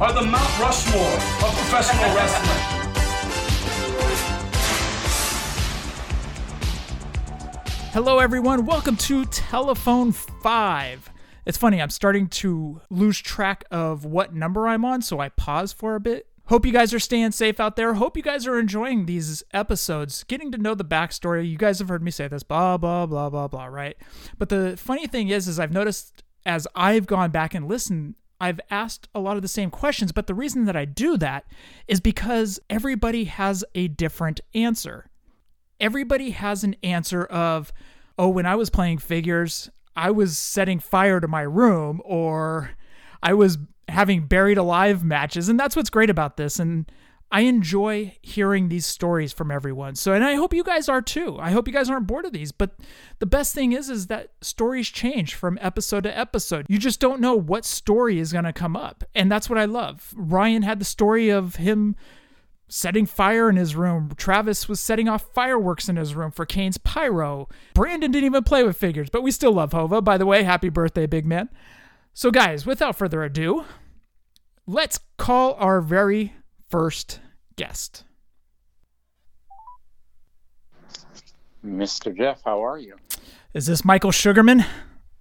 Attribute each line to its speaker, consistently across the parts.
Speaker 1: are the Mount Rushmore of professional wrestling.
Speaker 2: Hello, everyone. Welcome to Telephone 5. It's funny, I'm starting to lose track of what number I'm on, so I pause for a bit. Hope you guys are staying safe out there. Hope you guys are enjoying these episodes, getting to know the backstory. You guys have heard me say this, blah, blah, blah, blah, blah, right? But the funny thing is, is I've noticed as I've gone back and listened, I've asked a lot of the same questions, but the reason that I do that is because everybody has a different answer everybody has an answer of, oh, when I was playing figures, I was setting fire to my room or I was having buried alive matches. And that's what's great about this. And I enjoy hearing these stories from everyone. So, and I hope you guys are too. I hope you guys aren't bored of these. But the best thing is, is that stories change from episode to episode. You just don't know what story is going to come up. And that's what I love. Ryan had the story of him setting fire in his room. Travis was setting off fireworks in his room for Kane's pyro. Brandon didn't even play with figures, but we still love Hova. By the way, happy birthday, big man. So, guys, without further ado, let's call our very first guest.
Speaker 3: Mr. Jeff, how are you?
Speaker 2: Is this Michael Sugarman?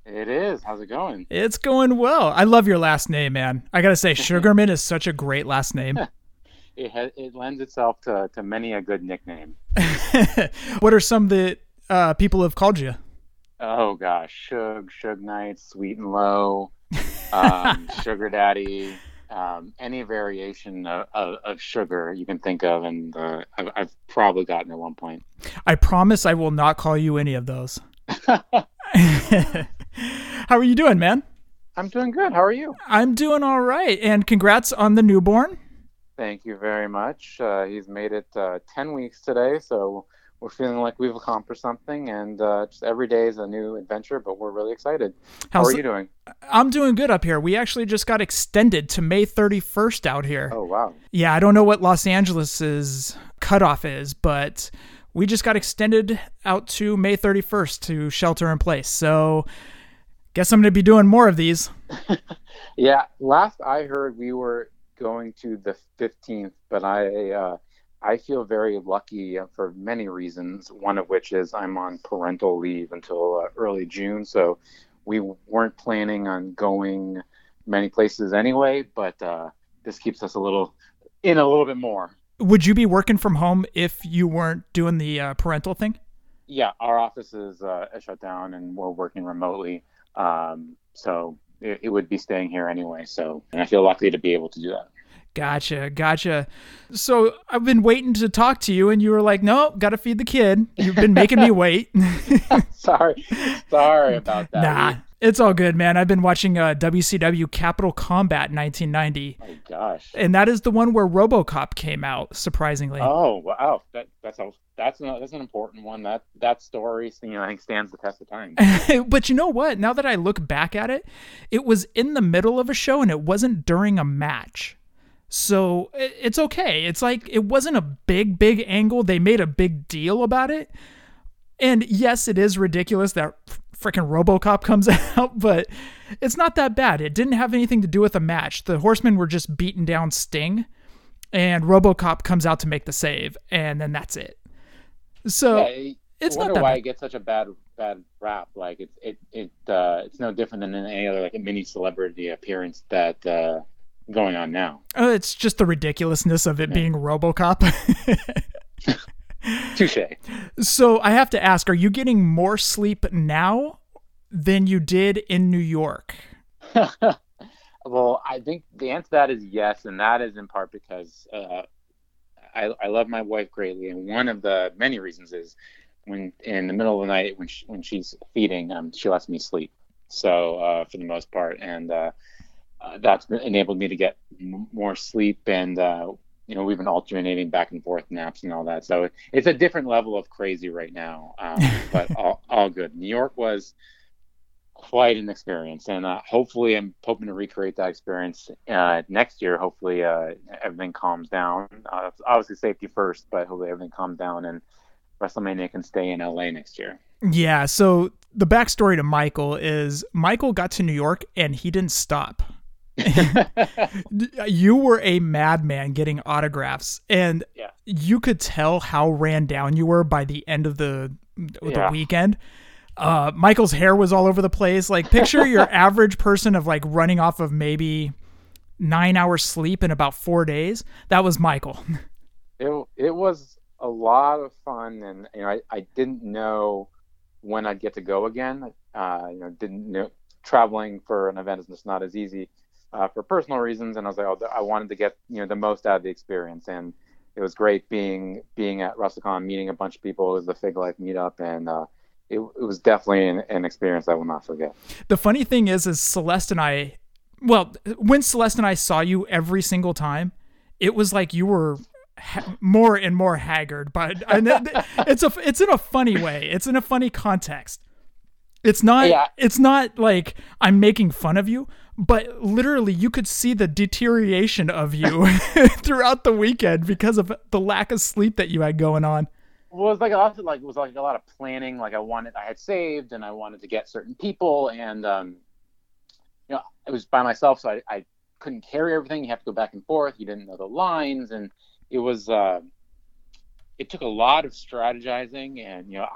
Speaker 3: It is. How's it going?
Speaker 2: It's going well. I love your last name, man. I gotta say, Sugarman is such a great last name.
Speaker 3: It ha- it lends itself to, to many a good nickname.
Speaker 2: what are some that uh, people have called you?
Speaker 3: Oh gosh, Suge, Suge Knight, Sweet and Low, um, Sugar Daddy, um, any variation of, of, of sugar you can think of, and uh, I've, I've probably gotten at one point.
Speaker 2: I promise I will not call you any of those. How are you doing, man?
Speaker 3: I'm doing good. How are you?
Speaker 2: I'm doing all right. And congrats on the newborn.
Speaker 3: Thank you very much. Uh, he's made it uh, 10 weeks today, so we're feeling like we've accomplished something, and uh, just every day is a new adventure, but we're really excited. How are
Speaker 2: the-
Speaker 3: you doing?
Speaker 2: I'm doing good up here. We actually just got extended to May 31st out here.
Speaker 3: Oh, wow.
Speaker 2: Yeah, I don't know what Los Angeles's cutoff is, but we just got extended out to May 31st to shelter in place. So, guess I'm going to be doing more of these.
Speaker 3: Yeah, last I heard, we were going to the 15th, but I uh, I feel very lucky for many reasons. One of which is I'm on parental leave until uh, early June, so we weren't planning on going many places anyway. But uh, this keeps us a little in a little bit more.
Speaker 2: Would you be working from home if you weren't doing the uh, parental thing?
Speaker 3: Yeah, our office is uh, shut down, and we're working remotely. Um, so it, it would be staying here anyway. So, and I feel lucky to be able to do that.
Speaker 2: Gotcha, gotcha. So I've been waiting to talk to you, and you were like, "No, got to feed the kid." You've been making me wait.
Speaker 3: sorry, sorry about that.
Speaker 2: nah, it's all good, man. I've been watching uh, WCW Capital Combat 1990,
Speaker 3: Oh gosh.
Speaker 2: and that is the one where RoboCop came out. Surprisingly,
Speaker 3: Oh wow, that that's a, that's an, that's an important one. That that story, you know, I think stands the test of time.
Speaker 2: but you know what? Now that I look back at it, it was in the middle of a show, and it wasn't during a match. So it's okay. It's like it wasn't a big, big angle. They made a big deal about it. And yes, it is ridiculous that freaking Robocop comes out, but it's not that bad. It didn't have anything to do with the match. The Horsemen were just beating down Sting, and Robocop comes out to make the save, and then that's it. So
Speaker 3: yeah,
Speaker 2: it's not that
Speaker 3: why
Speaker 2: bad.
Speaker 3: it gets such a bad bad rap. Like it's it it uh, it's no different than any other like a mini celebrity appearance that uh, going on now.
Speaker 2: Uh, it's just the ridiculousness of it being RoboCop.
Speaker 3: Touche.
Speaker 2: so I have to ask: Are you getting more sleep now than you did in New York?
Speaker 3: well, I think the answer to that is yes, and that is in part because uh, I, I love my wife greatly, and one of the many reasons is when in the middle of the night when she, when she's feeding, um, she lets me sleep. So uh, for the most part, and uh, uh, that's enabled me to get m- more sleep and uh, you know we've been alternating back and forth naps and all that. So it's a different level of crazy right now, um, but all, all good. New York was quite an experience, and uh, hopefully I'm hoping to recreate that experience uh, next year. Hopefully uh, everything calms down. Uh, obviously safety first, but hopefully everything calms down and WrestleMania can stay in LA next year.
Speaker 2: Yeah. So the backstory to Michael is Michael got to New York and he didn't stop. you were a madman getting autographs, and
Speaker 3: yeah.
Speaker 2: you could tell how ran down you were by the end of the the
Speaker 3: Yeah.
Speaker 2: weekend. Uh, Michael's hair was all over the place. Like, picture your average person of like running off of maybe nine hours sleep in about four days. That was Michael.
Speaker 3: it it was a lot of fun, and you know I, I didn't know when I'd get to go again. Uh, you know, didn't know traveling for an event is just not as easy uh, for personal reasons, and I was like, oh, I wanted to get you know the most out of the experience, and it was great being being at WrestleCon, meeting a bunch of people. It was the Fig Life meetup, and uh, it, it was definitely an, an experience I will not forget.
Speaker 2: The funny thing is, is Celeste and I, well, when Celeste and I saw you every single time, it was like you were ha- more and more haggard. But and it- it's a, it's in a funny way. It's in a funny context. It's not,
Speaker 3: Yeah.
Speaker 2: it's not like I'm making fun of you, but literally you could see the deterioration of you throughout the weekend because of the lack of sleep that you had going on.
Speaker 3: Well, it was like a lot of like it was like a lot of planning. Like I wanted, I had saved, and I wanted to get certain people, and um, you know, it was by myself, so I, I couldn't carry everything. You have to go back and forth. You didn't know the lines, and it was uh, it took a lot of strategizing. And you know,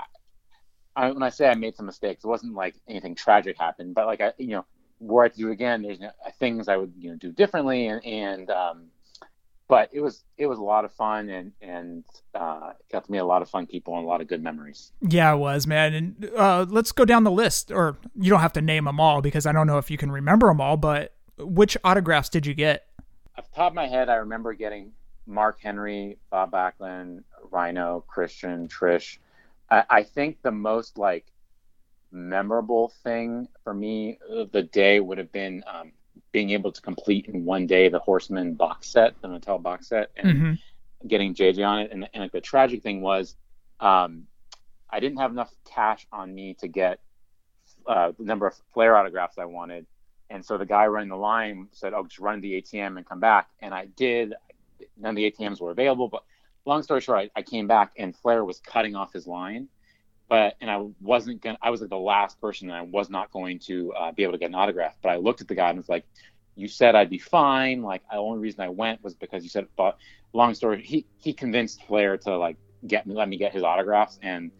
Speaker 3: I, I, when I say I made some mistakes, it wasn't like anything tragic happened, but like I, you know, were I to do it again, there's you know, things I would you know do differently, and and um, but it was it was a lot of fun and and uh, got to meet a lot of fun people and a lot of good memories.
Speaker 2: Yeah, it was, man. And uh, let's go down the list, or you don't have to name them all because I don't know if you can remember them all. But which autographs did you get?
Speaker 3: Off the top of my head, I remember getting Mark Henry, Bob Backlund, Rhino, Christian, Trish. I, I think the most like memorable thing for me of the day would have been um, being able to complete in one day the Horsemen box set, the Mattel box set, and
Speaker 2: Mhm.
Speaker 3: getting JJ on it. And, and like the tragic thing was, um, I didn't have enough cash on me to get uh, the number of Flair autographs I wanted. And so the guy running the line said, "Oh, just run to the ATM and come back." And I did. None of the ATMs were available, but long story short, I, I came back and Flair was cutting off his line, but and I wasn't gonna. I was like the last person, and I was not going to uh, be able to get an autograph. But I looked at the guy and was like, "You said I'd be fine. Like the only reason I went was because you said." But long story, he he convinced Flair to like get me, let me get his autographs, and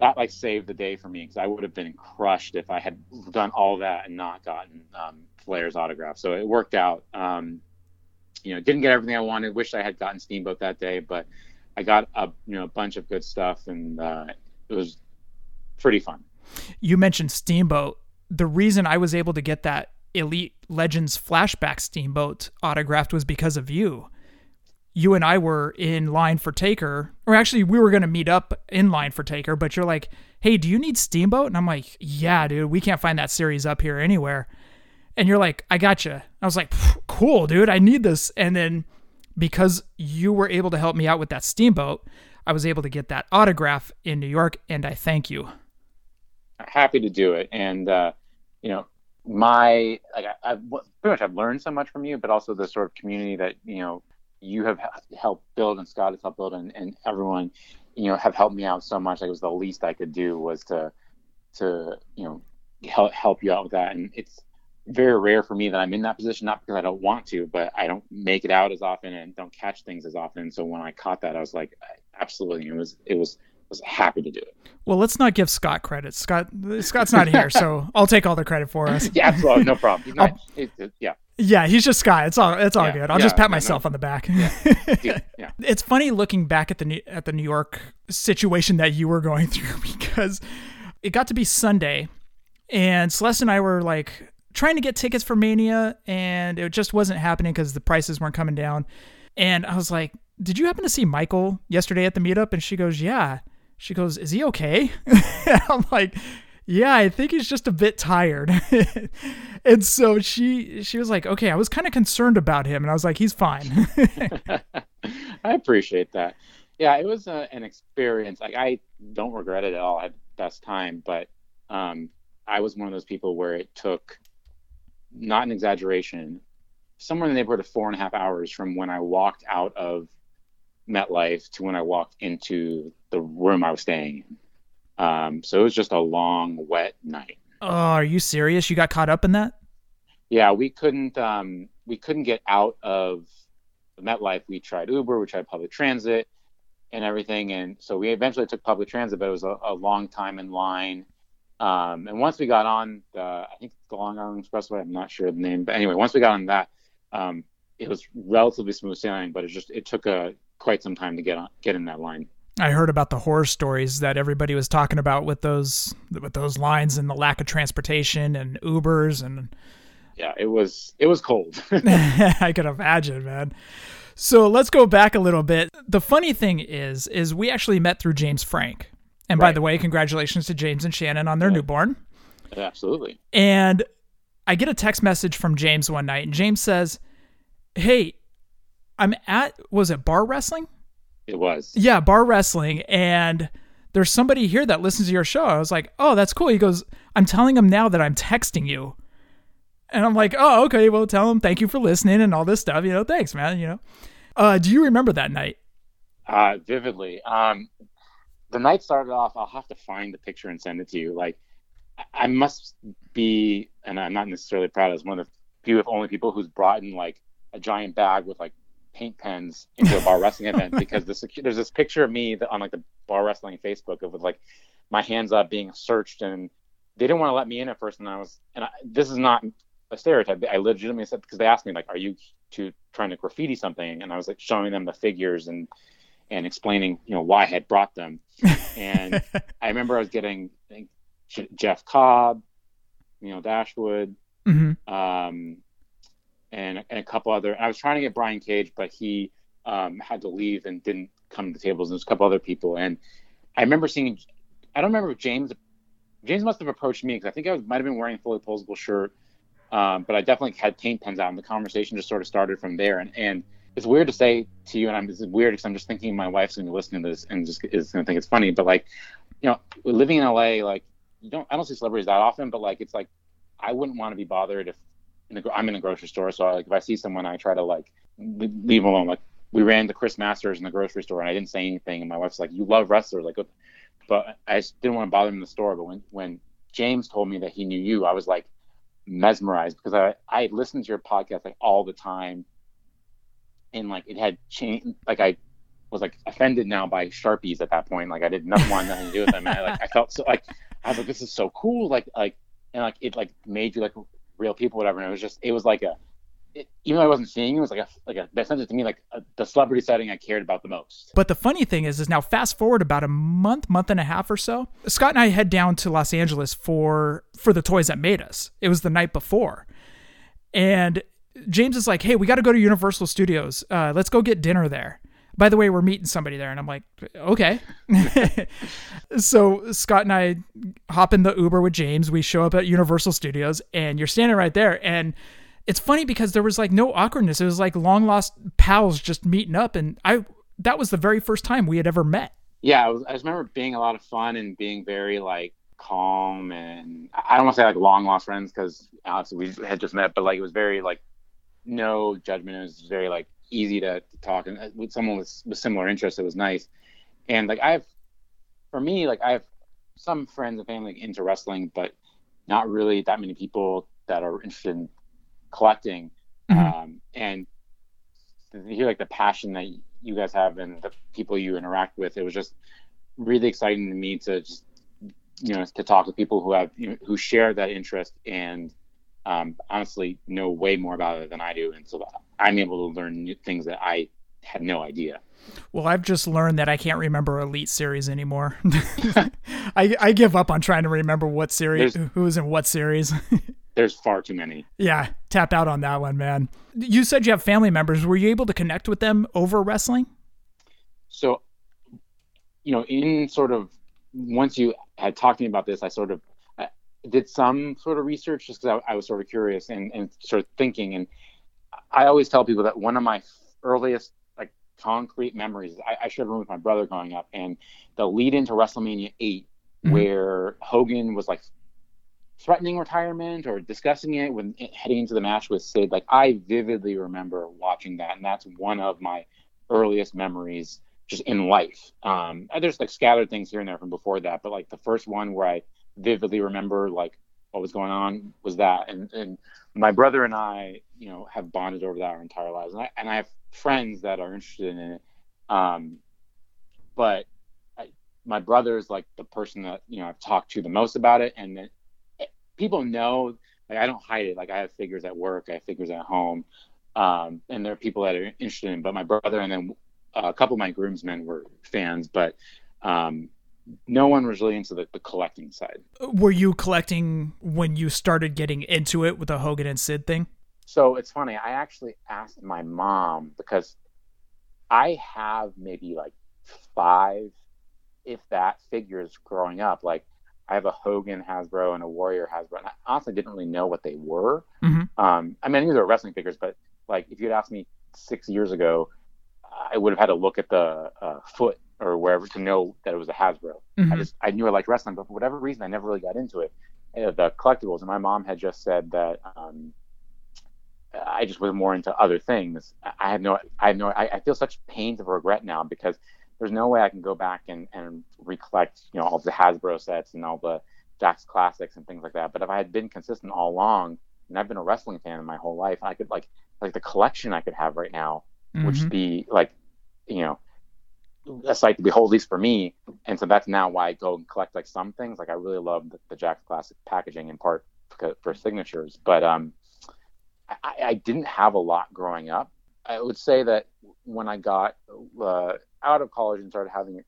Speaker 3: that like saved the day for me because I would have been crushed if I had done all that and not gotten um, Flair's autograph. So it worked out. Um, you know, didn't get everything I wanted. Wish I had gotten Steamboat that day, but I got a you know a bunch of good stuff, and uh, it was pretty fun.
Speaker 2: You mentioned Steamboat. The reason I was able to get that Elite Legends flashback Steamboat autographed was because of you. You and I were in line for Taker, or actually, we were going to meet up in line for Taker, but you're like, hey, do you need Steamboat? And I'm like, yeah, dude, we can't find that series up here anywhere. And you're like, I gotcha. I was like, cool, dude, I need this. And then because you were able to help me out with that Steamboat, I was able to get that autograph in New York, and I thank you.
Speaker 3: happy to do it. And uh, you know my like I, I've pretty much I've learned so much from you but also the sort of community that you know you have helped build and Scott has helped build and, and everyone you know have helped me out so much. Like it was the least I could do was to to you know help help you out with that. And it's very rare for me that I'm in that position not because I don't want to but I don't make it out as often and don't catch things as often. So when I caught that I was like absolutely it was it was was happy to do it
Speaker 2: Well, let's not give Scott credit. Scott Scott's not here, so I'll take all the credit for us.
Speaker 3: yeah absolutely no problem not, it, it- yeah
Speaker 2: Yeah, he's just Scott. It's all it's all
Speaker 3: Yeah,
Speaker 2: good. I'll
Speaker 3: yeah,
Speaker 2: just pat
Speaker 3: no, no.
Speaker 2: myself on the back.
Speaker 3: Dude, yeah
Speaker 2: it's funny looking back at the New- at the New York situation that you were going through because it got to be Sunday, and Celeste and I were like trying to get tickets for Mania, and it just wasn't happening because the prices weren't coming down. And I was like, "Did you happen to see Michael yesterday at the meetup?" And she goes, "Yeah." She goes, "Is he okay?" I'm like, yeah, I think he's just a bit tired. and so she she was like, okay, I was kind of concerned about him, and I was like, he's fine.
Speaker 3: I appreciate that. Yeah, it was a, an experience. Like I don't regret it at all. I had the best time, but um, I was one of those people where it took, not an exaggeration, somewhere in the neighborhood of four and a half hours from when I walked out of MetLife to when I walked into the room I was staying in. Um, so it was just a long, wet night.
Speaker 2: Oh, are you serious? You got caught up in that?
Speaker 3: Yeah, we couldn't um, we couldn't get out of MetLife. We tried Uber, we tried public transit, and everything, and so we eventually took public transit, but it was a, a long time in line. Um, and once we got on the, I think the Long Island Expressway, I'm not sure the name, but anyway, once we got on that, um, it was relatively smooth sailing, but it just it took a quite some time to get on get in that line.
Speaker 2: I heard about the horror stories that everybody was talking about with those with those lines and the lack of transportation and Ubers and
Speaker 3: yeah, it was it was cold.
Speaker 2: I could imagine, man. So let's go back a little bit. The funny thing is, is we actually met through James Frank. And right. by the way, congratulations to James and Shannon on their yeah. newborn.
Speaker 3: Absolutely.
Speaker 2: And I get a text message from James one night, and James says, "Hey, I'm at was it bar wrestling?
Speaker 3: It was.
Speaker 2: Yeah, bar wrestling. And there's somebody here that listens to your show. I was like, oh, that's cool. He goes, I'm telling him now that I'm texting you. And I'm like, oh, okay. Well, tell him thank you for listening and all this stuff. You know, thanks, man. You know, uh, do you remember that night?
Speaker 3: Uh, vividly. Um, the night started off. I'll have to find the picture and send it to you. Like, I must be, and I'm not necessarily proud as one of the few, if only people who's brought in like a giant bag with like paint pens into a bar wrestling event because this, there's this picture of me on like the bar wrestling Facebook of with like my hands up being searched and they didn't want to let me in at first and I was and I, this is not a stereotype. I legitimately said because they asked me like are you to trying to graffiti something? And I was like showing them the figures and and explaining you know why I had brought them. And I remember I was getting I think, Jeff Cobb you know Dashwood mm-hmm. um and, and a couple other. I was trying to get Brian Cage, but he um, had to leave and didn't come to the tables. And there's a couple other people, and I remember seeing. I don't remember if James. James must have approached me because I think I might have been wearing a fully posable shirt, um, but I definitely had paint pens out, and the conversation just sort of started from there. And and it's weird to say to you, and I'm it's weird because I'm just thinking my wife's going to be listening to this and just is going to think it's funny. But like, you know, living in LA, like you don't I don't see celebrities that often, but like it's like I wouldn't want to be bothered if in the, I'm in the grocery store, so like if I see someone, I try to like leave them alone. Like we ran to Chris Masters in the grocery store, and I didn't say anything, and my wife's like, "You love wrestlers," like, but I just didn't want to bother him in the store. But when when James told me that he knew you, I was like mesmerized because I I listened to your podcast like all the time, and like it had changed. Like I was like offended now by sharpies at that point. Like I did not want nothing to do with them. And I like I felt so like I was like this is so cool. Like like and like it like made you like real people, whatever. And it was just, it was like a, it, even though I wasn't seeing it, it was like a, like a, that sent it to me like a, the celebrity setting I cared about the most.
Speaker 2: But the funny thing is, is now fast forward about a month, month and a half or so, Scott and I head down to Los Angeles for, for the toys that made us. It was the night before. And James is like, hey, we got to go to Universal Studios. Uh, let's go get dinner there by the way, we're meeting somebody there. And I'm like, okay. so Scott and I hop in the Uber with James. We show up at Universal Studios and you're standing right there. And it's funny because there was like no awkwardness. It was like long lost pals just meeting up. And I, that was the very first time we had ever met.
Speaker 3: Yeah. I, was, I just remember being a lot of fun and being very like calm. And I don't want to say like long lost friends because Alex, we had just met, but like it was very like no judgment. It was very like easy to, to talk and uh, with someone with, with similar interests. It was nice. And like I have, for me, like I have some friends and family into wrestling, but not really that many people that are interested in collecting. Mm-hmm. Um, and to hear like the passion that you guys have and the people you interact with, it was just really exciting to me to just you know to talk with people who have you know, who share that interest and um, honestly know way more about it than I do, and so I'm able to learn new things that I had no idea.
Speaker 2: Well, I've just learned that I can't remember Elite series anymore. I, I give up on trying to remember what series, there's, who was in what series.
Speaker 3: there's far too many.
Speaker 2: Yeah, tap out on that one, man. You said you have family members. Were you able to connect with them over wrestling?
Speaker 3: So, you know, in sort of once you had talked to me about this, I sort of I did some sort of research just because I, I, was sort of curious and, and sort of thinking. And I always tell people that one of my earliest like concrete memories, I, I shared a room with my brother growing up, and the lead into WrestleMania 8, mm-hmm. where Hogan was like threatening retirement or discussing it when heading into the match with Sid. Like I vividly remember watching that, and that's one of my earliest memories just in life. Um, there's like scattered things here and there from before that, but like the first one where I vividly remember like what was going on was that, and and my brother and I, you know, have bonded over that our entire lives, and I and I have friends that are interested in it. Um, but I, my brother is like the person that you know I've talked to the most about it, and eh, people know. Like I don't hide it. Like I have figures at work, I have figures at home, um, and there are people that are interested in. it, But my brother and then a couple of my groomsmen were fans, but um, no one was really into the, the, collecting side.
Speaker 2: Were you collecting when you started getting into it with the Hogan and Sid thing?
Speaker 3: So it's funny. I actually asked my mom because I have maybe like five, if that, figures growing up. Like I have a Hogan Hasbro and a Warrior Hasbro, and I honestly didn't really know what they were. Mm-hmm. Um, I mean, these are wrestling figures, but like if you'd asked me six years ago, I would have had to look at the uh, foot or wherever to know that it was a Hasbro. Mm-hmm. I just I knew I liked wrestling, but for whatever reason, I never really got into it. The collectibles, and my mom had just said that um, I just was more into other things. I have no, I have no, I, I, feel such pains of regret now because there's no way I can go back and, and recollect, you know, all the Hasbro sets and all the Jakks classics and things like that. But if I had been consistent all along, and I've been a wrestling fan my whole life, I could like, like the collection I could have right now mm-hmm. which be like, you know, a sight to behold, at least for me. And so that's now why I go and collect like some things. Like I really love the, the Jakks Classic packaging in part for, for signatures, but um, I, I, didn't have a lot growing up. I would say that when I got uh, out of college and started having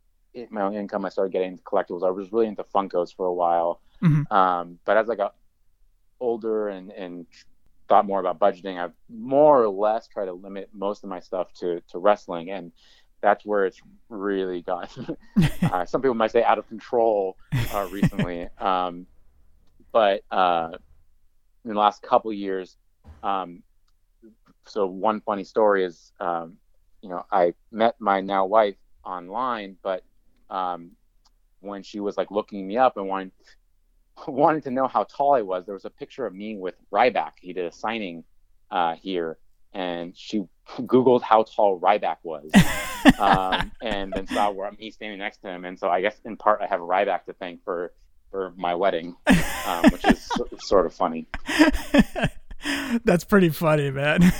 Speaker 3: my own income, I started getting into collectibles. I was really into Funkos for a while, mm-hmm. um, but as I got older and and thought more about budgeting, I've more or less tried to limit most of my stuff to to wrestling, and that's where it's really gotten. uh, some people might say out of control uh, recently, um, but uh, in the last couple years, um, so one funny story is, um, you know, I met my now wife online, but um, when she was like looking me up and wanting wanted to know how tall I was, there was a picture of me with Ryback. He did a signing uh, here, and she Googled how tall Ryback was, um, and then saw where me standing next to him. And so I guess in part I have Ryback to thank for for my wedding, um, which is sort of funny.
Speaker 2: That's pretty funny, man.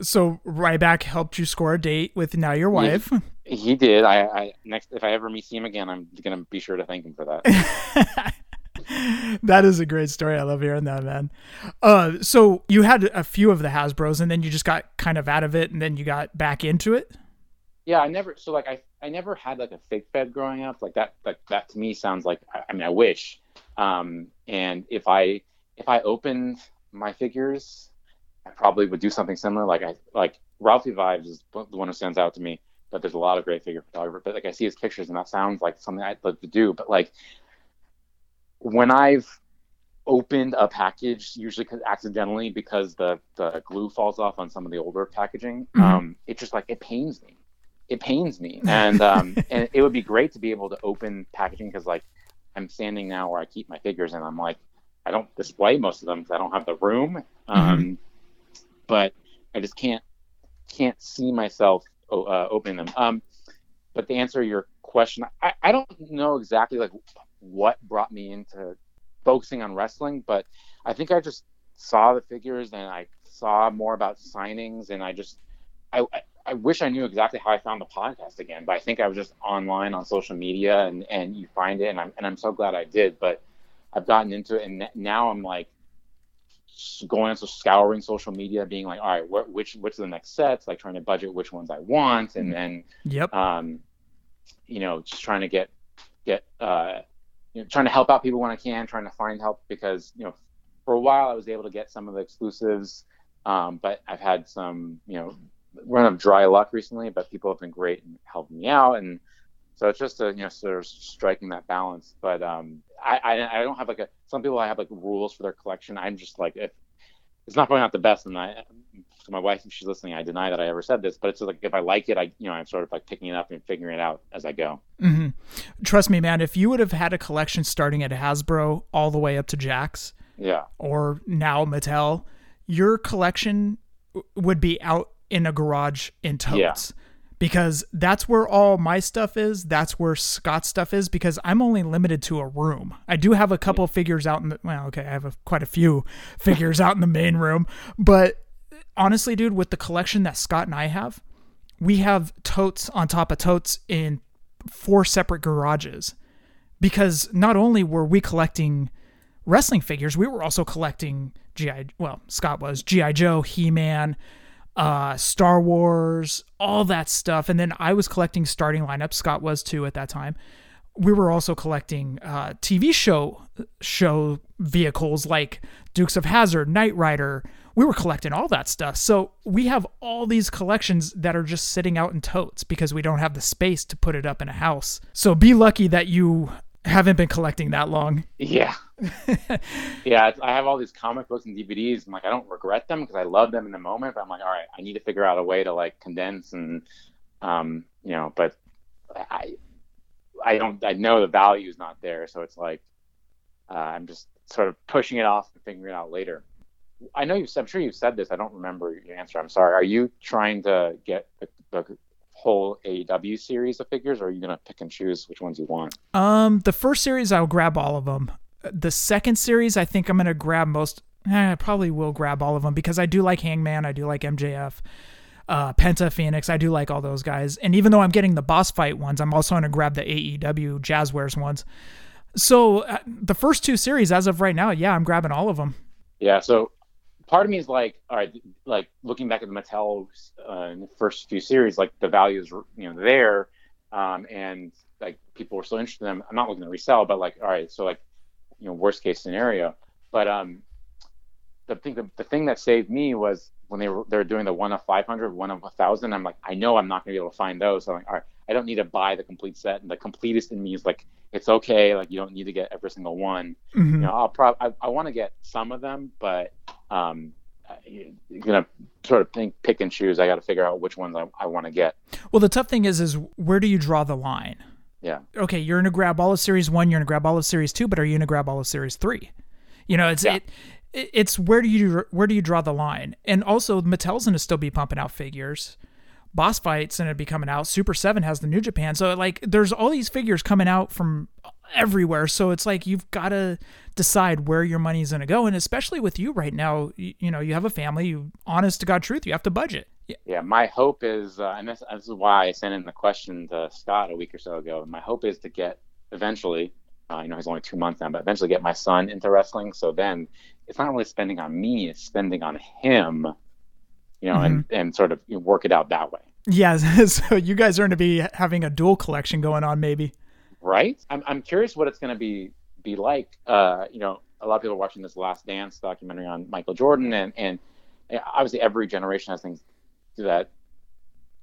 Speaker 2: so Ryback helped you score a date with now your wife.
Speaker 3: He, he did. I, I next if I ever meet him again, I'm gonna be sure to thank him for that
Speaker 2: that is a great story. I love hearing that, man. Uh, so you had a few of the Hasbro's, and then you just got kind of out of it, and then you got back into it.
Speaker 3: Yeah, I never. So like, I I never had like a fake fed growing up. Like that. Like that to me sounds like. I mean, I wish. Um, and if I if I opened my figures, I probably would do something similar. Like I like Ralphie Vibes is the one who stands out to me. But there's a lot of great figure photographers. But like I see his pictures, and that sounds like something I'd love to do. But like when I've opened a package, usually accidentally because the, the glue falls off on some of the older packaging, mm-hmm. um, it just like it pains me. It pains me, and um, and it would be great to be able to open packaging because like I'm standing now where I keep my figures, and I'm like I don't display most of them because I don't have the room. Um, mm-hmm. But I just can't can't see myself uh, opening them. Um, but to answer your question, I, I don't know exactly like what brought me into focusing on wrestling, but I think I just saw the figures and I saw more about signings and I just I, I wish I knew exactly how I found the podcast again, but I think I was just online on social media and, and you find it and I'm and I'm so glad I did. But I've gotten into it and now I'm like going into scouring social media, being like, all right, what, which which are the next sets? Like trying to budget which ones I want, and then
Speaker 2: yep,
Speaker 3: um, you know, just trying to get get uh, you know, trying to help out people when I can, trying to find help because you know, for a while I was able to get some of the exclusives, um, but I've had some you know run of dry luck recently. But people have been great in helping me out, and So it's just a you know sort of striking that balance. But um, I, I I don't have like a some people I have like rules for their collection. I'm just like if it's not probably not the best, and I to my wife if she's listening, I deny that I ever said this, but it's like if I like it, I you know I'm sort of like picking it up and figuring it out as I go.
Speaker 2: Mm-hmm. Trust me, man. If you would have had a collection starting at Hasbro all the way up to Jakks,
Speaker 3: yeah,
Speaker 2: or now Mattel, your collection would be out in a garage in totes. Yeah because that's where all my stuff is. That's where Scott's stuff is because I'm only limited to a room. I do have a couple figures out in the well, okay, I have a, quite a few figures out in the main room, but honestly, dude, with the collection that Scott and I have, we have totes on top of totes in four separate garages because not only were we collecting wrestling figures, we were also collecting GI well, Scott was GI Joe, He-Man, uh, Star Wars, all that stuff. And then I was collecting starting lineups. Scott was too at that time. We were also collecting uh, TV show show vehicles like Dukes of Hazzard, Knight Rider. We were collecting all that stuff. So we have all these collections that are just sitting out in totes because we don't have the space to put it up in a house. So be lucky that you haven't been collecting that long.
Speaker 3: Yeah. yeah, I have all these comic books and DVDs. I'm like, I don't regret them because I love them in the moment. But I'm like, all right, I need to figure out a way to like condense and, um, you know, but I, I don't, I know the value is not there. So it's like, uh, I'm just sort of pushing it off and figuring it out later. I know you. I'm sure you've said this. I don't remember your answer. I'm sorry. Are you trying to get the, the whole AEW series of figures, or are you gonna pick and choose which ones you want?
Speaker 2: Um, the first series I'll grab all of them. The second series I think I'm gonna grab most. Eh, I probably will grab all of them because I do like Hangman, I do like MJF, uh, Penta, Fenix. I do like all those guys. And even though I'm getting the boss fight ones, I'm also gonna grab the AEW Jazwares ones. So uh, the first two series, as of right now, yeah, I'm grabbing all of them.
Speaker 3: Yeah. So part of me is like, all right, like looking back at the Mattel uh, the first few series, like the value is you know there, um, and like people were so interested in them. I'm not looking to resell, but like, all right, so like, you know, worst case scenario. But um, the thing the, the thing that saved me was when they were they were doing the one of 500, one of a thousand. I'm like, I know I'm not gonna be able to find those. So I'm like, all right, I don't need to buy the complete set. And the completest in me is like, it's okay. Like you don't need to get every single one. Mm-hmm. You know, I'll probably I, I want to get some of them, but um, you're gonna sort of think pick and choose. I got to figure out which ones I, I want to get.
Speaker 2: Well, the tough thing is, is where do you draw the line?
Speaker 3: Yeah.
Speaker 2: Okay, you're gonna grab all of Series One. You're gonna grab all of Series Two, but are you gonna grab all of Series Three? You know, it's yeah. it, it's where do you where do you draw the line? And also, Mattel's gonna still be pumping out figures. Boss Fight's gonna be coming out. Super Seven has the New Japan, so like, there's all these figures coming out from everywhere. So it's like you've got to decide where your money's going to go, and especially with you right now, you, you, know, you have a family. You, honest to God, truth, you have to budget.
Speaker 3: Yeah, yeah my hope is, uh, and this, this, is why I sent in the question to Scott a week or so ago. My hope is to get eventually, uh, you know, he's only two months now, but eventually get my son into wrestling. So then it's not really spending on me; it's spending on him. You know, mm-hmm. and and sort of you know, work it out that way.
Speaker 2: Yeah, so you guys are going to be having a dual collection going on, maybe
Speaker 3: right? I'm, I'm curious what it's going to be be like. Uh, you know, a lot of people are watching this Last Dance documentary on Michael Jordan, and and obviously every generation has things that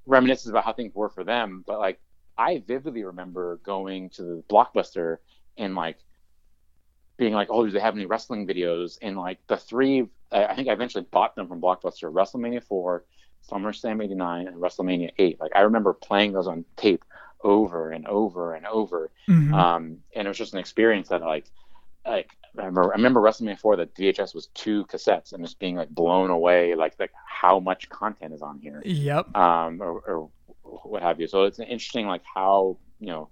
Speaker 3: reminisces about how things were for them. But like, I vividly remember going to the Blockbuster and like being like, oh, do they have any wrestling videos? And like the three, I think I eventually bought them from Blockbuster: WrestleMania 4, SummerSlam '89, and WrestleMania 8. Like I remember playing those on tape over and over and over. Mm-hmm. Um, and it was just an experience that like, like I remember, I remember WrestleMania 4 that VHS was two cassettes and just being like blown away, like, like how much content is on here.
Speaker 2: Yep.
Speaker 3: Um, or, or what have you. So it's interesting, like how, you know,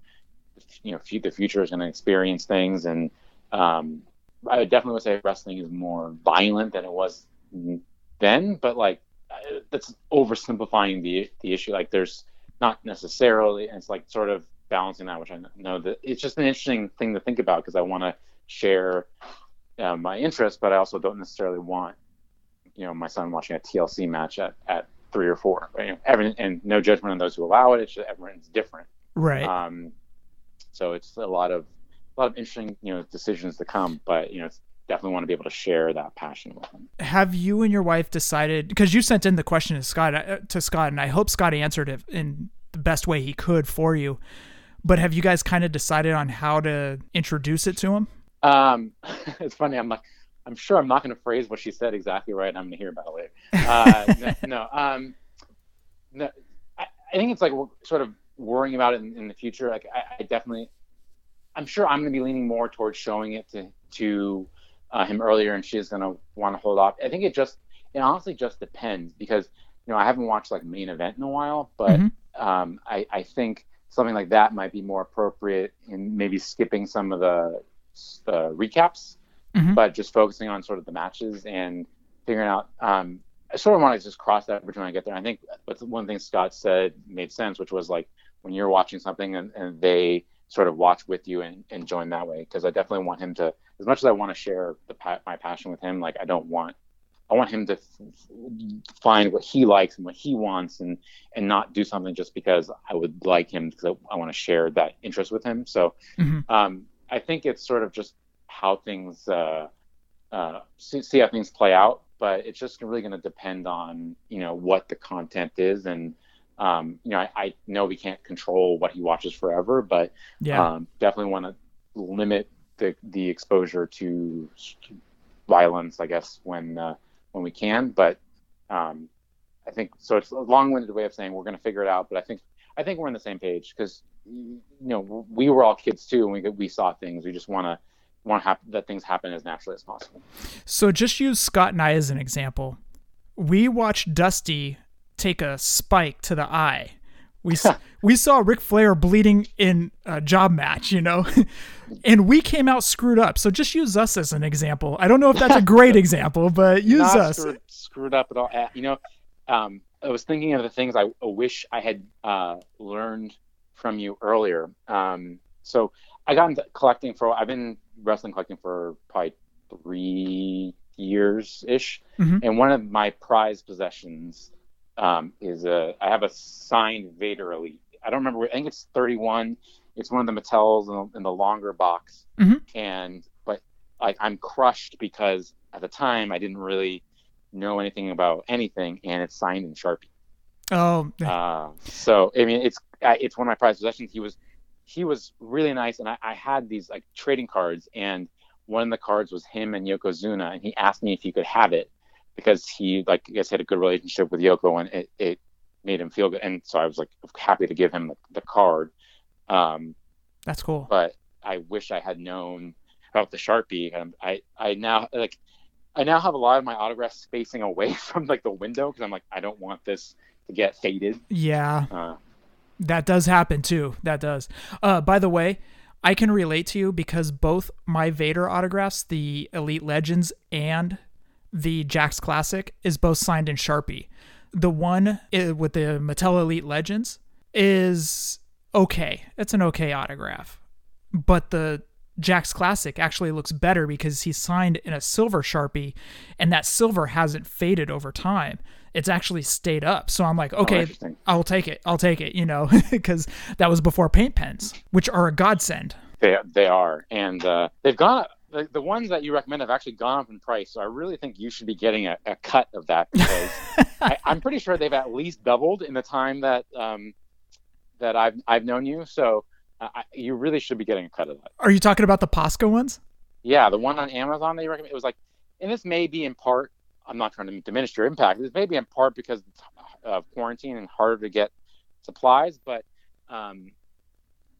Speaker 3: you know, f- the future is going to experience things. And, um, I definitely would say wrestling is more violent than it was then, but like, that's oversimplifying the the issue. Like there's not necessarily. And it's like sort of balancing that, which I know that it's just an interesting thing to think about because I want to share uh, my interest, but I also don't necessarily want, you know, my son watching a TLC match at, at thry or four. You know, every, and no judgment on those who allow it. It's just everyone's different.
Speaker 2: Right.
Speaker 3: Um, so it's a lot of a lot of interesting, you know, decisions to come. But you know, definitely want to be able to share that passion with them.
Speaker 2: Have you and your wife decided? Because you sent in the question to Scott, uh, to Scott, and I hope Scott answered it in the best way he could for you. but have you guys kind of decided on how to introduce it to him?
Speaker 3: Um, it's funny. I'm like, I'm sure I'm not going to phrase what she said exactly right. I'm going to hear about it later. Uh, no, no, um, no I, I, think it's like sort of worrying about it in, in the future. Like, I, I, definitely, I'm sure I'm going to be leaning more towards showing it to to uh, him earlier, and she's going to want to hold off. I think it just, it honestly just depends because you know I haven't watched like main event in a while, but mm-hmm. um, I, I think something like that might be more appropriate in maybe skipping some of the uh, recaps, mm-hmm. but just focusing on sort of the matches and figuring out. Um, I sort of want to just cross that bridge when I get there. I think but one thing Scott said made sense, which was like when you're watching something and, and they sort of watch with you and, and join that way. Because I definitely want him to, as much as I want to share the my passion with him, like I don't want I want him to find what he likes and what he wants, and and not do something just because I would like him because I, I want to share that interest with him. So mm-hmm. um, I think it's sort of just how things uh, uh, see, see, how things play out, but it's just really going to depend on you know what the content is, and um, you know I, I, know we can't control what he watches forever, but yeah. um, definitely want to limit the the exposure to violence, I guess, when uh, when we can. But um, I think so. It's a long-winded way of saying we're going to figure it out. But I think I think we're on the same page because you know we were all kids too, and we we saw things. We just want to want to have that things happen as naturally as possible.
Speaker 2: So just use Scott and I as an example. We watched Dusty take a spike to the eye we we saw Ric Flair bleeding in a job match, you know, and we came out screwed up. So just use us as an example. I don't know if that's a great example, but use
Speaker 3: Not
Speaker 2: us.
Speaker 3: Screwed, screwed, up at all. You know, um, I was thinking of the things I wish I had uh, learned from you earlier. Um, so I got into collecting for. I've been wrestling collecting for probably three years ish, mm-hmm. and one of my prized possessions um, is a I have a signed Vader Elite. I don't remember. I think it's 31. It's one of the Mattels in the, in the longer box, mm-hmm. and but like I'm crushed because at the time I didn't really know anything about anything, and it's signed in Sharpie.
Speaker 2: Oh,
Speaker 3: uh, so I mean, it's it's one of my prized possessions. He was he was really nice, and I, I had these like trading cards, and one of the cards was him and Yokozuna, and he asked me if he could have it, because he like I guess had a good relationship with Yoko and it, it made him feel good. And so I was like happy to give him the, the card. Um,
Speaker 2: That's cool.
Speaker 3: But I wish I had known about the Sharpie. Um, I I now like I now have a lot of my autographs facing away from like the window because I'm like I don't want this to get faded.
Speaker 2: Yeah. Uh, that does happen too. That does. Uh, by the way, I can relate to you because both my Vader autographs, the Elite Legends and the Jakks Classic is both signed in Sharpie. The one with the Mattel Elite Legends is okay. It's an okay autograph. But the Jakks Classic actually looks better because he's signed in a silver Sharpie and that silver hasn't faded over time. It's actually stayed up. So I'm like, oh, okay, oh, I'll take it. I'll take it, you know, because that was before paint pens, which are a godsend.
Speaker 3: They, they are. And uh, they've gone the, the ones that you recommend have actually gone up in price. So I really think you should be getting a, a cut of that because I, am pretty sure they've at least doubled in the time that um, that I've I've known you. So uh, I, you really should be getting a cut of that.
Speaker 2: Are you talking about the Posca ones?
Speaker 3: Yeah, the one on Amazon that you recommend. It was like, and this may be in part. I'm not trying to diminish your impact. This may be in part because of quarantine and harder to get supplies. But um,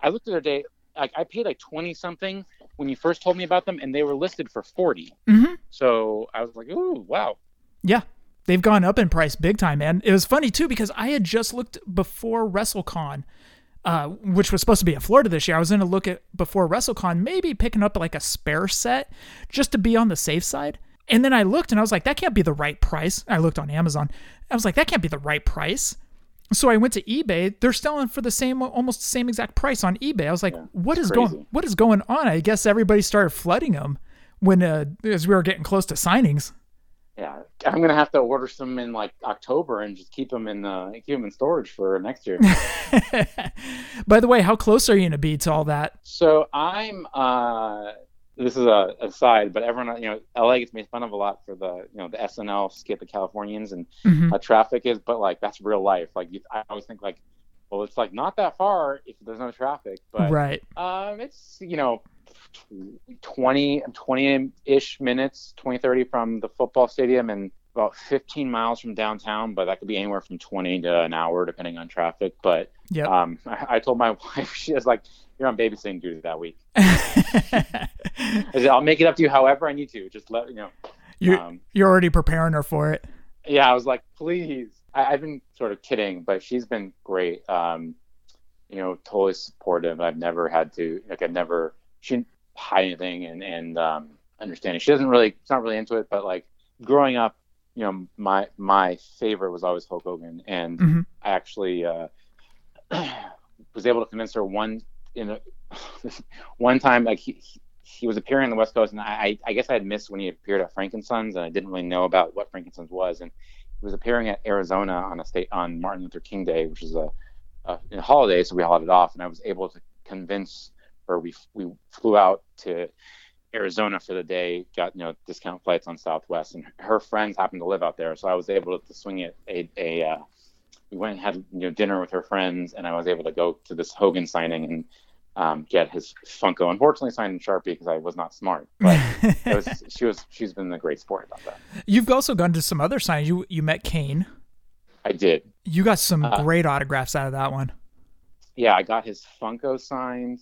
Speaker 3: I looked at their day. Like I paid like twenty something when you first told me about them, and they were listed for 40
Speaker 2: mm-hmm.
Speaker 3: So I was like, "Ooh, wow!"
Speaker 2: Yeah, they've gone up in price big time, man. It was funny too because I had just looked before WrestleCon, uh, which was supposed to be in Florida this year. I was going to look at before WrestleCon, maybe picking up like a spare set just to be on the safe side. And then I looked and I was like, that can't be the right price. I looked on Amazon. I was like, that can't be the right price. So I went to eBay. They're selling for the same, almost the same exact price on eBay. I was like, yeah, "What is crazy. going? What is going on?" I guess everybody started flooding them when uh, as we were getting close to signings.
Speaker 3: Yeah, I'm gonna have to order some in like October and just keep them in uh, keep them in storage for next year.
Speaker 2: By the way, how close are you gonna be to all that?
Speaker 3: So I'm uh, this is a aside, but everyone, you know, LA gets made fun of a lot for the, you know, the SNL skit, the Californians, and mm-hmm. traffic is, but like that's real life. Like you, I always think like well, it's like not that far if there's no traffic, but
Speaker 2: right.
Speaker 3: um, it's you know 20 20-ish minutes 20 30 from the football stadium and about 15 miles from downtown but that could be anywhere from 20 to an hour depending on traffic but
Speaker 2: Yep.
Speaker 3: um, I, I told my wife she was like you're on babysitting duty that week i'll make it up to you however i need to. Just let you know
Speaker 2: you're
Speaker 3: um,
Speaker 2: you're already preparing her for it.
Speaker 3: yeah i was like please. I, i've been sort of kidding but she's been great. Um, you know totally supportive. I've never had to like i've never she didn't hide anything and and um, understanding she doesn't really she's not really into it but like growing up you know my my favorite was always hulk hogan. And
Speaker 2: Mhm.
Speaker 3: i actually uh, was able to convince her one in a, one time like he, he- was appearing on the West Coast, and I, I guess I had missed when he appeared at Frank and Son's, and I didn't really know about what Frank and Son's was. And he was appearing at Arizona on a state on Martin Luther King Day, which is a, a, a holiday, so we had it off. And I was able to convince her. We we flew out to Arizona for the day, got you know discount flights on Southwest, and her friends happened to live out there, so I was able to swing it a a. Uh, we went and had you know dinner with her friends, and I was able to go to this Hogan signing and um, get his Funko. Unfortunately, signed in Sharpie because I was not smart. But it was she was she's been a great sport about that.
Speaker 2: You've also gone to some other signings. You you met Kane.
Speaker 3: I did.
Speaker 2: You got some
Speaker 3: Uh,
Speaker 2: great autographs out of that one.
Speaker 3: Yeah, I got his Funko signed.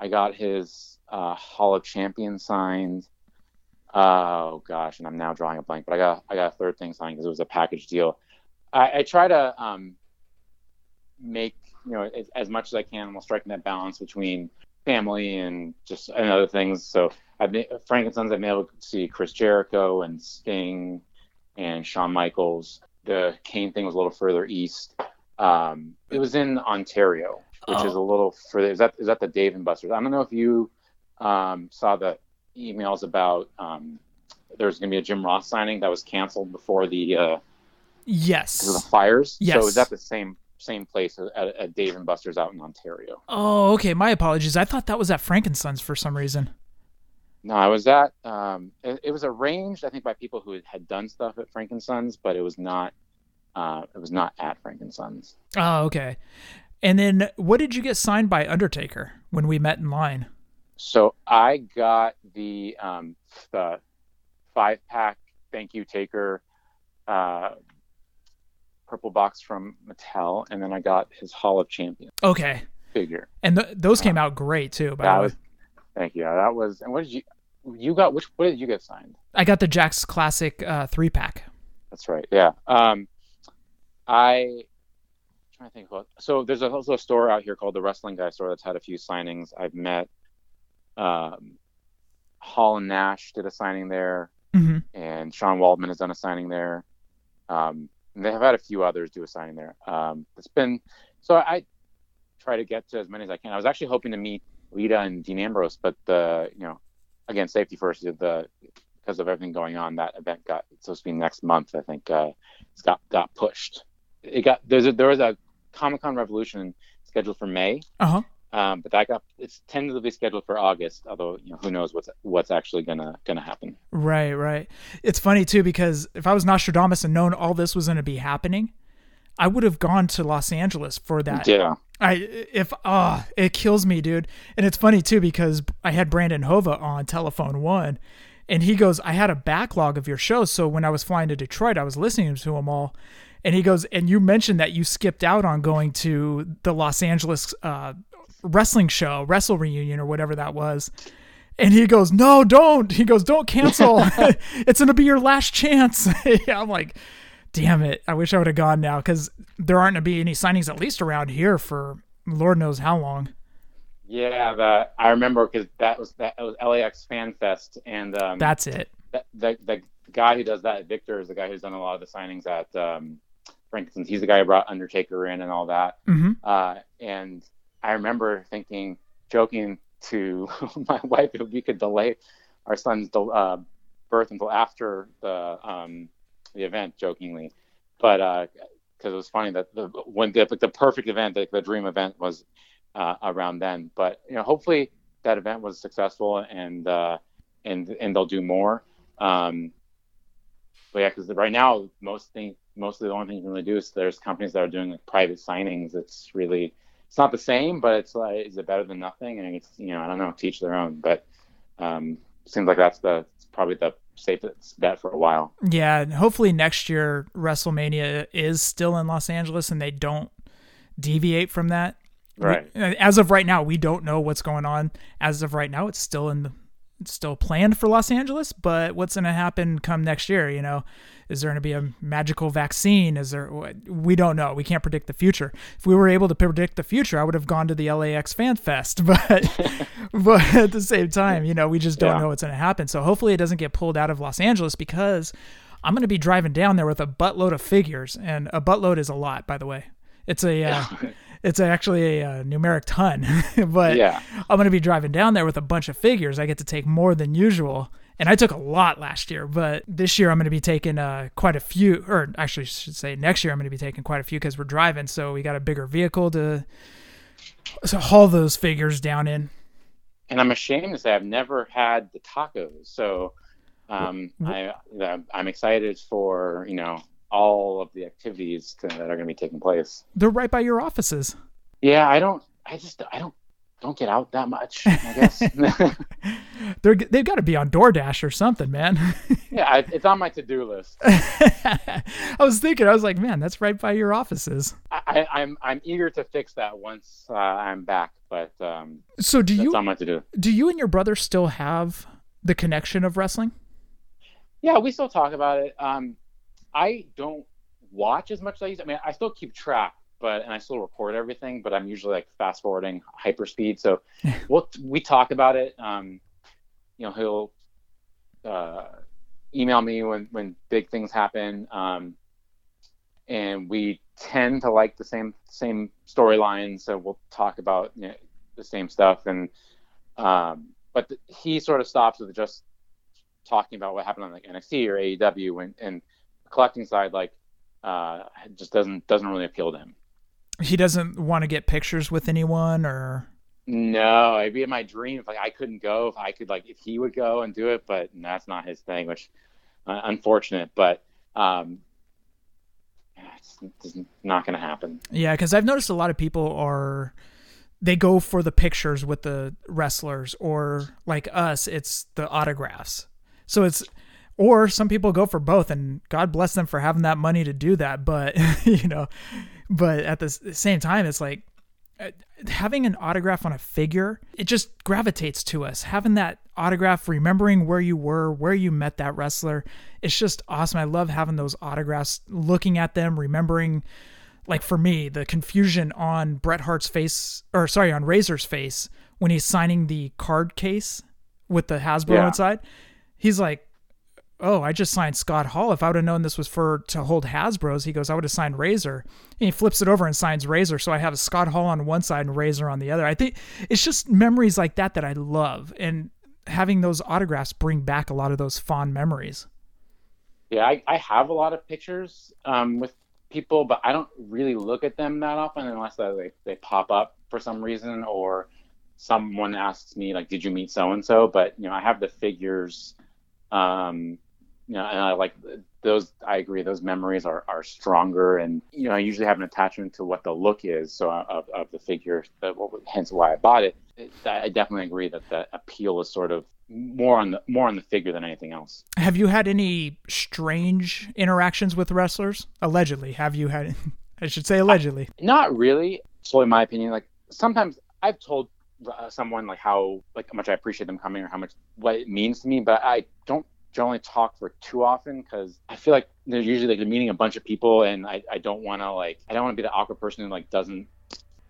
Speaker 3: I got his uh, Hall of Champions signed. Oh gosh, and I'm now drawing a blank. But I got I got a third thing signed because it was a package deal. I, I try to um, make you know as, as much as I can while striking that balance between family and just and other things. So I've been Frank and Son's. I've been able to see Chris Jericho and Sting and Shawn Michaels. The Kane thing was a little further east. Um, it was in Ontario, which is a little further. Is that is that the Dave and Buster's? I don't know if you um, saw the emails about um, there's going to be a Jim Ross signing that was canceled before the uh, because of the fires.
Speaker 2: Yes.
Speaker 3: So it was at the same same place at, at Dave and Buster's out in Ontario.
Speaker 2: Oh, okay. My apologies. I thought that was at Frank and Son's for some reason.
Speaker 3: No, I was at. Um, it, it was arranged, I think, by people who had done stuff at Frank and Son's, but it was not. Uh, it was not at Frank and Son's.
Speaker 2: Oh, okay. And then what did you get signed by Undertaker when we met in line?
Speaker 3: So I got the um, the five pack thank you taker uh, purple box from Mattel, and then I got his Hall of Champions
Speaker 2: Okay.
Speaker 3: figure.
Speaker 2: And th- those came out great too, by
Speaker 3: That
Speaker 2: the way.
Speaker 3: was thank you. That was and what did you you got? Which what did you get signed?
Speaker 2: I got the Jakks Classic uh, three pack.
Speaker 3: That's right. Yeah. Um, I trying to think about. So there's also a store out here called the Wrestling Guy store that's had a few signings. I've met um, Hall and Nash did a signing there,
Speaker 2: hmm
Speaker 3: and Sean Waltman has done a signing there. Um, and they have had a few others do a signing there. Um, it's been so I try to get to as many as I can. I was actually hoping to meet Lita and Dean Ambrose, but the you know again safety first. The because of everything going on, that event got supposed to be next month. I think uh, it's got got pushed. It got there's a, there was a Comic Con Revolution scheduled for May,
Speaker 2: Uh huh.
Speaker 3: Um, but that got it's tentatively scheduled for August. Although you know who knows what's what's actually gonna gonna happen.
Speaker 2: Right, right. It's funny too because if I was Nostradamus and known all this was going to be happening, I would have gone to Los Angeles for that.
Speaker 3: Yeah.
Speaker 2: I if ah, it kills me, dude. And it's funny too because I had Brandon Hova on telephone one, and he goes, "I had a backlog of your shows, so when I was flying to Detroit, I was listening to them all." And he goes, "And you mentioned that you skipped out on going to the Los Angeles uh, wrestling show, Wrestle Reunion, or whatever that was." And he goes, "No, don't." He goes, "Don't cancel. it's gonna be your last chance." I'm like, "Damn it! I wish I would have gone now because there aren't gonna be any signings at least around here for Lord knows how long."
Speaker 3: Yeah, the, I remember because that was that was LAX Fan Fest, and um,
Speaker 2: That's it.
Speaker 3: the, the the guy who does that, Victor, is the guy who's done a lot of the signings at um, Frank and Son's. He's the guy who brought Undertaker in and all that.
Speaker 2: hmm
Speaker 3: Uh, and I remember thinking, joking to my wife, if we could delay our son's uh, birth until after the um, the event, jokingly, but because it was funny that the when the, the perfect event, the, the dream event, was uh, around then. But you know, hopefully that event was successful and uh, and and they'll do more. Um, but yeah, because right now most thing mostly the only thing you can really do is there's companies that are doing like private signings. It's really it's not the same, but it's like is it better than nothing? And it's you know I don't know, teach their own. But um, seems like that's the probably the safest bet for a while.
Speaker 2: Yeah, and hopefully next year WrestleMania is still in Los Angeles and they don't deviate from that.
Speaker 3: Right.
Speaker 2: We, as of right now, we don't know what's going on. As of right now, it's still in the still planned for Los Angeles, but what's going to happen come next year, you know? Is there going to be a magical vaccine? Is there we don't know. We can't predict the future. If we were able to predict the future, I would have gone to the LAX Fan Fest, but but at the same time, you know, we just don't
Speaker 3: Yeah.
Speaker 2: know what's going to happen. So hopefully it doesn't get pulled out of Los Angeles because I'm going to be driving down there with a buttload of figures and a buttload is a lot, by the way. It's a uh, it's actually a, uh numeric ton, but
Speaker 3: Yeah.
Speaker 2: I'm going to be driving down there with a bunch of figures. I get to take more than usual. And I took a lot last year, but this year I'm going to be taking uh, quite a few, or actually, I should say next year I'm going to be taking quite a few because we're driving. So we got a bigger vehicle to so haul those figures down in.
Speaker 3: and I'm ashamed to say I've never had the tacos. So um, I, I'm excited for you know all of the activities to, that are going to be taking place.
Speaker 2: They're right by your offices.
Speaker 3: Yeah, I don't. I just I don't don't get out that much. I guess.
Speaker 2: They're they've got to be on DoorDash or something, man.
Speaker 3: yeah, I, it's on my to-do list.
Speaker 2: I was thinking, I was like, man, that's right by your offices.
Speaker 3: I, I, I'm I'm eager to fix that once uh, I'm back, but um,
Speaker 2: So do
Speaker 3: that's
Speaker 2: you
Speaker 3: on my to-do.
Speaker 2: do you and your brother still have the connection of wrestling?
Speaker 3: Yeah, we still talk about it. Um, I don't watch as much as I used. I mean, I still keep track, but and I still record everything, but I'm usually like fast forwarding hyperspeed. So we'll we talk about it. Um, you know, he'll uh, email me when when big things happen, um, and we tend to like the same same storylines. So we'll talk about you know, the same stuff, and um, but th- he sort of stops with just talking about what happened on like NXT or AEW, and, and the collecting side like uh, just doesn't doesn't really appeal to him.
Speaker 2: He doesn't want to get pictures with anyone or
Speaker 3: No, it'd be in my dream if like I couldn't go, if I could like if he would go and do it, but that's not his thing, which uh, unfortunate. But um, it's, it's not going to happen.
Speaker 2: Yeah, because I've noticed a lot of people are they go for the pictures with the wrestlers, or like us, it's the autographs. So it's or some people go for both, and God bless them for having that money to do that. But you know, but at the same time, it's like uh, having an autograph on a figure, it just gravitates to us. Having that autograph, remembering where you were, where you met that wrestler, it's just awesome. I love having those autographs, looking at them, remembering. Like for me, the confusion on Bret Hart's face, or sorry, on Razor's face when he's signing the card case with the Hasbro
Speaker 3: Yeah.
Speaker 2: inside. He's like, oh, I just signed Scott Hall. If I would have known this was for to hold Hasbro's, he goes, I would have signed Razor. And he flips it over and signs Razor. So I have Scott Hall on one side and Razor on the other. I think it's just memories like that that I love. And having those autographs bring back a lot of those fond memories.
Speaker 3: Yeah, I, I have a lot of pictures um, with people, but I don't really look at them that often unless they, they, pop up for some reason or someone asks me like, "Did you meet so and so?" But you know, I have the figures, um, you know, and I like those. I agree; those memories are, are stronger, and you know, I usually have an attachment to what the look is, so uh, of, of the figure. Hence why I bought it. I definitely agree that the appeal is sort of more on the more on the figure than anything else.
Speaker 2: Have you had any strange interactions with wrestlers? Allegedly, have you had? I should say allegedly.
Speaker 3: Not really. Solely my opinion. Like sometimes I've told uh, someone like how like how much I appreciate them coming or how much what it means to me, but I don't generally talk for too often because I feel like they're usually like meeting a bunch of people, and I, I don't want to like I don't want to be the awkward person who like doesn't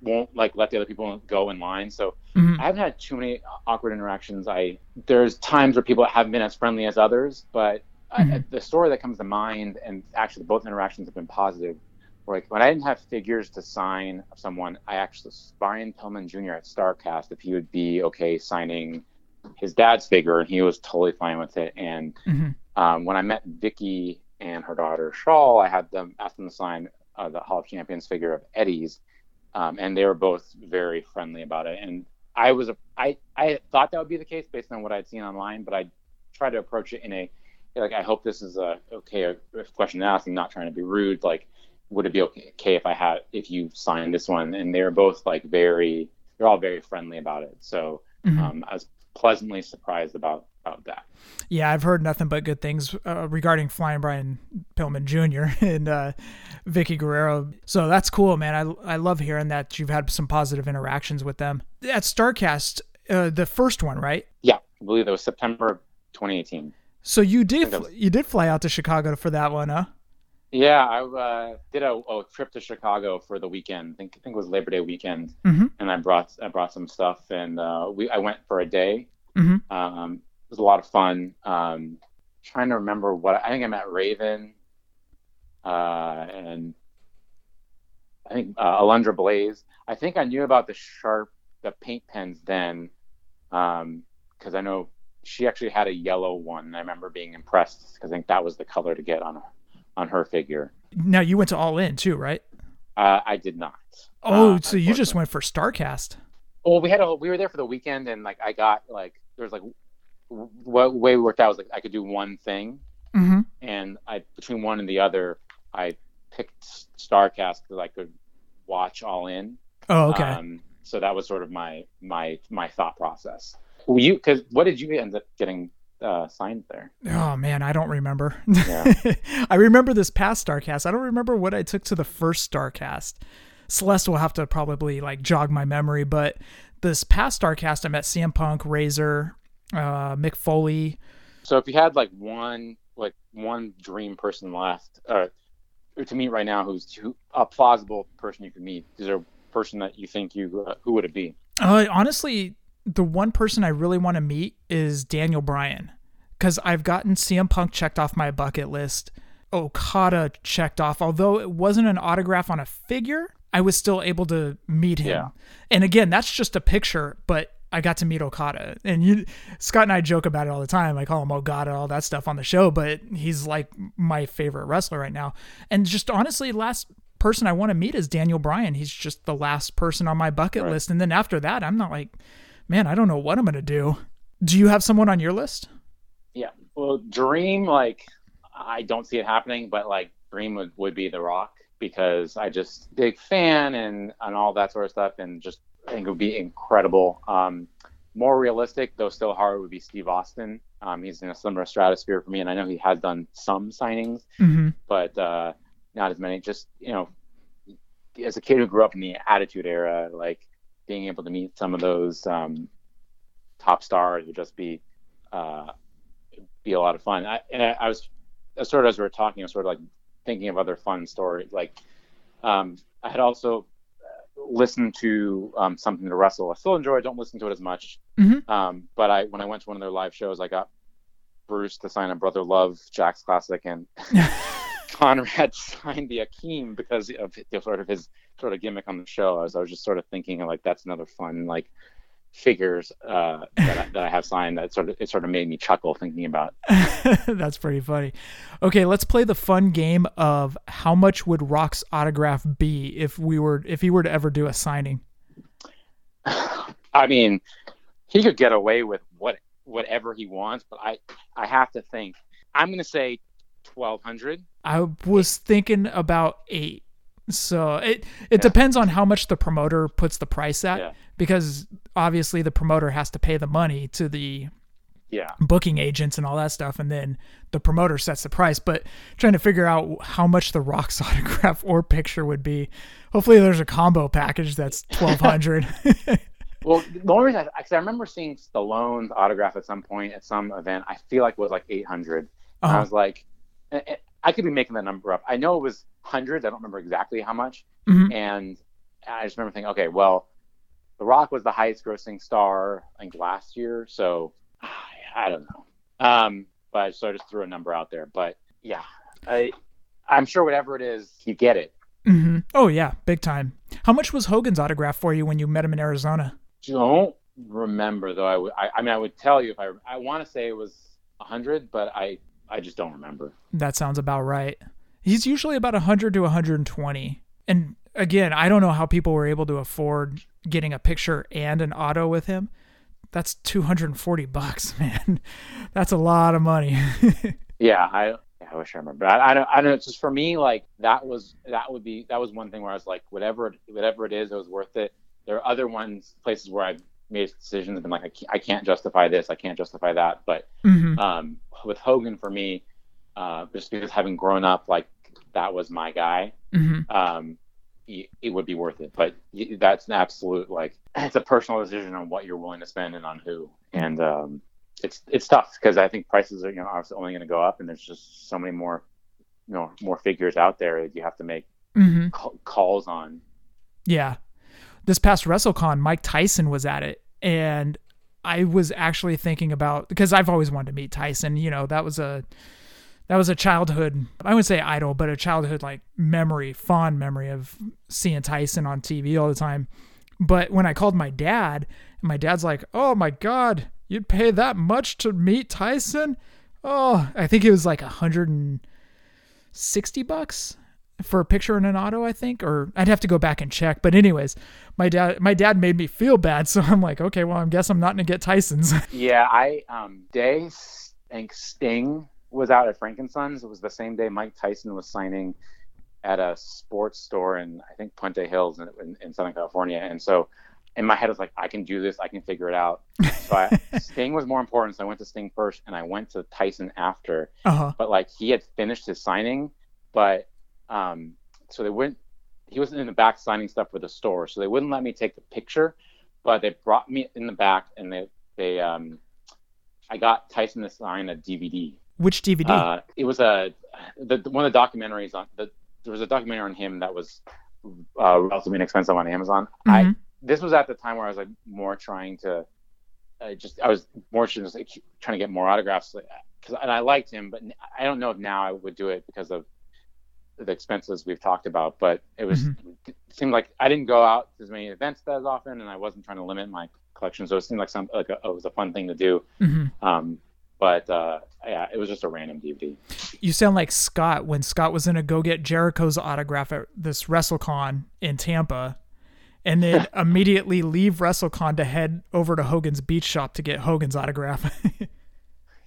Speaker 3: won't like let the other people go in line. So mm-hmm. I haven't had too many awkward interactions. I there's times where people haven't been as friendly as others, but I, mm-hmm. the story that comes to mind, and actually both interactions have been positive. Like when I didn't have figures to sign of someone, I actually Brian Pillman Jr. at Starcast if he would be okay signing his dad's figure, and he was totally fine with it. And um, when I met Vickie and her daughter Shaul, I had them ask them to sign uh, the Hall of Champions figure of Eddie's, um, and they were both very friendly about it. And I was a, I I thought that would be the case based on what I'd seen online, but I tried to approach it in a like I hope this is a okay question to ask. I'm not trying to be rude. Like, would it be okay, if I had if you signed this one? And they were both like very they're all very friendly about it. So um, I was pleasantly surprised about about that.
Speaker 2: Yeah, I've heard nothing but good things uh, regarding Flying Brian Pillman Jr. and uh, Vickie Guerrero. So that's cool, man. I, I love hearing that you've had some positive interactions with them. At StarCast, uh, the first one, right?
Speaker 3: Yeah, I believe it was September 2018.
Speaker 2: So you did
Speaker 3: that
Speaker 2: you did fly out to Chicago for that one, huh?
Speaker 3: Yeah, I uh, did a, a trip to Chicago for the weekend. I think I think it was Labor Day weekend,
Speaker 2: Mhm.
Speaker 3: and I brought I brought some stuff, and uh, we I went for a day.
Speaker 2: Mhm.
Speaker 3: Um, it was a lot of fun. Um, trying to remember what I think I met Raven, uh, and I think uh, Alundra Blaze. I think I knew about the sharp the paint pens then, because I know she actually had a yellow one. I remember being impressed because I think that was the color to get on on her figure.
Speaker 2: Now you went to All In too, right?
Speaker 3: Uh, I did not.
Speaker 2: Oh,
Speaker 3: Uh,
Speaker 2: so you just went for StarCast.
Speaker 3: Well, we had a we were there for the weekend, and like I got like there was like what way we worked out was like I could do one thing,
Speaker 2: Mhm.
Speaker 3: and I between one and the other, I picked Starcast because I could watch all in.
Speaker 2: Oh, okay.
Speaker 3: Um, so that was sort of my my my thought process. Well, you because what did you end up getting uh, signed there?
Speaker 2: Oh man, I don't remember.
Speaker 3: Yeah.
Speaker 2: I remember this past Starcast. I don't remember what I took to the first Starcast. Celeste will have to probably like jog my memory, but this past Starcast, I met CM Punk, Razor, uh, Mick Foley.
Speaker 3: So if you had like one like one dream person left, uh, to meet right now, who's who, a plausible person you could meet? Is there a person that you think you uh, who would it be?
Speaker 2: Uh, honestly, the one person I really want to meet is Daniel Bryan because I've gotten CM Punk checked off my bucket list, Okada checked off. Although it wasn't an autograph on a figure, I was still able to meet him.
Speaker 3: Yeah.
Speaker 2: And again, that's just a picture, but I got to meet Okada. And you, Scott and I joke about it all the time. I call him Okada, all that stuff on the show, but he's like my favorite wrestler right now. And just honestly, last person I want to meet is Daniel Bryan. He's just the last person on my bucket
Speaker 3: Right.
Speaker 2: list. And then after that, I'm not like, man, I don't know what I'm going to do. Do you have someone on your list?
Speaker 3: Yeah. Well, Dream, like, I don't see it happening, but like, Dream would, would be The Rock because I just big fan and and all that sort of stuff, and just I think it would be incredible. Um, more realistic, though still hard, would be Steve Austin. Um, he's in a similar stratosphere for me, and I know he has done some signings,
Speaker 2: Mm-hmm.
Speaker 3: but uh, not as many. Just you know, as a kid who grew up in the Attitude Era, like being able to meet some of those um, top stars would just be uh, be a lot of fun. I, and I, I was sort of as we were talking, I was sort of like thinking of other fun stories. Like um, I had also uh, listened to um, something to wrestle. I still enjoy. I Don't listen to it as much.
Speaker 2: Mhm.
Speaker 3: Um, but I when I went to one of their live shows, I got Bruce to sign a Brother Love Jakks Classic, and Conrad signed the Akeem because of the, sort of his sort of gimmick on the show. I was, I was just sort of thinking like that's another fun like figures uh, that, I, that I have signed that sort of it sort of made me chuckle thinking about.
Speaker 2: That's pretty funny. Okay, let's play the fun game of how much would Rock's autograph be if we were if he were to ever do a signing.
Speaker 3: I mean, he could get away with what whatever he wants, but I I have to think. I'm going to say twelve hundred.
Speaker 2: I was thinking about eight. So it it depends on how much the promoter puts the price at,
Speaker 3: Yeah.
Speaker 2: because obviously the promoter has to pay the money to the
Speaker 3: Yeah.
Speaker 2: booking agents and all that stuff, and then the promoter sets the price. But trying to figure out how much the Rock's autograph or picture would be. Hopefully, there's a combo package that's twelve hundred.
Speaker 3: Well, the only reason, because I, remember seeing Stallone's autograph at some point at some event. I feel like it was like 800. And I
Speaker 2: Uh-huh.
Speaker 3: was like, eh, eh, I could be making that number up. I know it was hundreds. I don't remember exactly how much.
Speaker 2: Mhm.
Speaker 3: And I just remember thinking, okay, well, The Rock was the highest grossing star, I think, last year. So I don't know. Um, but so I just threw a number out there. But yeah, I, I'm sure whatever it is, you get it.
Speaker 2: Mm-hmm. Oh yeah, big time. How much was Hogan's autograph for you when you met him in Arizona?
Speaker 3: don't remember though. I would. I, I mean, I would tell you if I. I want to say it was a hundred, but I. I just don't remember.
Speaker 2: That sounds about right. He's usually about 100 to 120. And again, I don't know how people were able to afford getting a picture and an auto with him. That's 240 bucks, man. That's a lot of money.
Speaker 3: Yeah, I I wish I remember. I, I don't. I don't. It's just for me, like that was that would be that was one thing where I was like, whatever whatever it is, it was worth it. There are other ones places where I've made decisions and been like, I can't, I can't justify this, I can't justify that. But
Speaker 2: Mhm.
Speaker 3: um, with Hogan, for me, uh, just because having grown up like that was my guy,
Speaker 2: Mhm.
Speaker 3: um, y- it would be worth it. But y- that's an absolute like it's a personal decision on what you're willing to spend and on who. And um, it's it's tough because I think prices are you know obviously only going to go up, and there's just so many more you know more figures out there that you have to make
Speaker 2: Mhm.
Speaker 3: ca- calls on.
Speaker 2: Yeah. This past WrestleCon, Mike Tyson was at it, and I was actually thinking about because I've always wanted to meet Tyson. You know, that was a that was a childhood I wouldn't say idol, but a childhood like memory, fond memory of seeing Tyson on TV all the time. But when I called my dad, and my dad's like, "Oh my God, you'd pay that much to meet Tyson?" Oh, I think it was like a hundred and sixty bucks for a picture in an auto, I think, or I'd have to go back and check. But anyways, my dad my dad made me feel bad, so I'm like, okay, well, I guess I'm not gonna get Tyson's.
Speaker 3: Yeah, I um day think Sting was out at Frank and Son's. It was the same day Mike Tyson was signing at a sports store in I think Puente Hills in, in, in Southern California. And so in my head I was like, I can do this, I can figure it out. So I, Sting was more important, so I went to Sting first, and I went to Tyson after.
Speaker 2: Uh huh.
Speaker 3: But like he had finished his signing, but um, so they wouldn't. He wasn't in the back signing stuff for the store, so they wouldn't let me take the picture. But they brought me in the back, and they they um, I got Tyson to sign a DVD.
Speaker 2: Which DVD?
Speaker 3: Uh, it was a the, one of the documentaries on the there was a documentary on him that was uh, relatively inexpensive on Amazon. I
Speaker 2: Mhm.
Speaker 3: this was at the time where I was like more trying to uh, just I was more just like, trying to get more autographs because and I liked him, but I don't know if now I would do it because of the expenses we've talked about. But it was it seemed like I didn't go out to as many events as often, and I wasn't trying to limit my collection, so it seemed like some like a, it was a fun thing to do.
Speaker 2: Mhm.
Speaker 3: Um, but uh, yeah, it was just a random DVD.
Speaker 2: You sound like Scott when Scott was gonna go get Jericho's autograph at this WrestleCon in Tampa, and then immediately leave WrestleCon to head over to Hogan's Beach Shop to get Hogan's autograph.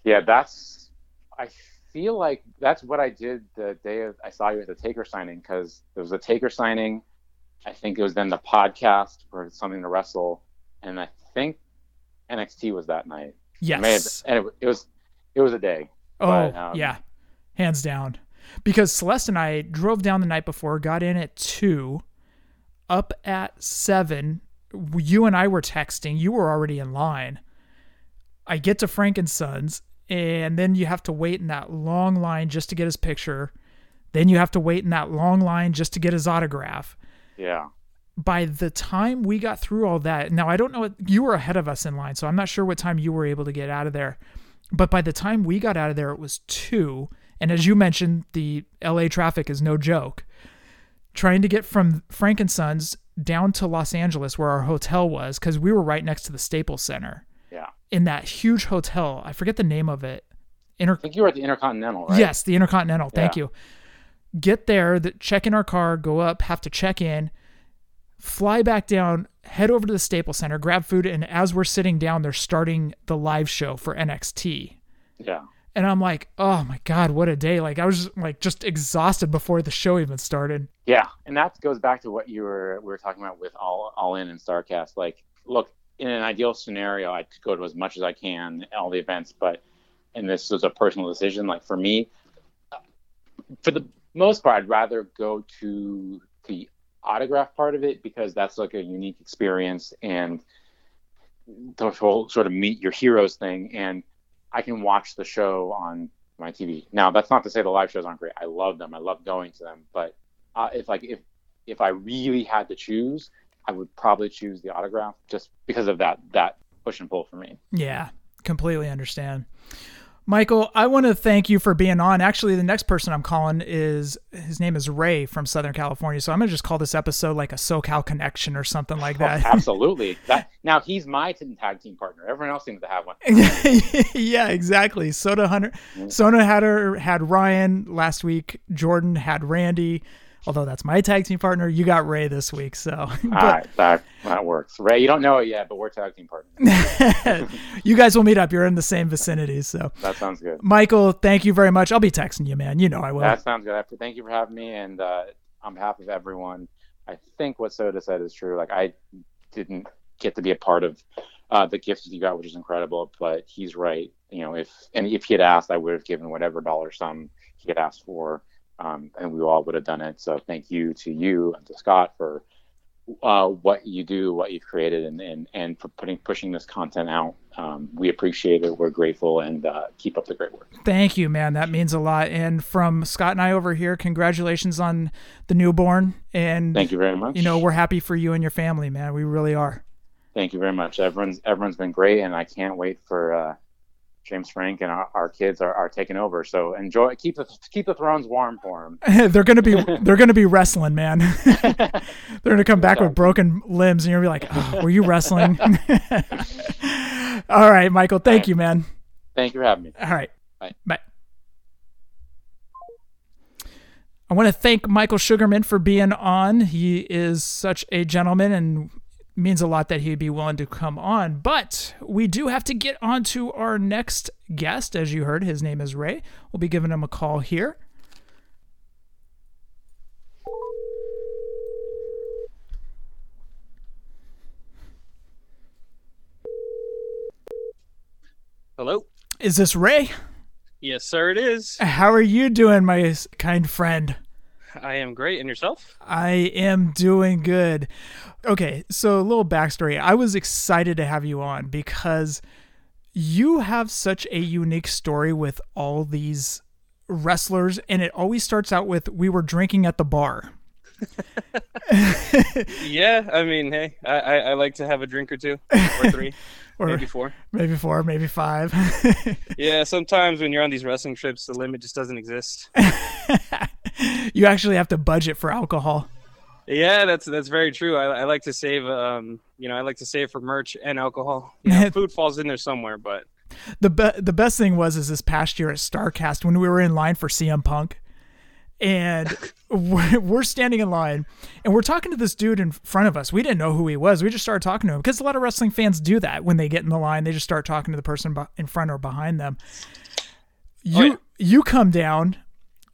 Speaker 3: Yeah, that's. I feel like that's what I did the day of, I saw you at the Taker signing because there was a Taker signing. I think it was then the podcast for something to wrestle, and I think NXT was that night. It may have-
Speaker 2: yes.
Speaker 3: and it, it was it was a day.
Speaker 2: Oh
Speaker 3: But, um,
Speaker 2: yeah, hands down. Because Celeste and I drove down the night before, got in at two, up at seven. You and I were texting. You were already in line. I get to Frank and then you have to wait in that long line just to get his picture. Then you have to wait in that long line just to get his autograph.
Speaker 3: Yeah.
Speaker 2: By the time we got through all that, now I don't know what you were ahead of us in line, so I'm not sure what time you were able to get out of there. But by the time we got out of there, it was two. And as you mentioned, the LA traffic is no joke. Trying to get from Frank and Son's down to Los Angeles, where our hotel was, because we were right next to the Staples Center. In that huge hotel. I forget the name of it. Inter-
Speaker 3: I think you were at the Intercontinental, right?
Speaker 2: Yes, the Intercontinental. Thank
Speaker 3: Yeah.
Speaker 2: you. Get there, the, check in our car, go up, have to check in, fly back down, head over to the Staples Center, grab food, and as we're sitting down, they're starting the live show for NXT.
Speaker 3: Yeah.
Speaker 2: And I'm like, oh my God, what a day. Like I was just, like just exhausted before the show even started.
Speaker 3: Yeah, and that goes back to what you were we were talking about with all all in and Starcast. Like, look, in an ideal scenario, I could go to as much as I can all the events, but and this was a personal decision. Like for me, for the most part, I'd rather go to the autograph part of it because that's like a unique experience and the whole sort of meet your heroes thing. And I can watch the show on my TV. Now, that's not to say the live shows aren't great. I love them. I love going to them. But uh, if like if if I really had to choose, I would probably choose the autograph just because of that that push and pull for me.
Speaker 2: Yeah, completely understand. Michael, I want to thank you for being on. Actually, the next person I'm calling is his name is Ray from Southern California. So I'm going to just call this episode like a SoCal connection or something like that.
Speaker 3: Oh, absolutely. That now he's my tag team partner. Everyone else seems to have one.
Speaker 2: yeah, exactly. Soda Hunter, mm-hmm. Sona had her had Ryan last week. Jordan had Randy. Although that's my tag team partner, you got Ray this week. So,
Speaker 3: All right, that that works. Ray, you don't know it yet, but we're tag team partners.
Speaker 2: you guys will meet up. You're in the same vicinity, so
Speaker 3: that sounds good.
Speaker 2: Michael, thank you very much. I'll be texting you, man. You know I will.
Speaker 3: That sounds good. Thank you for having me, and uh, on behalf of everyone, I think what Soda said is true. Like I didn't get to be a part of uh, the gifts you got, which is incredible. But he's right. You know, if and if he had asked, I would have given whatever dollar sum he had asked for um, and we all would have done it. So thank you to you and to Scott for uh, what you do, what you've created, and and, and for putting pushing this content out. Um, we appreciate it. We're grateful, and uh, keep up the great work.
Speaker 2: Thank you, man. That means a lot. And from Scott and I over here, congratulations on the newborn. And
Speaker 3: thank you very much.
Speaker 2: You know, we're happy for you and your family, man. We really are.
Speaker 3: Thank you very much. Everyone's everyone's been great, and I can't wait for. Uh, James Frank and our, our kids are, are taking over. So enjoy, keep the keep the thrones warm for
Speaker 2: them. they're gonna be they're gonna be wrestling, man. they're gonna come back with broken limbs, and you're gonna be like, oh, "Were you wrestling?" All right, Michael. Thank right. you, man.
Speaker 3: Thank you for having me.
Speaker 2: All right.
Speaker 3: Bye.
Speaker 2: Bye. I want to thank Michael Sugarman for being on. He is such a gentleman and means a lot that he'd be willing to come on. But we do have to get on to our next guest. As you heard, his name is Ray. We'll be giving him a call here.
Speaker 4: Hello.
Speaker 2: Is this Ray?
Speaker 4: Yes, sir, it is.
Speaker 2: How are you doing, my kind friend?
Speaker 4: I am great. And yourself?
Speaker 2: I am doing good. Okay, so a little backstory. I was excited to have you on because you have such a unique story with all these wrestlers, and it always starts out with "We were drinking at the bar."
Speaker 4: yeah, I mean, hey, I, I, I, like to have a drink or two, or three, or maybe four,
Speaker 2: maybe four, maybe five.
Speaker 4: yeah, sometimes when you're on these wrestling trips, the limit just doesn't exist.
Speaker 2: you actually have to budget for alcohol.
Speaker 4: Yeah, that's that's very true. I, I like to save, um, you know, I like to save for merch and alcohol. You know, food falls in there somewhere, but
Speaker 2: the be- the best thing was is this past year at Starcast when we were in line for CM Punk, and we're, we're standing in line and we're talking to this dude in front of us. We didn't know who he was. We just started talking to him because a lot of wrestling fans do that when they get in the line. They just start talking to the person in front or behind them. You oh, yeah. you come down,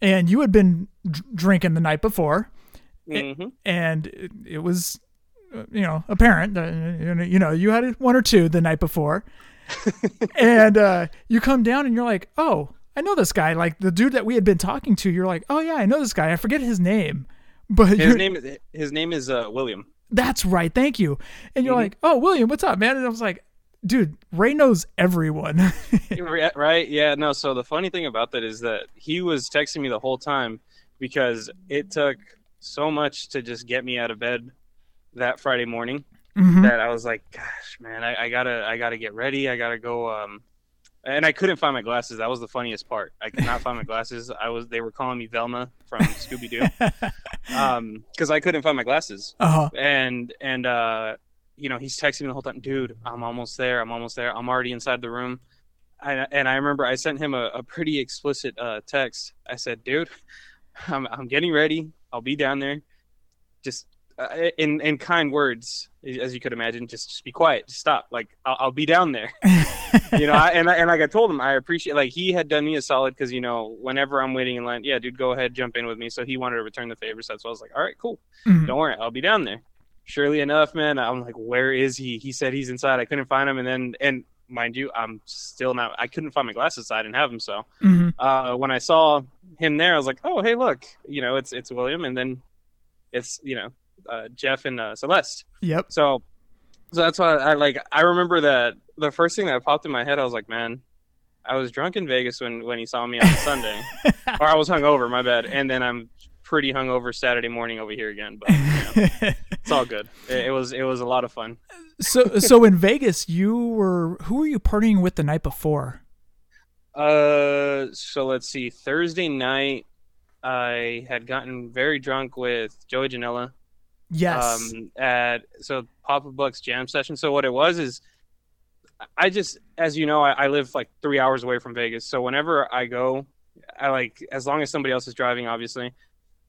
Speaker 2: and you had been d- drinking the night before
Speaker 4: Mm-hmm.
Speaker 2: And it, it, was, uh, you know, apparent that, you know, you had one or two the night before. and uh, you come down and you're like, oh, I know this guy. Like the dude that we had been talking to, you're like, oh, yeah, I know this guy. I forget his name. But
Speaker 4: his name is his name is uh, William.
Speaker 2: That's right. Thank you. And you're mm-hmm. like, oh, William, what's up, man? And I was like, dude, Ray knows everyone.
Speaker 4: right? Yeah. No. So the funny thing about that is that he was texting me the whole time because it took so much to just get me out of bed that Friday morning mm-hmm. that I was like, gosh, man, I, I, gotta, I gotta get ready. I gotta go. Um, and I couldn't find my glasses. That was the funniest part. I could not find my glasses. I was, they were calling me Velma from Scooby Doo, um, because I couldn't find my glasses.
Speaker 2: Uh-huh.
Speaker 4: And and uh, you know, he's texting me the whole time, dude. I'm almost there. I'm almost there. I'm already inside the room. I, and I remember I sent him a, a pretty explicit uh, text. I said, dude, I'm, I'm getting ready. I'll be down there. Just uh, in in kind words, as you could imagine. Just just be quiet. Just stop. Like I'll, I'll be down there. you know. I, and I, and like I told him, I appreciate. Like he had done me a solid because you know whenever I'm waiting in line, yeah, dude, go ahead, jump in with me. So he wanted to return the favor. So I was like, all right, cool. Mm-hmm. Don't worry, I'll be down there. Surely enough, man, I'm like, where is he? He said he's inside. I couldn't find him, and then and mind you, I'm still not. I couldn't find my glasses. So I didn't have them. So
Speaker 2: mm-hmm.
Speaker 4: uh, when I saw him there, I was like, oh, hey, look, you know, it's it's William, and then it's you know uh, Jeff and uh, Celeste.
Speaker 2: Yep.
Speaker 4: So so that's why I like. I remember that the first thing that popped in my head, I was like, man. I was drunk in Vegas when, when he saw me on Sunday, or I was hungover. My bad. And then I'm pretty hungover Saturday morning over here again, but it's all good. It, it, was it was a lot of fun.
Speaker 2: so so in Vegas, you were who were you partying with the night before?
Speaker 4: Uh, so let's see. Thursday night, I had gotten very drunk with Joey Janela.
Speaker 2: Yes.
Speaker 4: Um, at so Papa Buck's jam session. So what it was is, I just, as you know, I, I live like three hours away from Vegas. So whenever I go, I like as long as somebody else is driving, obviously.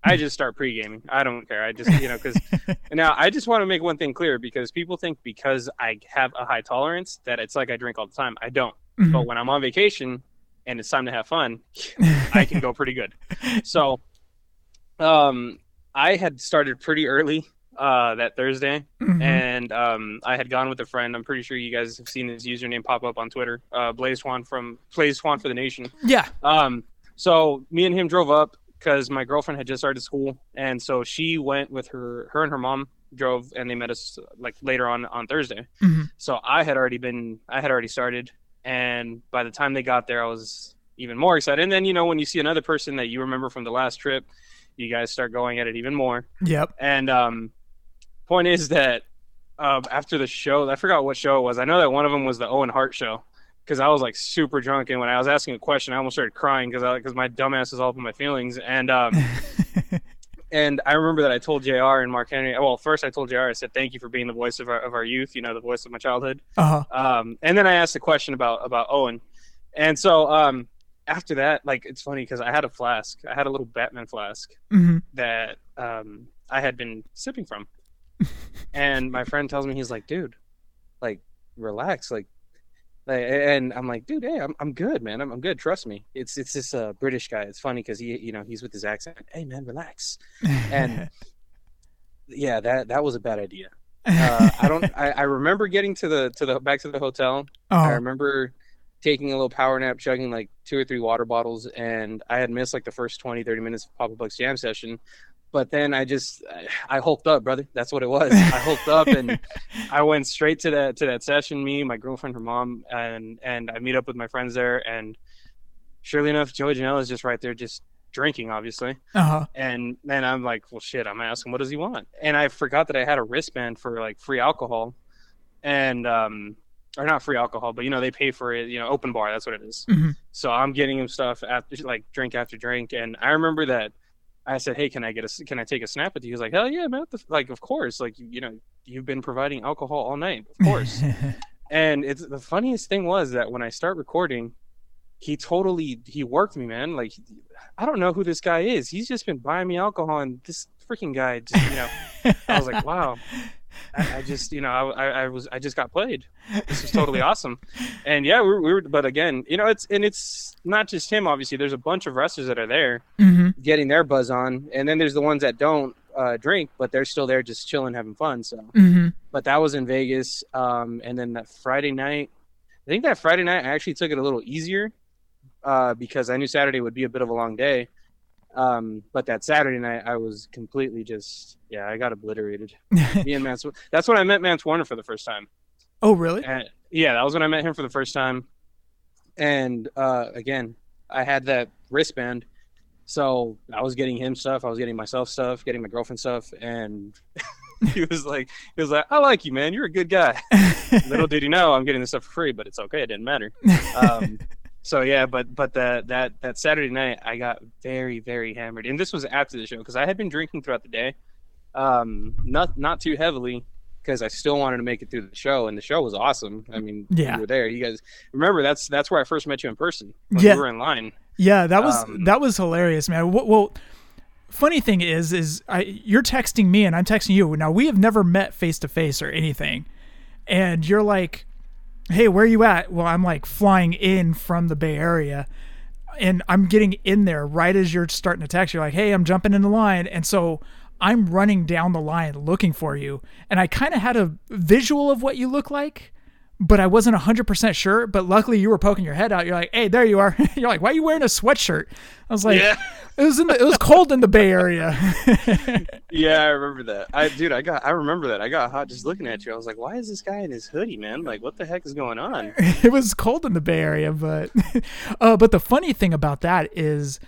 Speaker 4: I just start pre gaming. I don't care. I just you know because now I just want to make one thing clear because people think because I have a high tolerance that it's like I drink all the time. I don't.
Speaker 2: Mhm.
Speaker 4: But when I'm on vacation and it's time to have fun, I can go pretty good. So, um, I had started pretty early uh, that Thursday,
Speaker 2: Mhm.
Speaker 4: and um, I had gone with a friend. I'm pretty sure you guys have seen his username pop up on Twitter. Uh, Blaze Juan from Blaze Juan for the Nation.
Speaker 2: Yeah.
Speaker 4: Um, so me and him drove up because my girlfriend had just started school, and so she went with her. Her and her mom drove, and they met us like later on on Thursday.
Speaker 2: Mhm.
Speaker 4: So I had already been, I had already started, and by the time they got there, I was even more excited. And then you know when you see another person that you remember from the last trip, you guys start going at it even more.
Speaker 2: Yep.
Speaker 4: And um, point is that um, after the show, I forgot what show it was. I know that one of them was the Owen Hart show because I was like super drunk, and when I was asking a question, I almost started crying because I because my dumbass is all up in my feelings. And um, and I remember that I told Jr. and Mark Henry. Well, first I told Jr. I said thank you for being the voice of our of our youth. You know, the voice of my childhood.
Speaker 2: Uh-huh.
Speaker 4: Um, and then I asked a question about about Owen, and so um, after that, like it's funny because I had a flask. I had a little Batman flask
Speaker 2: Mhm.
Speaker 4: that um, I had been sipping from, and my friend tells me he's like, dude, like relax, like. And I'm like, dude, hey, I'm, I'm good, man. I'm, I'm good. Trust me. It's it's this uh, British guy. It's funny because he, you know, he's with his accent. Hey, man, relax. And yeah, that that was a bad idea. Uh, I don't. I, I remember getting to the to the back to the hotel. I
Speaker 2: Oh.
Speaker 4: remember taking a little power nap, chugging like two or three water bottles, and I had missed like the first 20, 30 minutes of Papa Buck's jam session. But then I just I, hulked up, brother. That's what it was. I hulked up and I went straight to that to that session. Me, my girlfriend, her mom, and and I meet up with my friends there. And surely enough, Joey Janela is just right there, just drinking, obviously.
Speaker 2: Uh-huh.
Speaker 4: And then I'm like, well, shit, I'm asking, what does he want? And I forgot that I had a wristband for like free alcohol, and um, or not free alcohol, but you know they pay for it, you know, open bar. That's what it is.
Speaker 2: Mhm.
Speaker 4: So I'm getting him stuff after like drink after drink, and I remember that I said, hey, can I get a, can I take a snap with you? He's like, hell yeah, man. What the f-" Like, of course. Like, you, you know, you've been providing alcohol all night, of course. and it's the funniest thing was that when I start recording, he totally he worked me, man. Like, I don't know who this guy is. He's just been buying me alcohol, and this freaking guy, just, you know, I was like, wow. I, I just, you know, I, I, was, I just got played. This is totally awesome. And yeah, we were, we were, but again, you know, it's, and it's not just him. Obviously, there's a bunch of wrestlers that are there
Speaker 2: Mhm.
Speaker 4: getting their buzz on, and then there's the ones that don't uh, drink, but they're still there, just chilling, having fun. So,
Speaker 2: Mhm.
Speaker 4: but that was in Vegas. Um, and then that Friday night, I think that Friday night, I actually took it a little easier uh, because I knew Saturday would be a bit of a long day. Um, but that Saturday night, I was completely just, yeah, I got obliterated. Me and Mance, that's when I met Mance Warner for the first time.
Speaker 2: Oh, really?
Speaker 4: And yeah, that was when I met him for the first time. And uh, again, I had that wristband, so I was getting him stuff. I was getting myself stuff, getting my girlfriend stuff, and he was like, he was like, "I like you, man. You're a good guy." Little did he know, I'm getting this stuff for free, but it's okay. It didn't matter. Um, so yeah, but but that that that Saturday night, I got very very hammered, and this was after the show because I had been drinking throughout the day, um, not not too heavily because I still wanted to make it through the show, and the show was awesome. I mean,
Speaker 2: Yeah.
Speaker 4: you were there. You guys remember that's that's where I first met you in person. When
Speaker 2: Yeah.
Speaker 4: we were in line.
Speaker 2: Yeah, that was
Speaker 4: Um,
Speaker 2: that was hilarious, man. Well, well, funny thing is, is I you're texting me and I'm texting you. Now we have never met face to face or anything, and you're like, "Hey, where are you at?" Well, I'm like flying in from the Bay Area, and I'm getting in there right as you're starting to text. You're like, "Hey, I'm jumping in the line," and so. I'm running down the line looking for you, and I kind of had a visual of what you look like, but I wasn't 100% sure. But luckily, you were poking your head out. You're like, hey, there you are. You're like, why are you wearing a sweatshirt? I was like,
Speaker 4: Yeah.
Speaker 2: it was in the, it was cold in the Bay Area.
Speaker 4: Yeah, I remember that. I dude, I got I remember that. I got hot just looking at you. I was like, why is this guy in his hoodie, man? Like, what the heck is going on?
Speaker 2: it was cold in the Bay Area, but uh, but the funny thing about that is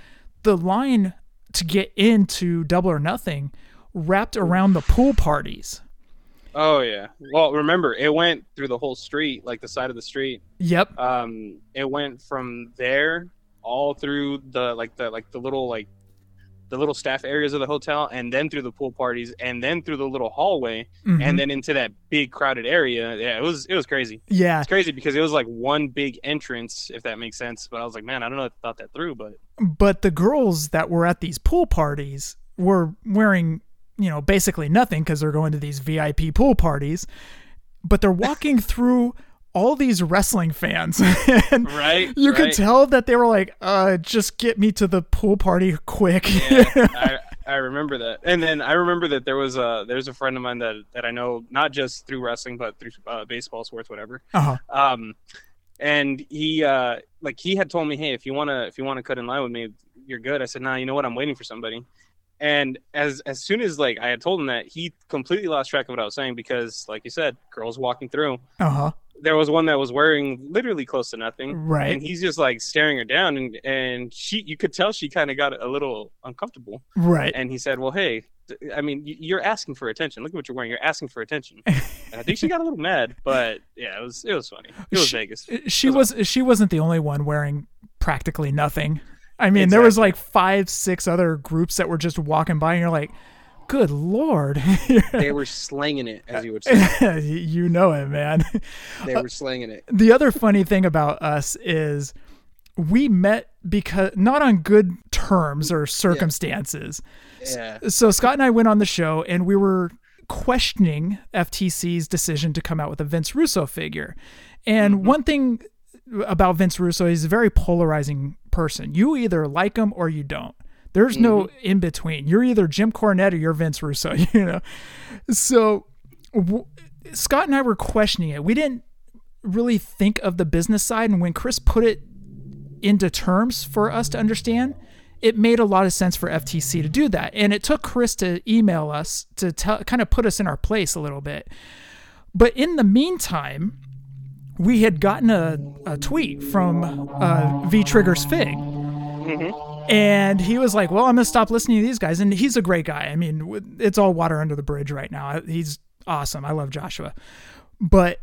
Speaker 2: the line to get into Double or Nothing wrapped around the pool parties.
Speaker 4: Oh yeah. Well, remember, it went through the whole street, like the side of the street.
Speaker 2: Yep.
Speaker 4: Um, it went from there all through the like the like the little like the little staff areas of the hotel, and then through the pool parties, and then through the little hallway,
Speaker 2: Mhm.
Speaker 4: and then into that big crowded area. Yeah, it was it was crazy.
Speaker 2: Yeah.
Speaker 4: It's crazy because it was like one big entrance, if that makes sense. But I was like, man, I don't know if I thought that through, but
Speaker 2: But the girls that were at these pool parties were wearing, you know, basically nothing because they're going to these VIP pool parties, but they're walking through all these wrestling fans. and
Speaker 4: Right,
Speaker 2: You could tell that they were like, uh, just get me to the pool party quick.
Speaker 4: yeah, I, I remember that. And then I remember that there was a there's a friend of mine that that I know not just through wrestling but through uh, baseball, sports, whatever.
Speaker 2: uh-huh.
Speaker 4: Um, and he uh like he had told me, hey, if you wanna if you wanna cut in line with me, you're good. I said, nah, you know what? I'm waiting for somebody. And as as soon as like I had told him that, he completely lost track of what I was saying because, like you said, girls walking through.
Speaker 2: Uh-huh.
Speaker 4: There was one that was wearing literally close to nothing,
Speaker 2: Right.
Speaker 4: And he's just like staring her down, and and she, you could tell she kind of got a little uncomfortable.
Speaker 2: Right.
Speaker 4: And he said, "Well, hey, I mean, you're asking for attention. Look at what you're wearing. You're asking for attention." and I think she got a little mad, but yeah, it was it was funny. It was
Speaker 2: She-
Speaker 4: Vegas.
Speaker 2: she was she wasn't the only one wearing practically nothing. I mean, there was like five, six other groups that were just walking by, and you're like, "Good lord!"
Speaker 4: They were slanging it, as you would say.
Speaker 2: you know it, man.
Speaker 4: They uh, were slanging it.
Speaker 2: The other funny thing about us is we met because not on good terms or circumstances.
Speaker 4: Yeah.
Speaker 2: So Scott and I went on the show and we were questioning FTC's decision to come out with a Vince Russo figure. And mm-hmm. one thing about Vince Russo, he's a very polarizing person. You either like him or you don't. There's no mm-hmm. in between. You're either Jim Cornette or you're Vince Russo, you know. So w- Scott and I were questioning it. We didn't really think of the business side and when Chris put it into terms for us to understand, it made a lot of sense for FTC to do that. And it took Chris to email us to tell, kind of put us in our place a little bit. But in the meantime, we had gotten a, a tweet from uh, V Triggers Fig. And he was like, Well, I'm going to stop listening to these guys. And he's a great guy. I mean, it's all water under the bridge right now. He's awesome. I love Joshua. But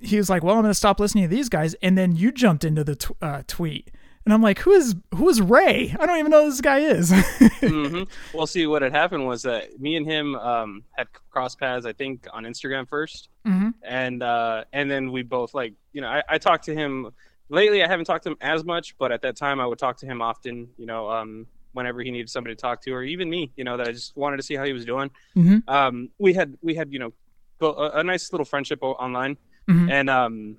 Speaker 2: he was like, "Well, I'm going to stop listening to these guys." And then you jumped into the t- uh, tweet, and I'm like, "Who is who is Ray? I don't even know who this guy is."
Speaker 4: hmm Well, see, what had happened was that me and him um, had crossed paths, I think, on Instagram 1st
Speaker 2: Mhm.
Speaker 4: and uh, and then we both like, you know, I, I talked to him lately. I haven't talked to him as much, but at that time, I would talk to him often. You know, um, whenever he needed somebody to talk to, or even me, you know, that I just wanted to see how he was doing.
Speaker 2: Mhm.
Speaker 4: Um, we had we had you know a, a nice little friendship online,
Speaker 2: Mhm.
Speaker 4: and um,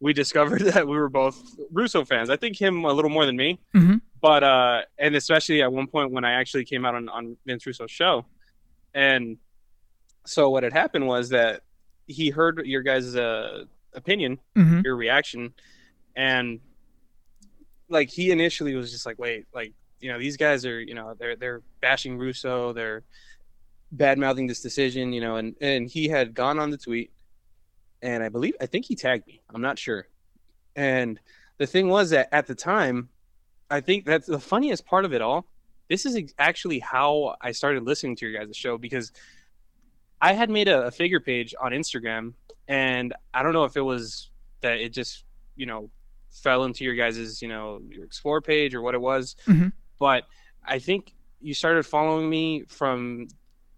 Speaker 4: we discovered that we were both Russo fans. I think him a little more than me
Speaker 2: Mhm.
Speaker 4: but uh and especially at one point when i actually came out on, on vince russo's show and so what had happened was that he heard your guys' uh, opinion
Speaker 2: Mhm.
Speaker 4: your reaction and like he initially was just like wait like you know these guys are you know they're they're bashing russo they're bad mouthing this decision you know and and he had gone on the tweet and i believe i think he tagged me i'm not sure and the thing was that at the time I think that's the funniest part of it all. This is actually how I started listening to your guys' show because I had made a, a figure page on Instagram, and I don't know if it was that it just you know fell into your guys' you know your explore page or what it was,
Speaker 2: Mhm.
Speaker 4: but I think you started following me from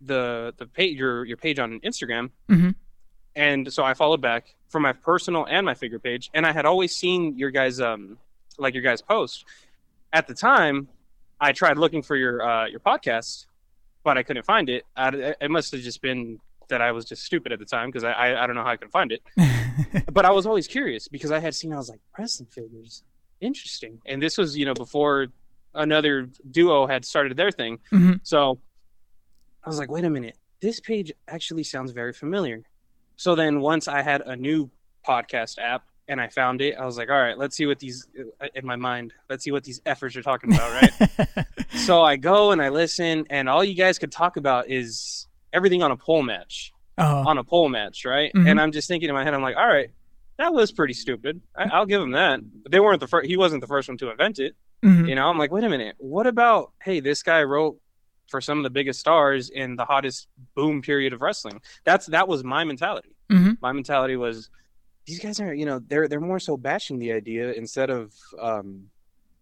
Speaker 4: the the page your your page on Instagram,
Speaker 2: Mhm.
Speaker 4: And so I followed back from my personal and my figure page, and I had always seen your guys um like your guys post at the time, I tried looking for your uh, your podcast, but I couldn't find it. I, it must have just been that I was just stupid at the time because I, I I don't know how I could find it. but I was always curious because I had seen I was like wrestling figures, interesting. And this was you know before another duo had started their thing,
Speaker 2: Mhm.
Speaker 4: so I was like, wait a minute, this page actually sounds very familiar. So then once I had a new podcast app and I found it, I was like, all right, let's see what these in my mind, let's see what these efforts are talking about, right? so I go and I listen, and all you guys could talk about is everything on a pole match,
Speaker 2: Oh,
Speaker 4: on a pole match, right?
Speaker 2: Mhm.
Speaker 4: And I'm just thinking in my head, I'm like, all right, that was pretty stupid. I, I'll give him that. But they weren't the first. He wasn't the first one to invent it.
Speaker 2: Mhm.
Speaker 4: You know, I'm like, wait a minute, what about? Hey, this guy wrote for some of the biggest stars in the hottest boom period of wrestling. That's that was my mentality.
Speaker 2: Mhm.
Speaker 4: My mentality was these guys are, you know, they're they're more so bashing the idea instead of um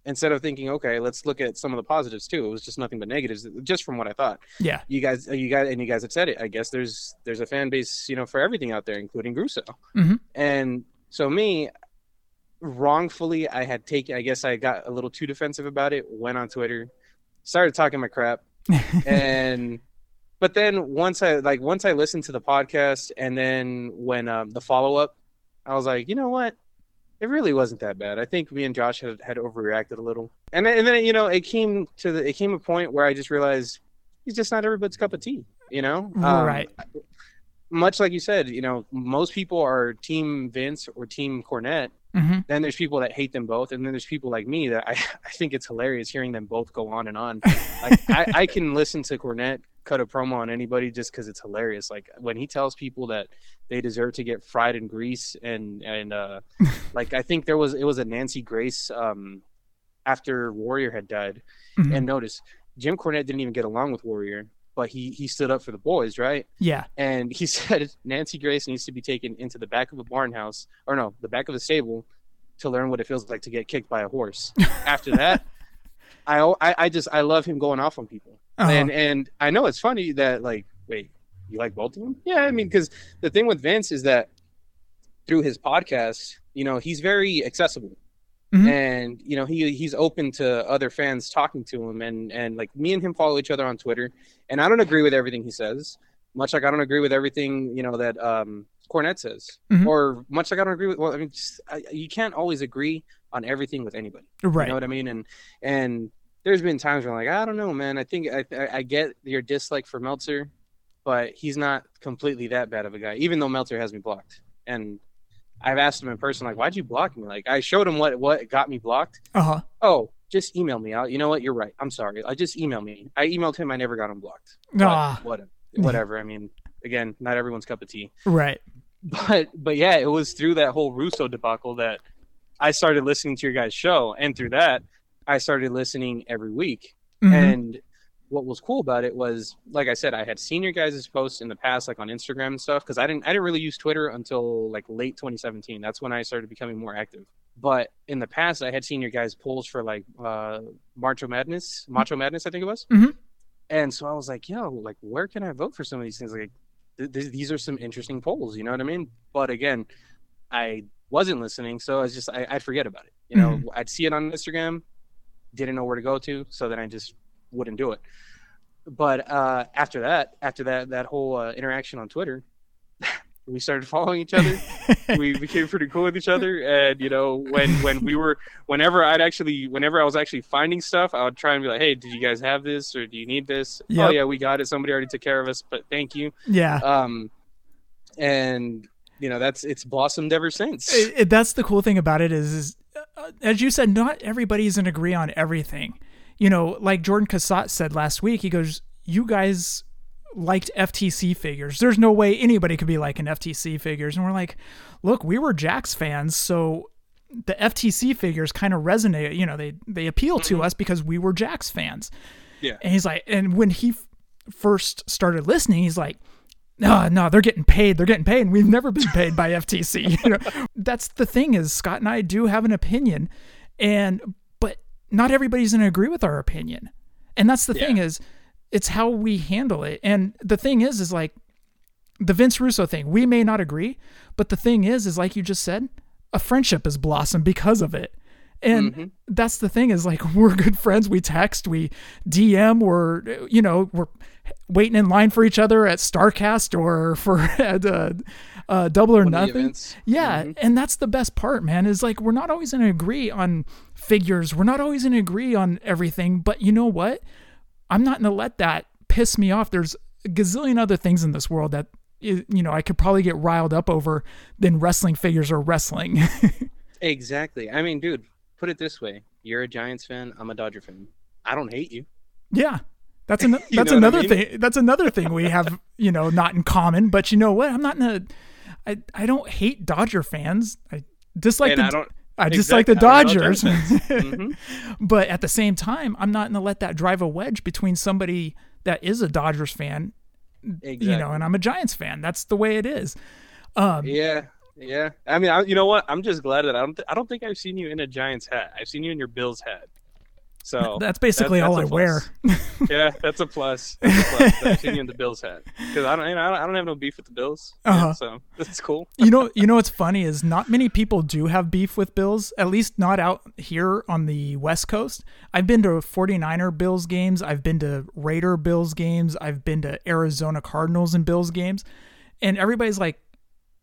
Speaker 4: instead of thinking, okay, let's look at some of the positives too. It was just nothing but negatives, just from what I thought.
Speaker 2: yeah.
Speaker 4: You guys, you guys, and you guys have said it. I guess there's there's a fan base, you know, for everything out there, including Russo.
Speaker 2: Mhm.
Speaker 4: And so me, wrongfully, I had taken. I guess I got a little too defensive about it. Went on Twitter, started talking my crap, and but then once I like once I listened to the podcast and then when um, the follow up, I was like, you know what? It really wasn't that bad. I think me and Josh had, had overreacted a little, and then, and then you know it came to the it came a point where I just realized he's just not everybody's cup of tea. You know, Um,
Speaker 2: Right.
Speaker 4: Much like you said, you know, most people are Team Vince or Team Cornette.
Speaker 2: hmm
Speaker 4: Then there's people that hate them both, and then there's people like me that I, I think it's hilarious hearing them both go on and on. Like I, I can listen to Cornette cut a promo on anybody just because it's hilarious. Like when he tells people that they deserve to get fried in grease, and and uh, like I think there was it was a Nancy Grace um, after Warrior had died,
Speaker 2: Mhm.
Speaker 4: and notice Jim Cornette didn't even get along with Warrior, but he he stood up for the boys, right?
Speaker 2: Yeah.
Speaker 4: and he said Nancy Grace needs to be taken into the back of a barn house, or no, the back of a stable, to learn what it feels like to get kicked by a horse. After that, I, I I just I love him going off on people,
Speaker 2: Uh-huh.
Speaker 4: and and I know it's funny that like wait you like both of them? Yeah, I mean because the thing with Vince is that through his podcast, you know, he's very accessible.
Speaker 2: Mhm.
Speaker 4: And you know he he's open to other fans talking to him and and like me and him follow each other on Twitter and I don't agree with everything he says much like I don't agree with everything you know that um Cornette says,
Speaker 2: Mhm.
Speaker 4: or much like I don't agree with. Well, I mean, just, I, you can't always agree on everything with anybody.
Speaker 2: Right.
Speaker 4: You know what I mean? And and there's been times where I'm like, I don't know, man. I think I I, I get your dislike for Meltzer, but he's not completely that bad of a guy. Even though Meltzer has me blocked, and I've asked him in person, like, why'd you block me? Like, I showed him what what got me blocked.
Speaker 2: Uh huh.
Speaker 4: Oh, just email me out. You know what? You're right. I'm sorry. I just email me. I emailed him. I never got him blocked. But
Speaker 2: Ah.
Speaker 4: whatever. Whatever. I mean, again, not everyone's cup of tea
Speaker 2: Right.
Speaker 4: but but yeah, it was through that whole Russo debacle that I started listening to your guys' show, and through that, I started listening every week.
Speaker 2: Mhm.
Speaker 4: And what was cool about it was, like I said, I had seen your guys' posts in the past, like on Instagram and stuff, because I didn't I didn't really use Twitter until like late 2017. That's when I started becoming more active. But in the past, I had seen your guys' polls for like uh, Macho Madness, Macho Madness, I think it was.
Speaker 2: Mhm.
Speaker 4: And so I was like, yo, like, where can I vote for some of these things? Like, th- th- these are some interesting polls, you know what I mean? But again, I wasn't listening, so I was just I, I'd forget about it. You know, I'd see it on Instagram, didn't know where to go to, so then I just wouldn't do it. But uh, after that, after that that whole uh, interaction on Twitter, we started following each other. we became pretty cool with each other, and you know, when when we were, whenever I'd actually, whenever I was actually finding stuff, I would try and be like, "Hey, did you guys have this, or do you need this? Oh yeah, we got it. Somebody already took care of us, but thank you."
Speaker 2: Yeah.
Speaker 4: Um, and you know, that's it's blossomed ever since.
Speaker 2: It- it- that's the cool thing about it is, is uh, as you said, not everybody's in agree on everything. You know, like Jordan Cassatt said last week, he goes, "You guys liked FTC figures. There's no way anybody could be like an FTC figures." And we're like, "Look, we were Jakks fans, so." The FTC figures kind of resonate, you know, they they appeal to mm-hmm. us because we were Jakks fans.
Speaker 4: Yeah.
Speaker 2: And he's like, and when he f- first started listening, he's like, no, no, they're getting paid. They're getting paid. And we've never been paid by FTC. You know, that's the thing is Scott and I do have an opinion, and not everybody's going to agree with our opinion, and that's the thing is, it's how we handle it. And the thing is, is like the Vince Russo thing. We may not agree, but the thing is, is like you just said, a friendship has blossomed because of it. And mm-hmm. that's the thing is like we're good friends. We text, we DM, we're you know we're waiting in line for each other at Starcast or for at uh, uh, Double or
Speaker 4: One of the
Speaker 2: Nothing.
Speaker 4: events.
Speaker 2: Yeah, and that's the best part, man. Is like we're not always going to agree on figures. We're not always going to agree on everything. But you know what? I'm not going to let that piss me off. There's a gazillion other things in this world that you know I could probably get riled up over than wrestling figures or wrestling.
Speaker 4: Exactly. I mean, dude, put it this way: you're a Giants fan. I'm a Dodger fan. I don't hate you.
Speaker 2: Yeah. That's an, that's
Speaker 4: what I
Speaker 2: another
Speaker 4: mean?
Speaker 2: thing. That's another thing we have, you know, not in common. But you know what? I'm not in a. I I don't hate Dodger fans. I dislike
Speaker 4: And
Speaker 2: the.
Speaker 4: I don't-
Speaker 2: I dislike the
Speaker 4: exactly, don't
Speaker 2: Dodgers.
Speaker 4: Mhm.
Speaker 2: But at the same time, I'm not going to let that drive a wedge between somebody that is a Dodgers fan, you know, and I'm a Giants fan. That's the way it is. Um,
Speaker 4: Yeah, yeah. I mean, I, you know what? I'm just glad that I don't. Th- I don't think I've seen you in a Giants hat. I've seen you in your Bills hat. So
Speaker 2: That's basically
Speaker 4: that-
Speaker 2: all I
Speaker 4: that's
Speaker 2: wear.
Speaker 4: yeah, that's a plus. That's a plus. That's in the Bills hat because I don't, you know, I don't, I don't have no beef with the Bills. Yeah,
Speaker 2: Uh-huh.
Speaker 4: so that's cool.
Speaker 2: you know, you know what's funny is not many people do have beef with Bills, at least not out here on the West Coast. I've been to 49er Bills games, I've been to Raider Bills games, I've been to Arizona Cardinals and Bills games, and everybody's like,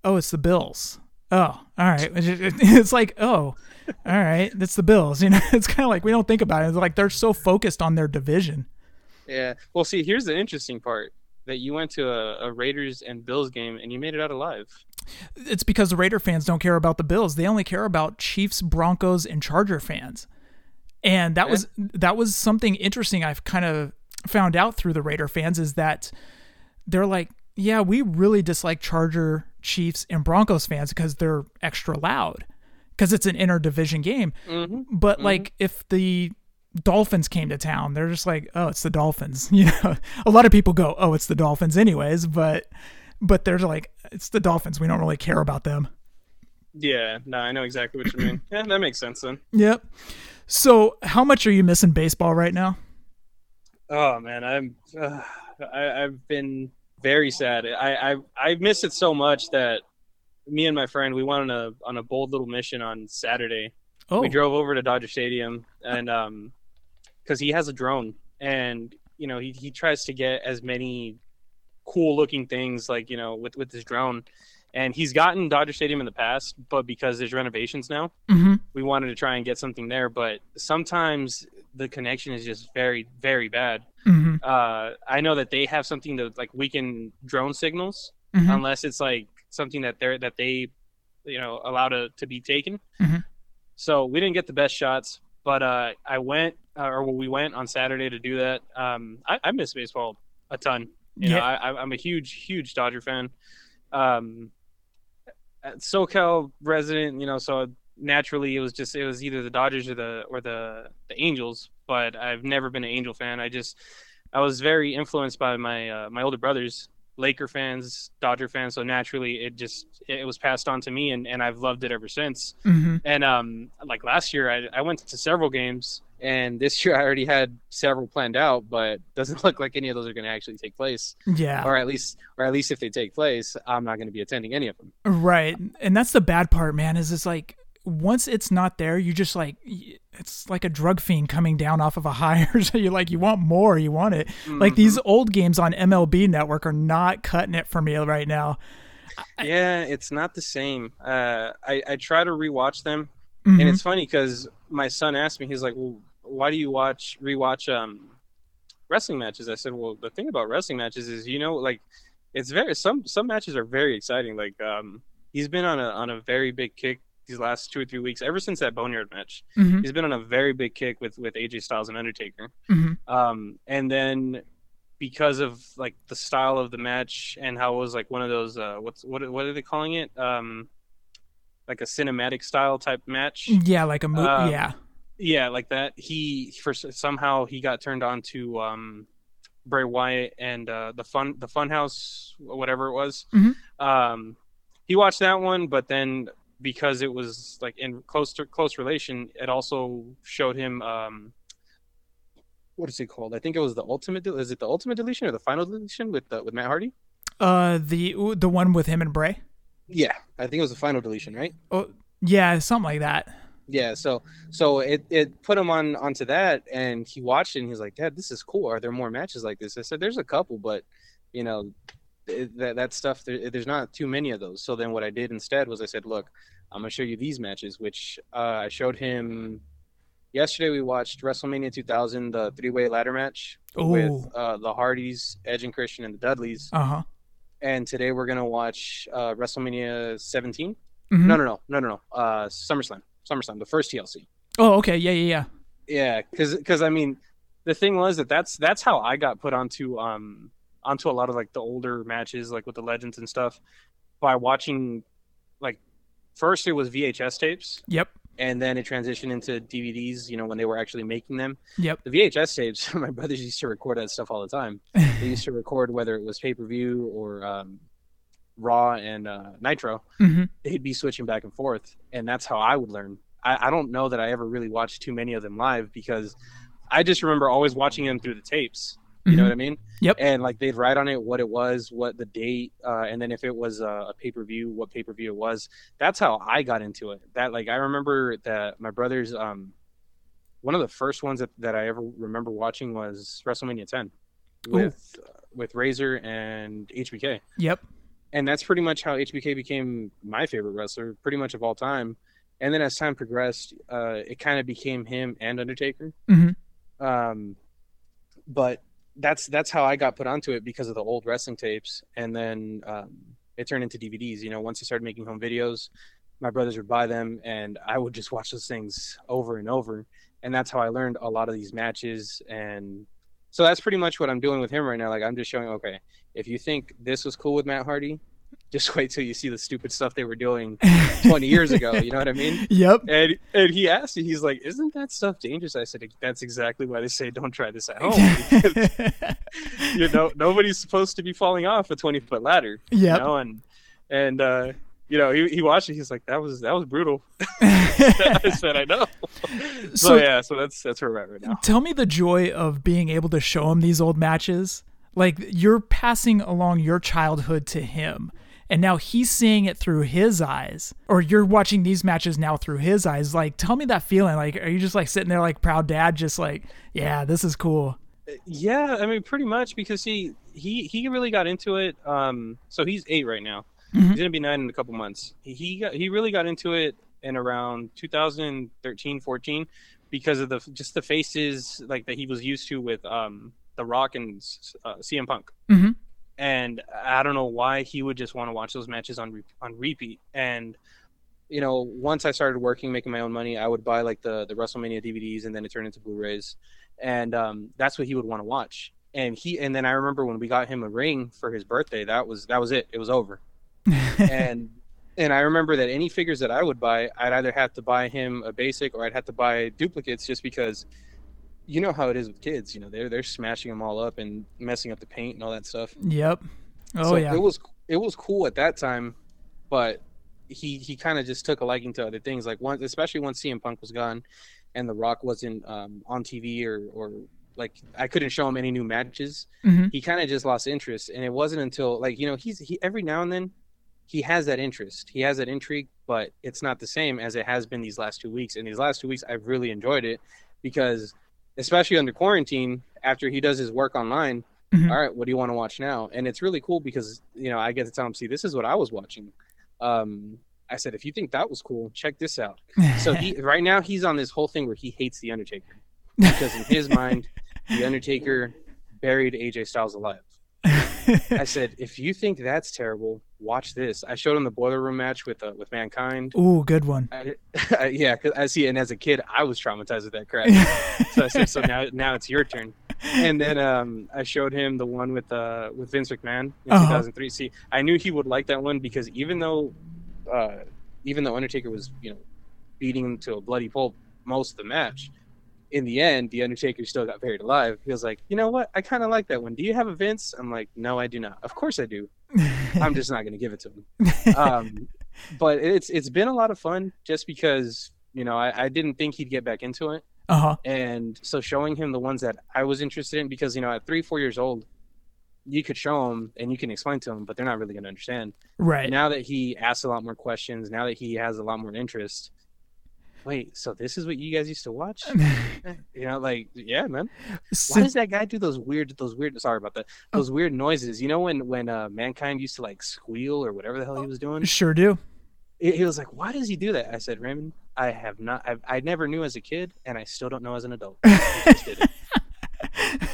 Speaker 2: "Oh, it's the Bills." Oh, all right. It's like, "Oh, all right, that's the Bills." You know, it's kind of like we don't think about it. It's like they're so focused on their division.
Speaker 4: Yeah. Well, see, here's the interesting part that you went to a, a Raiders and Bills game and you made it out alive.
Speaker 2: it's because the Raider fans don't care about the Bills. They only care about Chiefs, Broncos, and Charger fans. And that was that was something interesting I've kind of found out through the Raider fans is that they're like, yeah, we really dislike Charger, Chiefs, and Broncos fans because they're extra loud because it's an interdivision game. But like if the Dolphins came to town, they're just like, oh, it's the Dolphins. You know, a lot of people go, oh, it's the Dolphins, anyways. But but they're like, it's the Dolphins. We don't really care about them.
Speaker 4: Yeah. No, I know exactly what you mean. yeah, that makes sense then.
Speaker 2: Yep. So, how much are you missing baseball right now?
Speaker 4: Oh man, I'm. Uh, I, I've been very sad. I, I I miss it so much that me and my friend we went on a on a bold little mission on Saturday.
Speaker 2: Oh,
Speaker 4: We drove over to Dodger Stadium and um, because he has a drone and you know he he tries to get as many cool looking things like you know with with his drone. And he's gotten Dodger Stadium in the past, but because there's renovations now,
Speaker 2: Mhm.
Speaker 4: we wanted to try and get something there. But sometimes the connection is just very, very bad
Speaker 2: Mhm.
Speaker 4: uh, I know that they have something to like weaken drone signals
Speaker 2: Mhm.
Speaker 4: unless it's like something that they're that they you know allow to, to be taken.
Speaker 2: Mhm.
Speaker 4: So we didn't get the best shots, but uh, I went uh, or we went on Saturday to do that. Um, I, I miss baseball a ton. You know,
Speaker 2: Yeah.
Speaker 4: I, I- I'm a huge, huge Dodger fan. Um, SoCal resident, you know, so naturally it was just it was either the Dodgers or the or the the Angels. But I've never been an Angel fan. I just I was very influenced by my uh, my older brothers, Laker fans, Dodger fans. So naturally, it just it was passed on to me, and, and I've loved it ever since.
Speaker 2: Mhm.
Speaker 4: And um, like last year, I, I went to several games, and this year I already had several planned out, but doesn't look like any of those are going to actually take place.
Speaker 2: Yeah.
Speaker 4: Or at least, or at least if they take place, I'm not going to be attending any of them.
Speaker 2: Right. And that's the bad part, man, is it's like once it's not there, you just like it's like a drug fiend coming down off of a higher. so you're like you want more, you want it. Like these old games on MLB network are not cutting it for me right now.
Speaker 4: yeah, it's not the same. Uh, I I try to rewatch them,
Speaker 2: Mhm.
Speaker 4: and it's funny because my son asked me, he's like, "Well, why do you watch rewatch um wrestling matches?" I said, "Well, the thing about wrestling matches is, you know, like it's very some some matches are very exciting. Like um, he's been on a on a very big kick these last two or three weeks, ever since that Boneyard match.
Speaker 2: Mhm.
Speaker 4: He's been on a very big kick with with AJ Styles and Undertaker.
Speaker 2: Mhm.
Speaker 4: Um, and then because of like the style of the match and how it was like one of those uh, what's what what are they calling it? Um, like a cinematic style type match.
Speaker 2: Yeah, like a movie.
Speaker 4: Um,
Speaker 2: yeah.
Speaker 4: Yeah, like that. He for somehow he got turned on to um, Bray Wyatt and uh, the fun the Funhouse whatever it was.
Speaker 2: Mhm.
Speaker 4: Um, he watched that one, but then because it was like in close to close relation, it also showed him um, what is it called? I think it was the ultimate. Is it the ultimate deletion or the final deletion with uh, with Matt Hardy?
Speaker 2: Uh the the one with him and Bray.
Speaker 4: Yeah, I think it was the final deletion, right?
Speaker 2: Oh, yeah, something like that.
Speaker 4: Yeah, so so it, it put him on onto that, and he watched it, and he's like, "Dad, this is cool. Are there more matches like this?" I said, "There's a couple, but you know, that that stuff there, there's not too many of those." So then what I did instead was I said, "Look, I'm gonna show you these matches," which uh, I showed him yesterday. We watched WrestleMania 2000, the three-way ladder match with uh, the Hardys, Edge and Christian, and the Dudleys.
Speaker 2: Uh huh.
Speaker 4: And today we're gonna watch uh, WrestleMania 17.
Speaker 2: Mhm.
Speaker 4: No, no, no, no, no, no. Uh, SummerSlam, SummerSlam, the first TLC.
Speaker 2: Oh, okay. Yeah, yeah, yeah.
Speaker 4: Yeah, because because I mean, the thing was that that's that's how I got put onto um onto a lot of like the older matches like with the legends and stuff by watching like first it was VHS tapes
Speaker 2: Yep.
Speaker 4: and then it transitioned into DVDs. You know when they were actually making them.
Speaker 2: Yep.
Speaker 4: The VHS tapes, my brothers used to record that stuff all the time. They used to record whether it was pay per view or um, Raw and uh, Nitro
Speaker 2: Mhm.
Speaker 4: they'd be switching back and forth and that's how i would learn I, I don't know that i ever really watched too many of them live because I just remember always watching them through the tapes. You know
Speaker 2: Mhm.
Speaker 4: what I mean?
Speaker 2: Yep.
Speaker 4: And like they'd write on it what it was, what the date, uh, and then if it was a, a pay per view, what pay per view it was. That's how I got into it. That like I remember that my brother's um, one of the first ones that, that I ever remember watching was WrestleMania 10 with uh, with Razor and HBK,
Speaker 2: Yep.
Speaker 4: and that's pretty much how HBK became my favorite wrestler, pretty much of all time. And then as time progressed, uh, it kind of became him and Undertaker.
Speaker 2: Mhm.
Speaker 4: Um, but that's that's how I got put onto it because of the old wrestling tapes, and then um, it turned into DVDs. You know, once he started making home videos, my brothers would buy them, and I would just watch those things over and over, and that's how I learned a lot of these matches. And so that's pretty much what I'm doing with him right now. Like I'm just showing, okay, if you think this was cool with Matt Hardy, just wait till you see the stupid stuff they were doing 20 years ago. You know what I mean?
Speaker 2: Yep.
Speaker 4: And and he asked me, he's like, "Isn't that stuff dangerous?" I said, "That's exactly why they say don't try this at home. you know, nobody's supposed to be falling off a twenty foot ladder.
Speaker 2: Yep.
Speaker 4: You know, and and uh, you know, he, he watched it. He's like, "That was that was brutal." I said, "I know." So,
Speaker 2: So-
Speaker 4: yeah, so that's that's where we're at right now.
Speaker 2: Tell me the joy of being able to show him these old matches. Like you're passing along your childhood to him, and now he's seeing it through his eyes, or you're watching these matches now through his eyes. Like, tell me that feeling. Like, are you just like sitting there like proud dad, just like, yeah, this is cool.
Speaker 4: Yeah, I mean, pretty much because he he he really got into it. Um, so he's eight right now.
Speaker 2: Mhm.
Speaker 4: He's gonna be nine in a couple months. He he, got, he really got into it in around 2013, 14, because of the just the faces like that he was used to with um The Rock and uh, CM Punk.
Speaker 2: Mhm.
Speaker 4: And I don't know why he would just want to watch those matches on re- on repeat. And you know, once I started working, making my own money, I would buy like the the WrestleMania DVDs, and then it turned into Blu-rays, and um, that's what he would want to watch. And he, and then I remember when we got him a ring for his birthday, that was that was it. It was over. and and I remember that any figures that I would buy, I'd either have to buy him a basic or I'd have to buy duplicates, just because you know how it is with kids. You know, they're they're smashing them all up and messing up the paint and all that stuff.
Speaker 2: Yep. Oh
Speaker 4: so
Speaker 2: yeah.
Speaker 4: it was it was cool at that time, but he he kind of just took a liking to other things. Like once, especially once CM Punk was gone, and The Rock wasn't um, on TV or or like I couldn't show him any new matches.
Speaker 2: Mhm.
Speaker 4: He kind of just lost interest, and it wasn't until like you know he's he every now and then he has that interest, he has that intrigue, but it's not the same as it has been these last two weeks. And these last two weeks, I've really enjoyed it because, especially under quarantine, after he does his work online,
Speaker 2: Mhm.
Speaker 4: all right, what do you want to watch now? And it's really cool because you know I get to tell him, see, this is what I was watching. Um, I said, if you think that was cool, check this out. So he right now he's on this whole thing where he hates the Undertaker because in his mind, the Undertaker buried AJ Styles alive. I said, if you think that's terrible, watch this. I showed him the boiler room match with uh, with Mankind.
Speaker 2: Ooh, good one.
Speaker 4: I, I, yeah, 'cause I see. And as a kid, I was traumatized with that crap. so I said, so now now it's your turn. And then um, I showed him the one with uh, with Vince McMahon in
Speaker 2: Uh-huh.
Speaker 4: 2003. See, I knew he would like that one because even though uh, even though Undertaker was you know beating him to a bloody pulp most of the match, in the end, the Undertaker still got buried alive. He was like, you know what? I kind of like that one. Do you have a Vince? I'm like, no, I do not. Of course I do. I'm just not going to give it to him. Um, but it's it's been a lot of fun just because you know I, I didn't think he'd get back into it,
Speaker 2: Uh huh.
Speaker 4: and so showing him the ones that I was interested in because you know at three four years old, you could show him and you can explain to him, but they're not really going to understand.
Speaker 2: Right.
Speaker 4: Now that he asks a lot more questions, now that he has a lot more interest. Wait, so this is what you guys used to watch? you know, like yeah, man. Why does that guy do those weird, those weird? Sorry about that. Those weird noises. You know when when uh, mankind used to like squeal or whatever the hell he was doing.
Speaker 2: Sure do.
Speaker 4: He was like, "Why does he do that?" I said, "Raymond, I have not. I've, I never knew as a kid, and I still don't know as an adult." He just did it.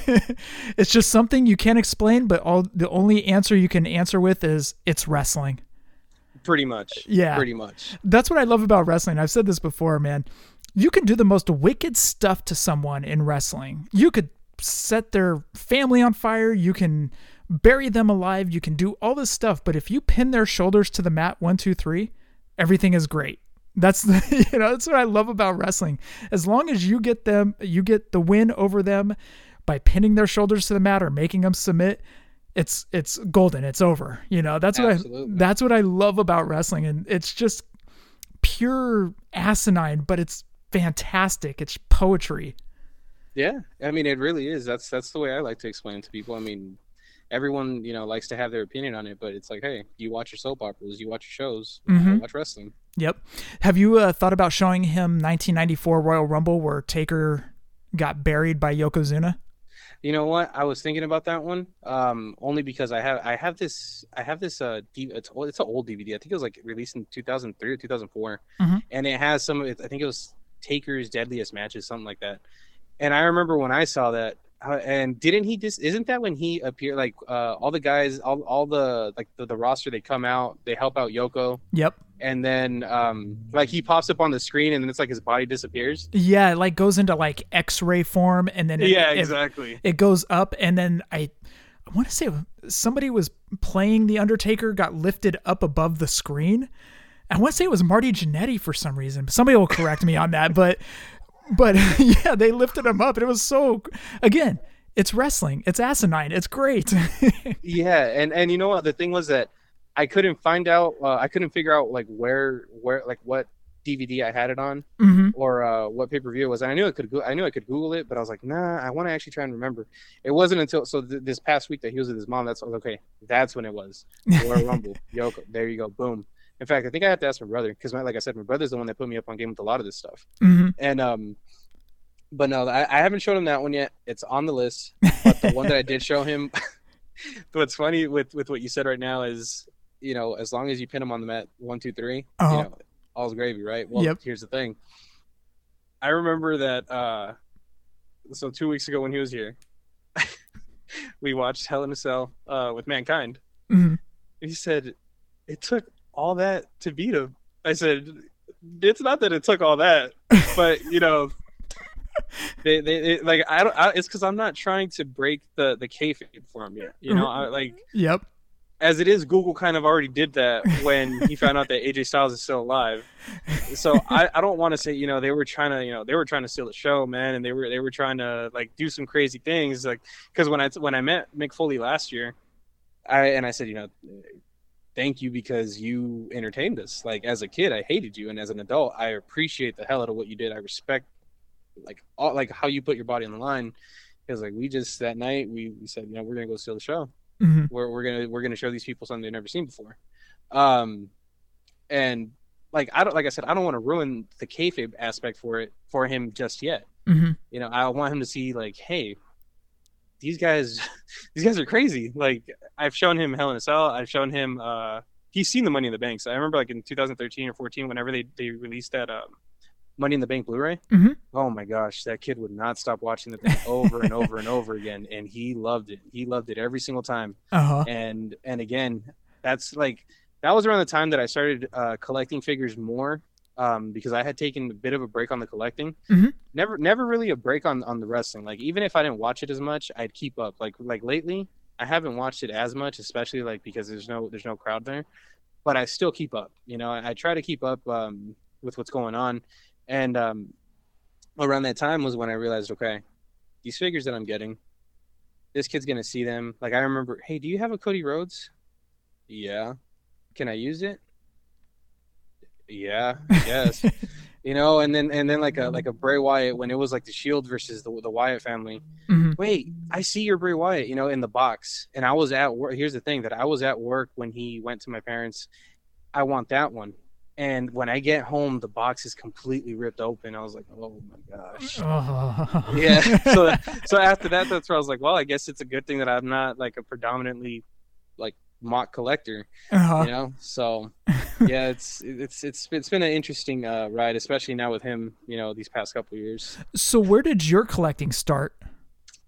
Speaker 2: it's just something you can't explain, but all the only answer you can answer with is it's wrestling.
Speaker 4: Pretty much.
Speaker 2: Yeah.
Speaker 4: Pretty much.
Speaker 2: That's what I love about wrestling. I've said this before, man. You can do the most wicked stuff to someone in wrestling. You could set their family on fire. You can bury them alive. You can do all this stuff. But if you pin their shoulders to the mat, one, two, three, everything is great. That's the, you know that's what I love about wrestling. As long as you get them, you get the win over them by pinning their shoulders to the mat or making them submit. It's it's golden. It's over. You know that's what I that's what I love about wrestling, and it's just pure asinine, but it's fantastic. It's poetry.
Speaker 4: Yeah, I mean, it really is. That's that's the way I like to explain it to people. I mean, everyone you know likes to have their opinion on it, but it's like, hey, you watch your soap operas, you watch your shows, I
Speaker 2: Mhm.
Speaker 4: watch wrestling.
Speaker 2: Yep. Have you uh, thought about showing him 1994 Royal Rumble where Taker got buried by Yokozuna?
Speaker 4: You know what? I was thinking about that one, um, only because I have I have this I have this uh D, it's old- it's an old DVD. I think it was like released in 2003 or 2004,
Speaker 2: Mhm.
Speaker 4: and it has some of it. I think it was Taker's deadliest matches, something like that. And I remember when I saw that, uh, and didn't he just isn't that when he appeared? Like uh, all the guys, all all the like the, the roster, they come out, they help out Yoko,
Speaker 2: Yep.
Speaker 4: And then um like he pops up on the screen, and then it's like his body disappears.
Speaker 2: Yeah, it like goes into like X-ray form, and then it,
Speaker 4: yeah, exactly.
Speaker 2: It, goes up, and then I, I want to say somebody was playing the Undertaker, got lifted up above the screen. I want to say it was Marty Jannetty for some reason. Somebody will correct me on that, but, but yeah, they lifted him up, and it was so. Again, it's wrestling. It's asinine. It's great.
Speaker 4: yeah and and you know what the thing was that i couldn't find out uh, i couldn't figure out like where where like what dvd i had it on
Speaker 2: Mhm.
Speaker 4: or uh what pay-per-view it was and i knew i could go- i knew i could google it but i was like nah i want to actually try and remember. It wasn't until so th- this past week that he was with his mom that's okay that's when it was. Royal rumble yoko there you go boom. In fact i think i have to ask my brother because like i said my brother's the one that put me up on game with a lot of this stuff.
Speaker 2: Mhm.
Speaker 4: and um but no I, I haven't shown him that one yet. It's on the list but the one that i did show him what's funny with with what you said right now is you know as long as you pin him on the mat one two three
Speaker 2: Uh-huh.
Speaker 4: you know all's gravy right well
Speaker 2: Yep.
Speaker 4: here's the thing i remember that uh so two weeks ago when he was here we watched hell in a cell uh with mankind
Speaker 2: Mhm.
Speaker 4: he said it took all that to beat him i said it's not that it took all that but you know they, they, they like I don't. I, it's because I'm not trying to break the the kayfabe for him yet. You know, I, like
Speaker 2: Yep.
Speaker 4: As it is, Google kind of already did that when he found out that AJ Styles is still alive. So I, I don't want to say you know they were trying to you know they were trying to steal the show, man, and they were they were trying to like do some crazy things like because when I when I met Mick Foley last year, I and I said you know thank you because you entertained us. Like as a kid, I hated you, and as an adult, I appreciate the hell out of what you did. I respect like all like how you put your body on the line. Because like we just that night we, we said you know we're gonna go steal the show.
Speaker 2: Mhm.
Speaker 4: We're we're gonna we're gonna show these people something they've never seen before. Um, and like I don't like I said I don't want to ruin the kayfabe aspect for it for him just yet.
Speaker 2: Mhm.
Speaker 4: You know I want him to see like hey these guys these guys are crazy like i've shown him hell in a cell i've shown him uh he's seen the money in the Banks. so i remember like in 2013 or 14 whenever they, they released that um money in the bank blu-ray?
Speaker 2: Mhm.
Speaker 4: oh my gosh that kid would not stop watching the thing over and over and over again and he loved it. He loved it every single time.
Speaker 2: Uh-huh.
Speaker 4: and and again that's like that was around the time that i started uh collecting figures more um because i had taken a bit of a break on the collecting.
Speaker 2: Mhm.
Speaker 4: never never really a break on on the wrestling. Like even if i didn't watch it as much i'd keep up. Like like lately i haven't watched it as much especially like because there's no there's no crowd there but i still keep up you know? I, I try to keep up um with what's going on and um around that time was when i realized okay these figures that i'm getting this kid's gonna see them. Like i remember hey do you have a cody rhodes? Yeah. Can i use it? Yeah yes you know and then and then like a like a bray wyatt when it was like the shield versus the, the wyatt family.
Speaker 2: Mhm.
Speaker 4: wait i see your bray wyatt you know in the box. And i was at work here's the thing that i was at work when he went to my parents. I want that one and when i get home the box is completely ripped open i was like oh my gosh
Speaker 2: Oh.
Speaker 4: yeah so so after that that's where i was like well i guess it's a good thing that i'm not like a predominantly like MOC collector
Speaker 2: Uh-huh.
Speaker 4: you know so yeah it's it's it's it's been an interesting uh ride especially now with him you know these past couple years
Speaker 2: So where did your collecting start?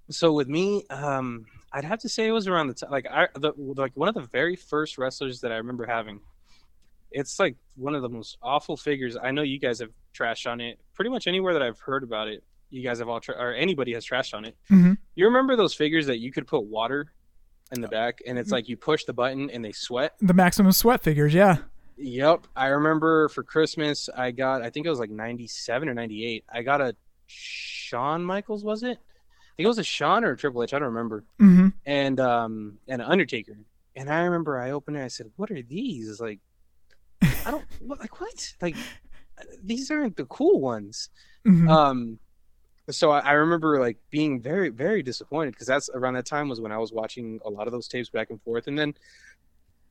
Speaker 4: so with me um i'd have to say it was around the time like i the, like one of the very first wrestlers that i remember having it's like one of the most awful figures i know you guys have trashed on it pretty much anywhere that i've heard about it you guys have all tra- or anybody has trashed on it
Speaker 2: Mhm.
Speaker 4: you remember those figures that you could put water in the back and it's like you push the button and they sweat
Speaker 2: The maximum sweat figures, yeah.
Speaker 4: Yep. I remember for Christmas, I got, I think it was like 97 or 98. I got a Shawn Michaels, was it? I think it was a Shawn or a Triple H. I don't remember.
Speaker 2: hmm
Speaker 4: And, um, and an Undertaker. And I remember I opened it. I said, what are these? Like, I don't, what, like, what? Like, these aren't the cool ones.
Speaker 2: Mhm.
Speaker 4: Um, so I, I remember like being very very disappointed because that's around that time was when I was watching a lot of those tapes back and forth, and then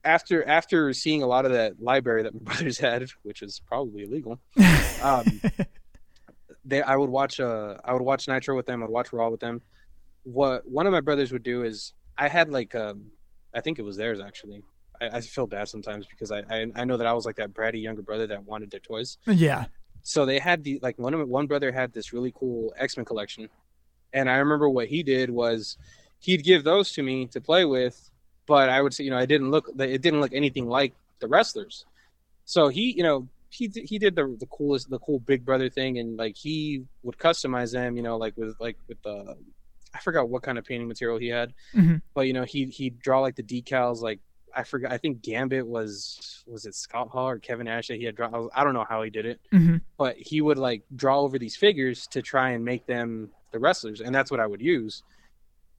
Speaker 4: after after seeing a lot of that library that my brothers had, which is probably illegal, um, they I would watch uh I would watch Nitro with them, I'd watch Raw with them. What one of my brothers would do is I had like um I think it was theirs actually. I, I feel bad sometimes because I, I I know that I was like that bratty younger brother that wanted their toys.
Speaker 2: Yeah.
Speaker 4: So they had the like one of one brother had this really cool X Men collection, and I remember what he did was he'd give those to me to play with, but I would say you know I didn't look it didn't look anything like the wrestlers. So he you know he did, he did the the coolest the cool big brother thing and like he would customize them you know like with like with the I forgot what kind of painting material he had,
Speaker 2: Mhm.
Speaker 4: but you know he he'd draw like the decals like I forgot I think Gambit was was it Scott Hall or Kevin Nash that he had drawn I don't know how he did it
Speaker 2: Mhm.
Speaker 4: but he would like draw over these figures to try and make them the wrestlers and that's what I would use.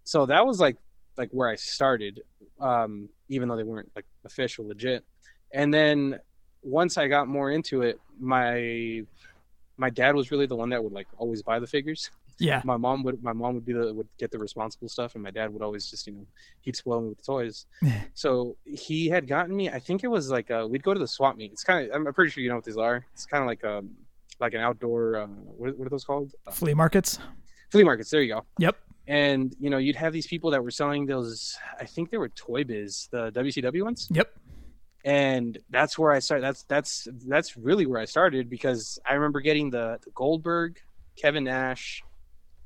Speaker 4: So that was like like where I started um even though they weren't like official legit. And then once I got more into it my my dad was really the one that would like always buy the figures
Speaker 2: Yeah.
Speaker 4: my mom would my mom would be the would get the responsible stuff and my dad would always just you know he'd spoil me with the toys so he had gotten me i think it was like uh we'd go to the swap meet it's kind of i'm pretty sure you know what these are it's kind of like um like an outdoor uh, what, what are those called uh,
Speaker 2: Flea markets.
Speaker 4: flea markets there you go
Speaker 2: Yep.
Speaker 4: and you know you'd have these people that were selling those i think they were toy biz the wcw ones
Speaker 2: Yep.
Speaker 4: and that's where I started. That's that's that's really where I started because I remember getting the, the Goldberg, Kevin Nash.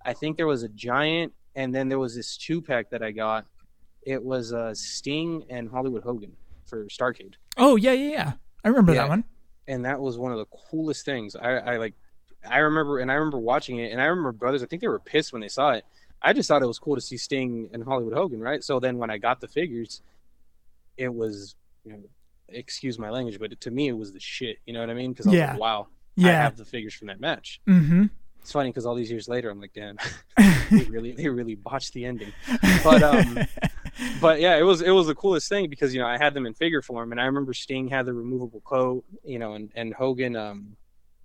Speaker 4: I think there was a Giant, and then there was this two pack that I got. It was uh, Sting and Hollywood Hogan for Starcade,
Speaker 2: Oh yeah, yeah, yeah. I remember
Speaker 4: Yeah.
Speaker 2: that one.
Speaker 4: and that was one of the coolest things. I, I like, I remember, and I remember watching it, and I remember brothers. I think they were pissed when they saw it. I just thought it was cool to see Sting and Hollywood Hogan, right? So then when I got the figures, it was, you know, excuse my language, but to me it was the shit. You know what I mean? Because I was
Speaker 2: Yeah.
Speaker 4: like, wow, I
Speaker 2: Yeah.
Speaker 4: have the figures from that match.
Speaker 2: Mm-hmm.
Speaker 4: It's funny because all these years later, I'm like, damn, they really, they really botched the ending. But um, but yeah, it was it was the coolest thing because you know I had them in figure form, and I remember Sting had the removable coat, you know, and and Hogan, um,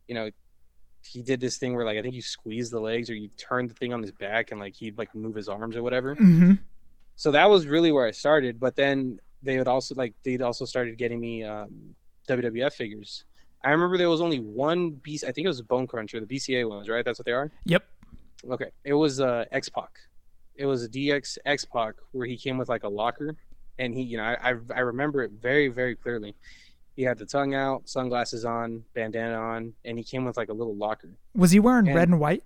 Speaker 4: you know, he did this thing where like I think you squeeze the legs or you turn the thing on his back and like he'd like move his arms or whatever.
Speaker 2: mm-hmm.
Speaker 4: So that was really where I started. But then they would also like they'd also started getting me um, WWF figures. I remember there was only one B. I think it was a Bone Cruncher, the BCA ones, right? That's what they are.
Speaker 2: Yep.
Speaker 4: Okay, it was uh, X Pac. It was a DX X Pac where he came with like a locker, and he, you know, I I, I remember it very very clearly. He had the tongue out, sunglasses on, bandana on, and he came with like a little locker.
Speaker 2: Was he wearing
Speaker 4: And-
Speaker 2: red and white?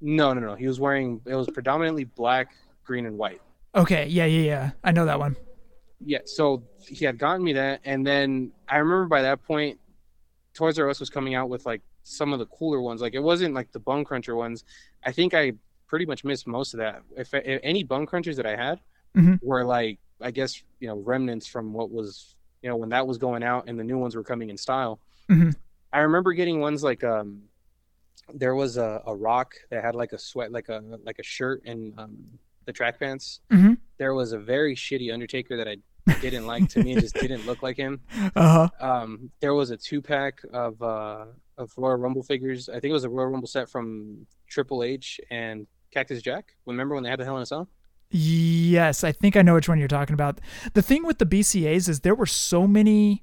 Speaker 4: No, no, no. He was wearing it was predominantly black, green, and white.
Speaker 2: Okay. Yeah, yeah, yeah. I know that one.
Speaker 4: Yeah, so he had gotten me that, and then I remember by that point, Toys R Us was coming out with like some of the cooler ones. Like it wasn't like the Bone Cruncher ones. I think I pretty much missed most of that. If, if any Bone Crunchers that I had
Speaker 2: Mhm.
Speaker 4: were like, I guess you know remnants from what was you know when that was going out and the new ones were coming in style.
Speaker 2: Mhm.
Speaker 4: I remember getting ones like um, there was a, a rock that had like a sweat like a like a shirt and um, the track pants.
Speaker 2: Mhm.
Speaker 4: There was a very shitty Undertaker that I didn't like. To me, just didn't look like him.
Speaker 2: Uh huh.
Speaker 4: Um, there was a two pack of uh, of Royal Rumble figures. I think it was a Royal Rumble set from Triple H and Cactus Jack. Remember when they had the Hell in a Cell?
Speaker 2: Yes, I think I know which one you're talking about. The thing with the BCAs is there were so many.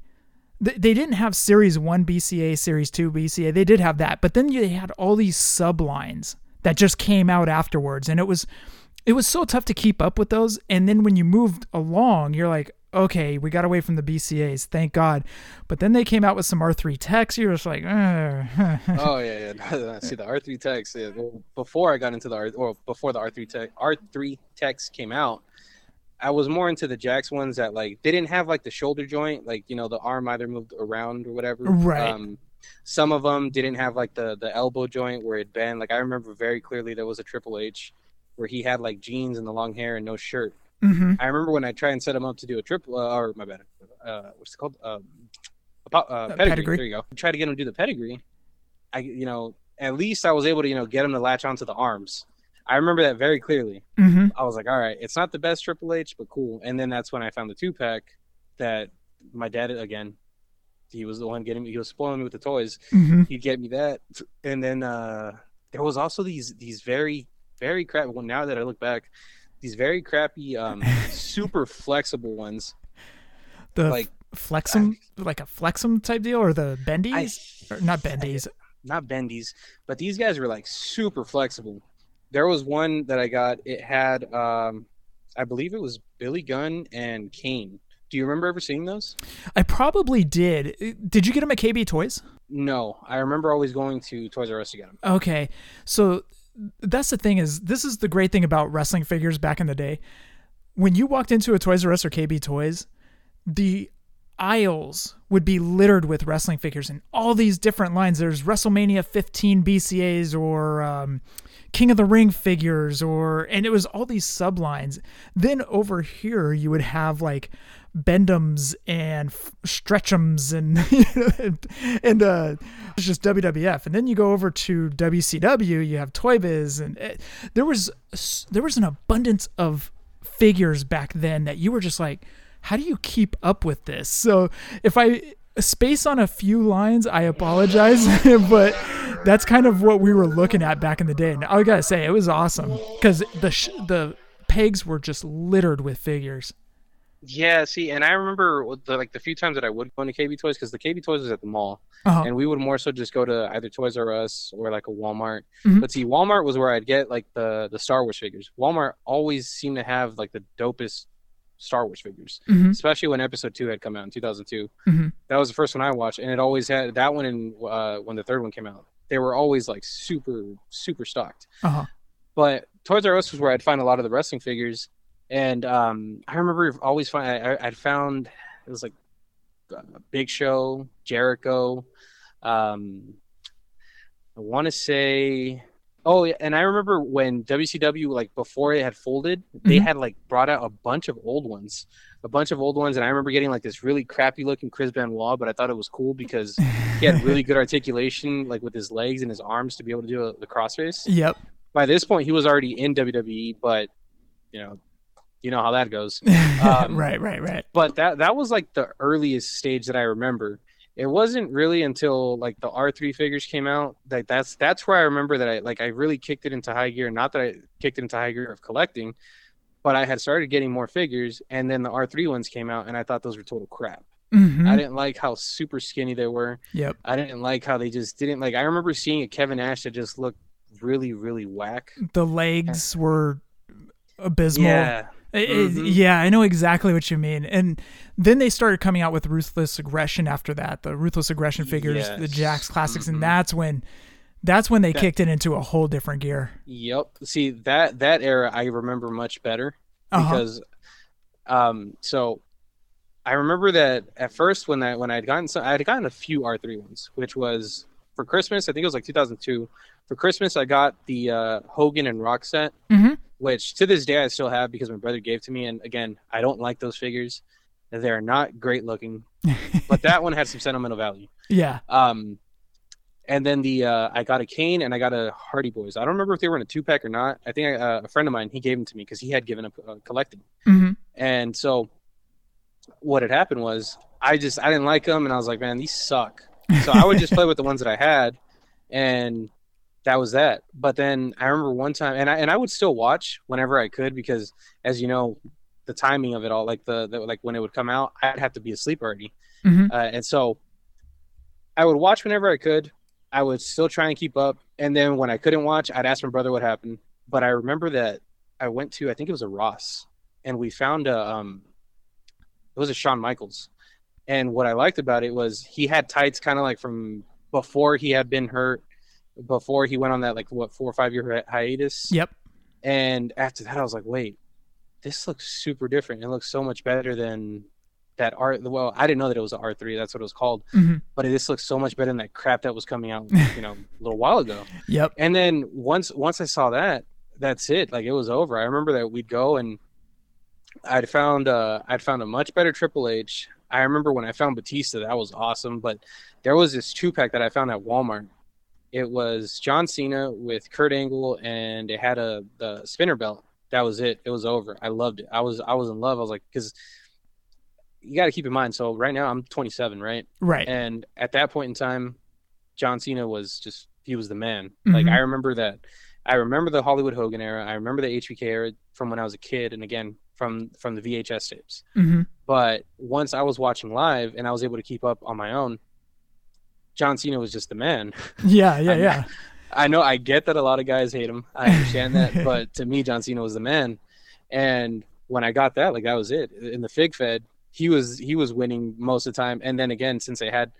Speaker 2: They didn't have Series 1 BCA, Series 2 BCA. They did have that, but then they had all these sublines that just came out afterwards. And it was. It was so tough to keep up with those. And then when you moved along, you're like, okay, we got away from the BCAs, thank God. But then they came out with some R3 techs. You're just like, "Ugh."
Speaker 4: oh yeah, yeah. See the R three techs. Yeah, well, before I got into the R or before the R three tech R three techs came out, I was more into the Jakks ones that like they didn't have like the shoulder joint, like you know the arm either moved around or whatever.
Speaker 2: Right.
Speaker 4: Um, some of them didn't have like the the elbow joint where it bent. Like I remember very clearly there was a Triple H where he had like jeans and the long hair and no shirt.
Speaker 2: hmm
Speaker 4: I remember when I tried and set him up to do a triple, uh, or my bad, uh, what's it called? Um, po- uh, pedigree.
Speaker 2: pedigree.
Speaker 4: There you go. Try to get him to do the pedigree. I, you know, at least I was able to, you know, get him to latch onto the arms. I remember that very clearly.
Speaker 2: hmm
Speaker 4: I was like, all right, it's not the best Triple H, but cool. And then that's when I found the two pack that my dad again. He was the one getting me. He was spoiling me with the toys.
Speaker 2: hmm
Speaker 4: He'd get me that, and then uh there was also these these very very crap. Well, now that I look back, these very crappy, um, super flexible ones.
Speaker 2: The
Speaker 4: like
Speaker 2: flexum, like a flexum type deal, or the bendies, or not bendies.
Speaker 4: not bendies, but these guys were like super flexible. There was one that I got. It had, um, I believe it was Billy Gunn and Kane. Do you remember ever seeing those?
Speaker 2: I probably did. Did you get them at KB Toys?
Speaker 4: No, I remember always going to Toys R Us to get them.
Speaker 2: Okay, so that's the thing is this is the great thing about wrestling figures back in the day. When you walked into a Toys R Us or KB Toys, the aisles would be littered with wrestling figures in all these different lines. There's WrestleMania 15 BCAs or um, King of the Ring figures, or and it was all these sublines. Then over here you would have like Bendums and Stretchums and and uh, it's just WWF. And then you go over to WCW, you have Toy Biz, and it, there was there was an abundance of figures back then that you were just like, how do you keep up with this? So if I space on a few lines, I apologize, but that's kind of what we were looking at back in the day. And I gotta say, it was awesome because the sh- the pegs were just littered with figures.
Speaker 4: Yeah, see, and I remember the, like the few times that I would go into KB Toys because the KB Toys was at the mall,
Speaker 2: Uh-huh.
Speaker 4: and we would more so just go to either Toys R Us or like a Walmart.
Speaker 2: Mhm.
Speaker 4: But see, Walmart was where I'd get like the the Star Wars figures. Walmart always seemed to have like the dopest Star Wars figures,
Speaker 2: Mhm.
Speaker 4: especially when Episode Two had come out in 2002.
Speaker 2: Mhm.
Speaker 4: That was the first one I watched, and it always had that one and uh, when the third one came out. They were always like super super stocked.
Speaker 2: Uh-huh.
Speaker 4: But Toys R Us was where I'd find a lot of the wrestling figures, and um, I remember always find I, I- I'd found it was like uh, Big Show, Jericho. Um, I want to say, oh, yeah, and I remember when WCW like before it had folded, they
Speaker 2: Mhm.
Speaker 4: had like brought out a bunch of old ones, a bunch of old ones, and I remember getting like this really crappy looking Chris Benoit, but I thought it was cool because he had really good articulation, like with his legs and his arms to be able to do a, the crossface
Speaker 2: Yep.
Speaker 4: by this point he was already in WWE, but you know, you know how that goes. Um,
Speaker 2: right, right, right.
Speaker 4: But that that was like the earliest stage that I remember. It wasn't really until like the R three figures came out that that's that's where I remember that I like I really kicked it into high gear. Not that I kicked it into high gear of collecting, but I had started getting more figures, and then the R three ones came out, and I thought those were total crap.
Speaker 2: Mhm.
Speaker 4: I didn't like how super skinny they were.
Speaker 2: Yep.
Speaker 4: I didn't like how they just didn't like. I remember seeing a Kevin Nash that just looked really, really whack.
Speaker 2: The legs were abysmal.
Speaker 4: Yeah. Mhm.
Speaker 2: yeah, I know exactly what you mean. And then they started coming out with Ruthless Aggression after that, the Ruthless Aggression figures, the
Speaker 4: Yes.
Speaker 2: Jakks Classics,
Speaker 4: Mhm.
Speaker 2: and that's when that's when they
Speaker 4: That-
Speaker 2: kicked it into a whole different gear.
Speaker 4: Yep. See that that era I remember much better
Speaker 2: Uh-huh.
Speaker 4: because um so I remember that at first when I when I'd gotten some I had gotten a few R three ones, which was for Christmas, I think it was like two thousand two. For Christmas I got the uh Hogan and Rock set,
Speaker 2: Mhm.
Speaker 4: Which to this day I still have because my brother gave to me and again, I don't like those figures. They're not great looking. but that one had some sentimental value.
Speaker 2: Yeah.
Speaker 4: Um, and then the uh, I got a Kane and I got a Hardy Boys. I don't remember if they were in a two pack or not. I think uh, a friend of mine he gave them to me because he had given up uh, collecting.
Speaker 2: Mhm.
Speaker 4: And so what had happened was I just I didn't like them and I was like, man, these suck. So I would just play with the ones that I had, and that was that. But then I remember one time, and I and I would still watch whenever I could because, as you know, the timing of it all, like the, the like when it would come out, I'd have to be asleep already,
Speaker 2: Mhm.
Speaker 4: uh, and so I would watch whenever I could. I would still try and keep up, and then when I couldn't watch, I'd ask my brother what happened. But I remember that I went to I think it was a Ross, and we found a um, it was a Shawn Michaels, and what I liked about it was he had tights kind of like from before he had been hurt, before he went on that like what four or five year hiatus.
Speaker 2: Yep.
Speaker 4: And after that, I was like, wait, this looks super different. It looks so much better than that R. Well, I didn't know that it was an R three. That's what it was called.
Speaker 2: Mhm.
Speaker 4: But this looks so much better than that crap that was coming out, you know, a little while ago.
Speaker 2: Yep.
Speaker 4: And then once once I saw that, that's it. Like it was over. I remember that we'd go and I'd found uh I'd found a much better Triple H. I remember when I found Batista, that was awesome. But there was this two pack that I found at Walmart. It was John Cena with Kurt Angle, and it had a the spinner belt. That was it. It was over. I loved it. I was I was in love. I was like, because you got to keep in mind. So right now I'm 27, right?
Speaker 2: Right.
Speaker 4: And at that point in time, John Cena was just he was the man. Like
Speaker 2: Mhm.
Speaker 4: I remember that. I remember the Hollywood Hogan era. I remember the HBK era from when I was a kid, and again from from the VHS tapes.
Speaker 2: hmm
Speaker 4: But once I was watching live and I was able to keep up on my own, John Cena was just the man.
Speaker 2: Yeah, yeah, yeah.
Speaker 4: I know I get that a lot of guys hate him. I understand that, but to me, John Cena was the man. And when I got that, like that was it. In the Fig Fed, he was he was winning most of the time. And then again, since they had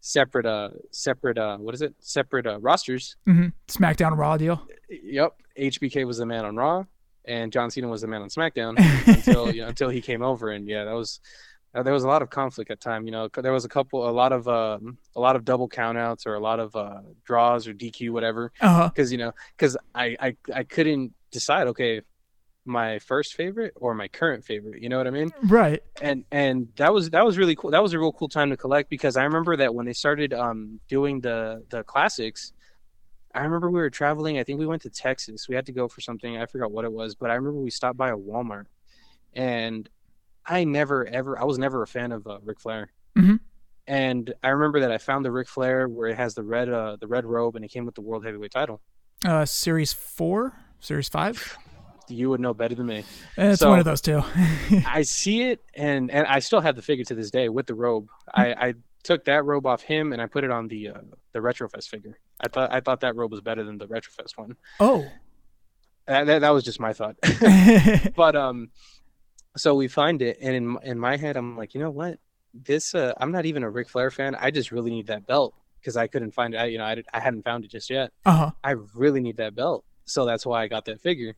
Speaker 4: separate uh separate uh what is it separate uh rosters,
Speaker 2: mm-hmm. SmackDown Raw deal.
Speaker 4: yep, HBK was the man on Raw, and John Cena was the man on SmackDown until you know, until he came over. And yeah, that was there was a lot of conflict at time. You know, there was a couple, a lot of um a lot of double countouts or a lot of uh, draws or DQ, whatever
Speaker 2: Uh
Speaker 4: because you know because I, I i couldn't decide okay my first favorite or my current favorite you know what i mean
Speaker 2: Right.
Speaker 4: and and that was that was really cool that was a real cool time to collect because i remember that when they started um doing the the classics i remember we were traveling i think we went to texas we had to go for something i forgot what it was but i remember we stopped by a walmart and i never ever i was never a fan of uh, Ric flair
Speaker 2: Mhm.
Speaker 4: and i remember that i found the Ric flair where it has the red uh the red robe and it came with the world heavyweight title
Speaker 2: Uh, series four, series five.
Speaker 4: you would know better than me.
Speaker 2: It's
Speaker 4: So-
Speaker 2: one of those two.
Speaker 4: I see it, and and I still have the figure to this day with the robe. I, I took that robe off him, and I put it on the uh, the Retrofest figure. I thought I thought that robe was better than the Retrofest one.
Speaker 2: oh.
Speaker 4: That, that, that was just my thought. but um, so we find it, and in in my head, I'm like, you know what? This uh, I'm not even a Ric Flair fan. I just really need that belt because I couldn't find it. I, you know, I, I hadn't found it just yet.
Speaker 2: Uh huh.
Speaker 4: I really need that belt. So that's why I got that figure.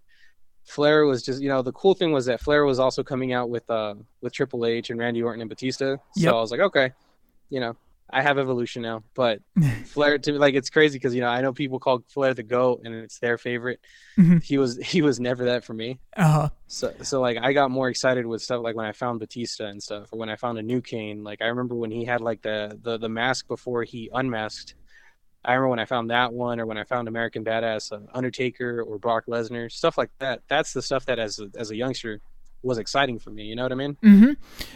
Speaker 4: Flair was just, you know, the cool thing was that Flair was also coming out with uh with Triple H and Randy Orton and Batista. So
Speaker 2: Yep.
Speaker 4: I was like, okay, you know, I have Evolution now, but Flair to me, like it's crazy because you know I know people call Flair the goat and it's their favorite.
Speaker 2: Mhm.
Speaker 4: He was he was never that for me.
Speaker 2: Uh huh.
Speaker 4: So so like I got more excited with stuff like when I found Batista and stuff, or when I found a new Kane. Like I remember when he had like the the the mask before he unmasked. I remember when I found that one, or when I found American Badass, uh, Undertaker, or Brock Lesnar, stuff like that. That's the stuff that as a, as a youngster was exciting for me. You know what I mean?
Speaker 2: hmm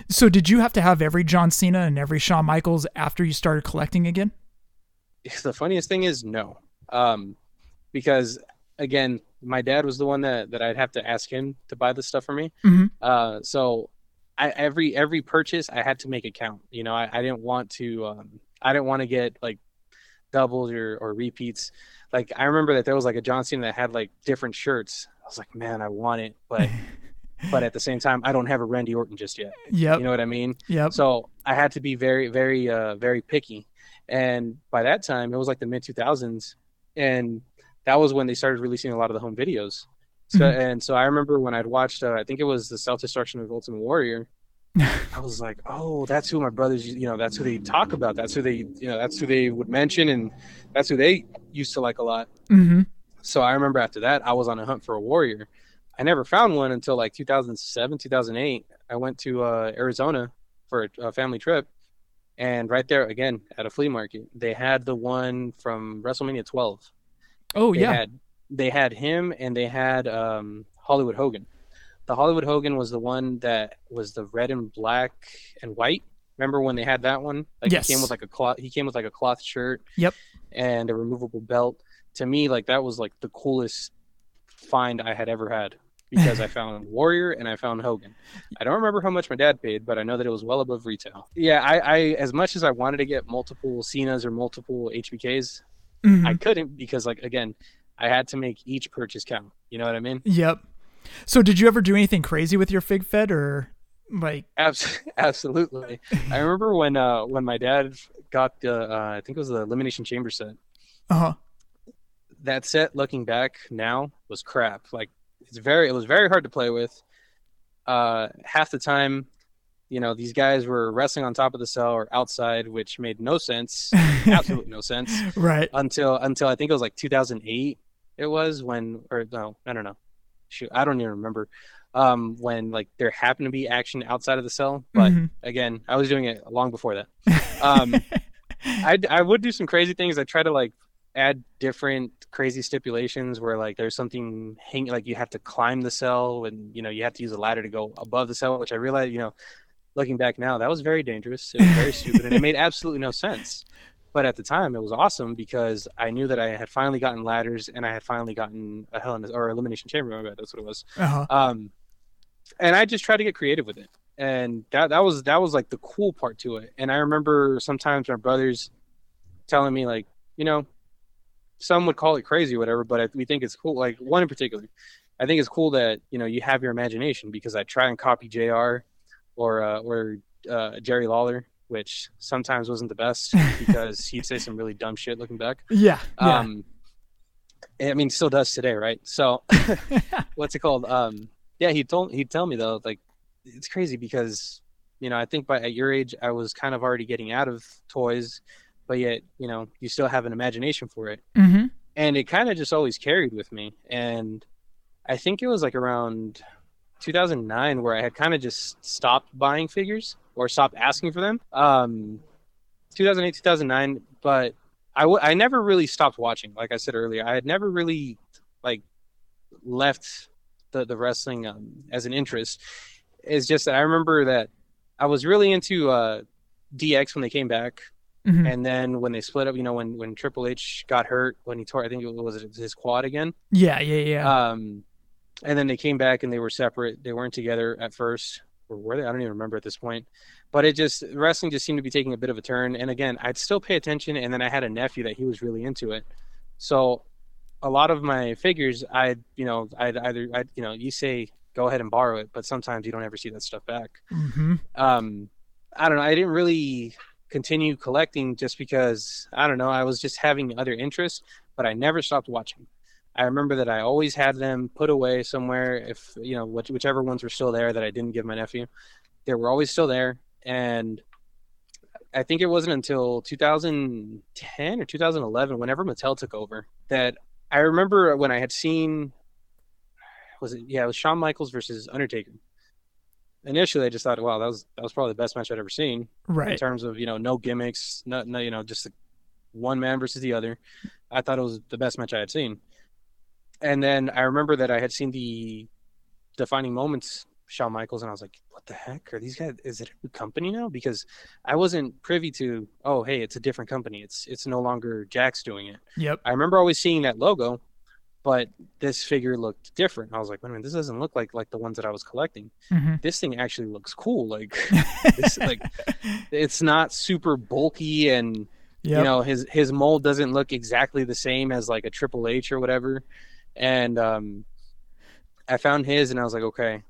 Speaker 2: So did you have to have every John Cena and every Shawn Michaels after you started collecting again?
Speaker 4: the funniest thing is no um because again my dad was the one that that i'd have to ask him to buy the stuff for me
Speaker 2: Mhm.
Speaker 4: uh so I, every every purchase i had to make it count you know i, I didn't want to um i didn't want to get like doubles or or repeats like i remember that there was like a john cena that had like different shirts i was like man i want it but but at the same time i don't have a randy orton just yet
Speaker 2: Yeah,
Speaker 4: you know what i mean
Speaker 2: Yeah.
Speaker 4: so I had to be very, very, uh, very picky. And by that time, it was like the mid 2000s, and that was when they started releasing a lot of the home videos. So,
Speaker 2: Mhm.
Speaker 4: and so I remember when I'd watched, uh, I think it was the Self Destruction of Ultimate Warrior. I was like, oh, that's who my brothers, you know, that's who they talk about. That's who they, you know, that's who they would mention, and that's who they used to like a lot.
Speaker 2: hmm
Speaker 4: So I remember after that, I was on a hunt for a warrior. I never found one until like 2007, 2008. I went to uh, Arizona for a, a family trip, and right there again at a flea market, they had the one from WrestleMania 12.
Speaker 2: Oh
Speaker 4: They
Speaker 2: yeah.
Speaker 4: had they had him and they had um, Hollywood Hogan. The Hollywood Hogan was the one that was the red and black and white. Remember when they had that one? Like
Speaker 2: Yes.
Speaker 4: he came with like a cloth. He came with like a cloth shirt.
Speaker 2: Yep.
Speaker 4: And a removable belt. To me, like that was like the coolest find I had ever had because I found Warrior and I found Hogan. I don't remember how much my dad paid, but I know that it was well above retail. Yeah, I, I as much as I wanted to get multiple Cenas or multiple HBKs,
Speaker 2: Mhm.
Speaker 4: I couldn't because like again, I had to make each purchase count. You know what I mean?
Speaker 2: Yep. So did you ever do anything crazy with your fig fed or like
Speaker 4: Abs- absolutely. I remember when uh when my dad got the uh, I think it was the Elimination Chamber set.
Speaker 2: uh huh.
Speaker 4: That set, looking back now, was crap. Like it's very it was very hard to play with. Uh, half the time, you know, these guys were wrestling on top of the cell or outside, which made no sense. Absolutely no sense.
Speaker 2: Right.
Speaker 4: until until I think it was like 2008. It was when, or no, I don't know. Shoot, I don't even remember. Um, when like there happened to be action outside of the cell, but
Speaker 2: Mhm.
Speaker 4: again, I was doing it long before that. Um, I I would do some crazy things. I try to like add different crazy stipulations where like there's something hang like you have to climb the cell and you know you have to use a ladder to go above the cell, which I realized you know looking back now that was very dangerous. It was very stupid and it made absolutely no sense. But at the time, it was awesome because I knew that I had finally gotten ladders and I had finally gotten a Hell in a, or Elimination Chamber. My bad, that's what it was.
Speaker 2: Uh-huh.
Speaker 4: Um, and I just tried to get creative with it, and that that was that was like the cool part to it. And I remember sometimes my brothers telling me like, you know, some would call it crazy or whatever, but I, we think it's cool. Like one in particular, I think it's cool that you know you have your imagination because I try and copy Jr. or uh, or uh, Jerry Lawler, which sometimes wasn't the best because he'd say some really dumb shit looking back.
Speaker 2: Yeah. Yeah.
Speaker 4: Um, I mean, still does today, right? So, what's it called? Um, yeah, he told he'd tell me though, like it's crazy because you know I think by at your age I was kind of already getting out of toys, but yet you know you still have an imagination for it,
Speaker 2: mm-hmm.
Speaker 4: and it kind of just always carried with me. And I think it was like around 2009 where I had kind of just stopped buying figures or stopped asking for them. Um, 2008, 2009, but I, w- I never really stopped watching. Like I said earlier, I had never really like left the, the wrestling um, as an interest. It's just that I remember that I was really into uh, DX when they came back.
Speaker 2: Mhm.
Speaker 4: And then when they split up, you know, when, when Triple H got hurt, when he tore, I think it was his quad again.
Speaker 2: Yeah, yeah, yeah.
Speaker 4: Um, and then they came back and they were separate. They weren't together at first, or were they? I don't even remember at this point. But it just wrestling just seemed to be taking a bit of a turn. And again, I'd still pay attention. And then I had a nephew that he was really into it, so a lot of my figures, I'd you know, I'd either I'd you know, you say go ahead and borrow it, but sometimes you don't ever see that stuff back.
Speaker 2: mm-hmm.
Speaker 4: Um, I don't know. I didn't really continue collecting just because I don't know. I was just having other interests, but I never stopped watching. I remember that I always had them put away somewhere. If you know, which, whichever ones were still there that I didn't give my nephew, they were always still there. And I think it wasn't until 2010 or 2011, whenever Mattel took over, that I remember when I had seen. Was it yeah? It was Shawn Michaels versus Undertaker. Initially, I just thought, wow, that was that was probably the best match I'd ever seen
Speaker 2: Right.
Speaker 4: in terms of you know no gimmicks, no, no you know just one man versus the other. I thought it was the best match I had seen. And then I remember that I had seen the defining moments Shawn Michaels, and I was like, what the heck are these guys? Is it a new company now? Because I wasn't privy to. Oh, hey, it's a different company. It's it's no longer Jakks doing it.
Speaker 2: Yep.
Speaker 4: I remember always seeing that logo, but this figure looked different. I was like, wait a minute, this doesn't look like like the ones that I was collecting.
Speaker 2: Mm-hmm.
Speaker 4: This thing actually looks cool. Like, this, like it's not super bulky and
Speaker 2: Yep.
Speaker 4: you know his his mold doesn't look exactly the same as like a Triple H or whatever. And um, I found his and I was like, okay,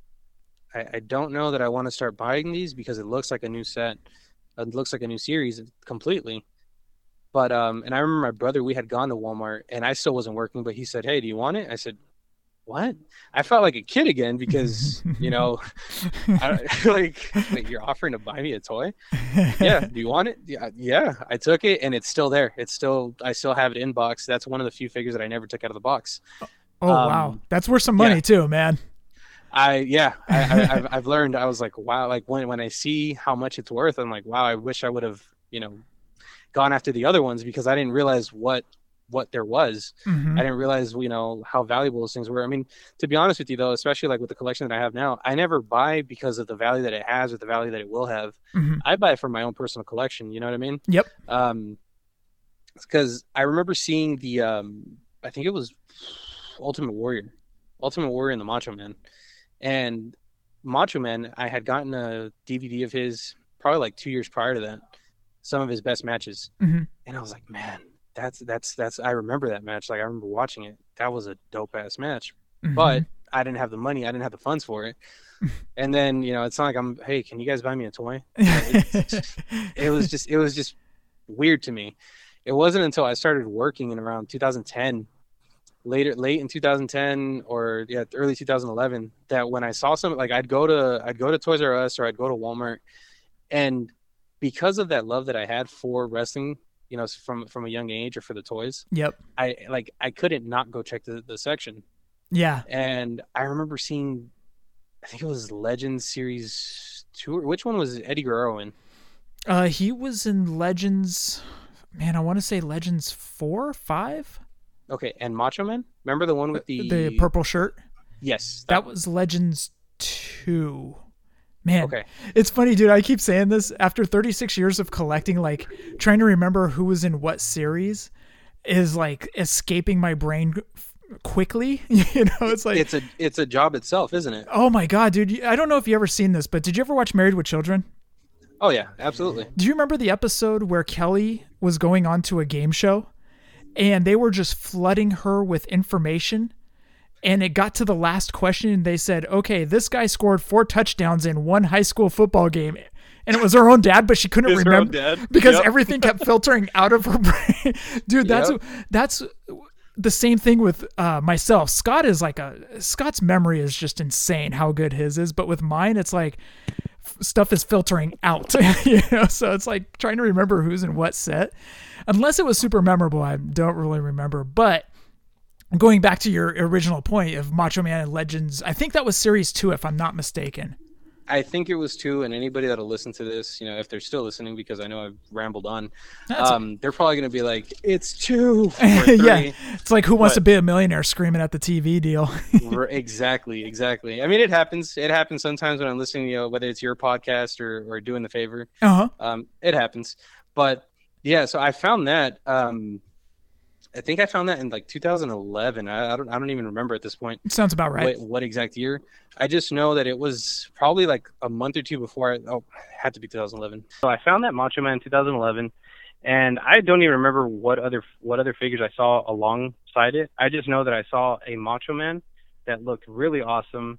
Speaker 4: I, I don't know that I want to start buying these because it looks like a new set. It looks like a new series completely. But um, and I remember my brother, we had gone to Walmart and I still wasn't working, but he said, Hey, do you want it? I said, What? I felt like a kid again because, you know, I, like, wait, you're offering to buy me a toy? yeah. Do you want it? Yeah. Yeah. I took it and it's still there. It's still, I still have it in box. That's one of the few figures that I never took out of the box.
Speaker 2: Oh wow,
Speaker 4: Um,
Speaker 2: that's worth some money
Speaker 4: yeah.
Speaker 2: too, man.
Speaker 4: I yeah, I, I, I've I've learned. I was like, wow, like when when I see how much it's worth, I'm like, wow, I wish I would have you know gone after the other ones because I didn't realize what what there was.
Speaker 2: Mhm.
Speaker 4: I didn't realize you know how valuable those things were. I mean, to be honest with you though, especially like with the collection that I have now, I never buy because of the value that it has or the value that it will have.
Speaker 2: Mhm.
Speaker 4: I buy it for my own personal collection. You know what I mean?
Speaker 2: Yep.
Speaker 4: Um, because I remember seeing the um, I think it was Ultimate Warrior, Ultimate Warrior and the Macho Man, and Macho Man. I had gotten a DVD of his probably like two years prior to that, some of his best matches,
Speaker 2: Mhm.
Speaker 4: and I was like, man, that's that's that's. I remember that match. Like I remember watching it. That was a dope ass match,
Speaker 2: Mhm.
Speaker 4: but I didn't have the money. I didn't have the funds for it. And then you know, it's not like I'm. Hey, can you guys buy me a toy? it was just it was just weird to me. It wasn't until I started working in around 2010, later late in 2010 or yeah early 2011 that when I saw some like I'd go to I'd go to Toys R Us or I'd go to Walmart, and because of that love that I had for wrestling, you know, from from a young age or for the toys,
Speaker 2: Yep.
Speaker 4: I like I couldn't not go check the, the section.
Speaker 2: Yeah.
Speaker 4: And I remember seeing, I think it was Legends Series two. Or which one was Eddie Guerrero in?
Speaker 2: Uh, he was in Legends. Man, I want to say Legends four, five.
Speaker 4: Okay, and Macho Man. Remember the one with the
Speaker 2: The purple shirt.
Speaker 4: Yes,
Speaker 2: That was Legends two. Man,
Speaker 4: Okay.
Speaker 2: it's funny, dude. I keep saying this after 36 years of collecting, like trying to remember who was in what series is like escaping my brain quickly. you know, it's like,
Speaker 4: It's a it's a job itself, isn't it?
Speaker 2: oh my God, dude. I don't know if you ever seen this, but did you ever watch Married with Children?
Speaker 4: Oh yeah, absolutely.
Speaker 2: Do you remember the episode where Kelly was going on to a game show and they were just flooding her with information? And it got to the last question and they said, okay, this guy scored four touchdowns in one high school football game. And it was her own dad, but she couldn't
Speaker 4: It was her own
Speaker 2: remember
Speaker 4: dad.
Speaker 2: because
Speaker 4: Yep.
Speaker 2: everything kept filtering out of her brain. Dude, that's
Speaker 4: Yep.
Speaker 2: that's the same thing with uh, myself. Scott is like a Scott's memory is just insane how good his is, but with mine, it's like stuff is filtering out. you know, so it's like trying to remember who's in what set. Unless it was super memorable, I don't really remember. But going back to your original point of Macho Man and Legends, I think that was series two, if I'm not mistaken.
Speaker 4: I think it was two, and anybody that'll listen to this, you know, if they're still listening, because I know I've rambled on, um, they're probably going to be like, "It's two,
Speaker 2: yeah, it's like Who Wants
Speaker 4: But-
Speaker 2: to Be a Millionaire screaming at the TV deal.
Speaker 4: Exactly, exactly. I mean, it happens. It happens sometimes when I'm listening, you know, whether it's your podcast or or doing the favor.
Speaker 2: Uh huh.
Speaker 4: Um, it happens. But yeah, so I found that. Um, I think I found that in like 2011. I, I don't. I don't even remember at this point.
Speaker 2: It Sounds about right.
Speaker 4: What, what exact year? I just know that it was probably like a month or two before. I, oh, it had to be 2011. So I found that Macho Man in 2011, and I don't even remember what other what other figures I saw alongside it. I just know that I saw a Macho Man that looked really awesome.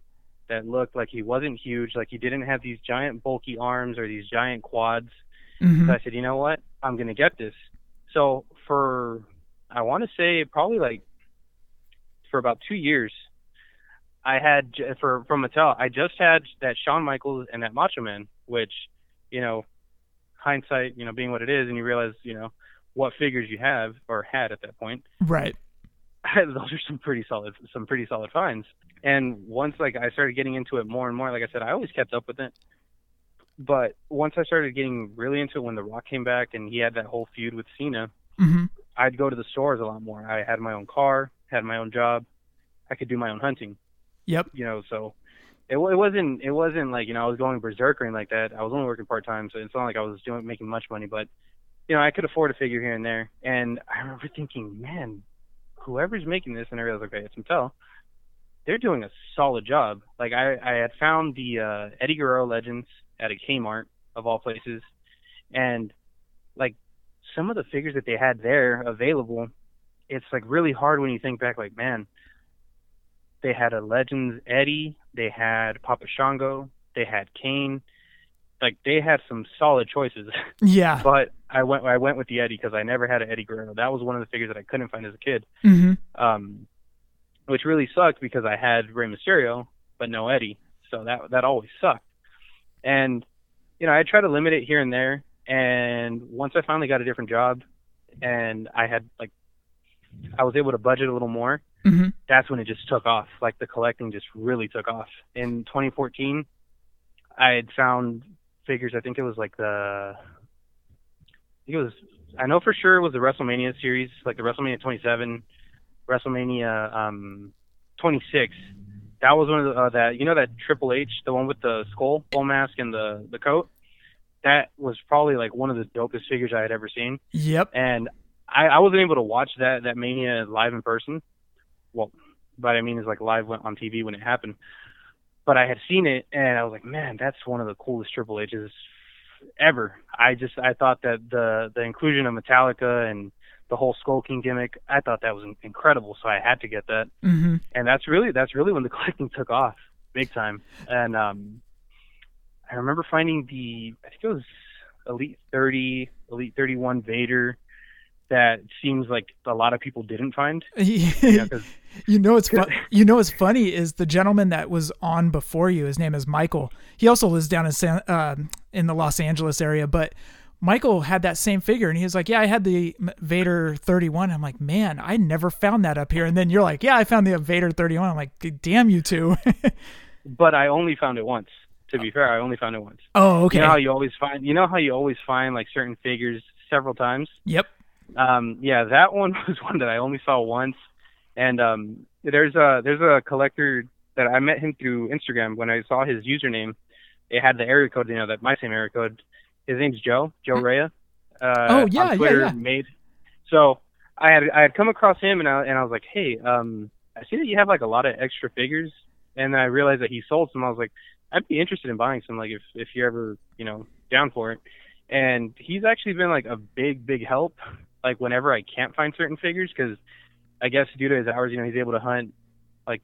Speaker 4: That looked like he wasn't huge, like he didn't have these giant bulky arms or these giant quads.
Speaker 2: Mhm.
Speaker 4: So I said, you know what? I'm gonna get this. So for I want to say probably like for about two years, I had for from Mattel. I just had that Shawn Michaels and that Macho Man, which you know, hindsight, you know, being what it is, and you realize, you know, what figures you have or had at that point.
Speaker 2: Right.
Speaker 4: those are some pretty solid some pretty solid finds. And once like I started getting into it more and more, like I said, I always kept up with it. But once I started getting really into it when The Rock came back and he had that whole feud with Cena,
Speaker 2: hmm
Speaker 4: I'd go to the stores a lot more. I had my own car, had my own job, I could do my own hunting.
Speaker 2: Yep.
Speaker 4: You know, so it, it wasn't it wasn't like you know I was going berserk or anything like that. I was only working part time, so it's not like I was doing making much money, but you know I could afford a figure here and there. And I remember thinking, man, whoever's making this, and I realized, okay, it's Mattel. They're doing a solid job. Like I, I had found the uh, Eddie Guerrero Legends at a Kmart of all places, and like some of the figures that they had there available, it's like really hard when you think back. Like man, they had a Legends Eddie, they had Papa Shango, they had Kane. Like they had some solid choices.
Speaker 2: Yeah.
Speaker 4: but I went I went with the Eddie because I never had an Eddie Guerrero. That was one of the figures that I couldn't find as a kid.
Speaker 2: hmm
Speaker 4: Um, which really sucked because I had Rey Mysterio but no Eddie, so that that always sucked. And you know I try to limit it here and there, and once I finally got a different job, and I had like I was able to budget a little more.
Speaker 2: hmm
Speaker 4: That's when it just took off. Like the collecting just really took off. In 2014, I had found figures. I think it was like the I think it was I know for sure it was the WrestleMania series, like the WrestleMania 27, WrestleMania um 26. That was one of the uh, that you know that Triple H, the one with the skull, skull mask, and the the coat. That was probably like one of the dopest figures I had ever seen
Speaker 2: Yep.
Speaker 4: and I, I wasn't able to watch that that mania live in person. Well, but I mean, it's like live on TV when it happened. But I had seen it, and I was like, man, that's one of the coolest Triple H's ever. I just I thought that the the inclusion of Metallica and the whole Skull King gimmick, I thought that was incredible. So I had to get that,
Speaker 2: hmm
Speaker 4: and that's really that's really when the collecting took off big time. And um, I remember finding the I think it was Elite 30, Elite 31 Vader that seems like a lot of people didn't find. You know, 'cause-
Speaker 2: You know it's fun. You know what's funny is the gentleman that was on before you. His name is Michael. He also lives down in San, um in the Los Angeles area, but Michael had that same figure, and he was like, "Yeah, I had the Vader 31." I'm like, "Man, I never found that up here." And then you're like, "Yeah, I found the Vader 31." I'm like, "Damn you two.
Speaker 4: but I only found it once. To be fair, I only found it once.
Speaker 2: oh, okay.
Speaker 4: You know how you always find you know how you always find like certain figures several times?
Speaker 2: yep.
Speaker 4: Um, yeah, that one was one that I only saw once. And um, there's a there's a collector that I met him through Instagram when I saw his username it had the area code, you know, that my same area code. His name's Joe, Joe Rea. Uh,
Speaker 2: Oh, yeah,
Speaker 4: on
Speaker 2: yeah,
Speaker 4: Twitter,
Speaker 2: yeah.
Speaker 4: Made. So I had I had come across him and I and I was like, hey, um, I see that you have like a lot of extra figures, and then I realized that he sold some. I was like, I'd be interested in buying some, like if if you're ever you know down for it. And he's actually been like a big big help, like whenever I can't find certain figures, because I guess due to his hours, you know, he's able to hunt like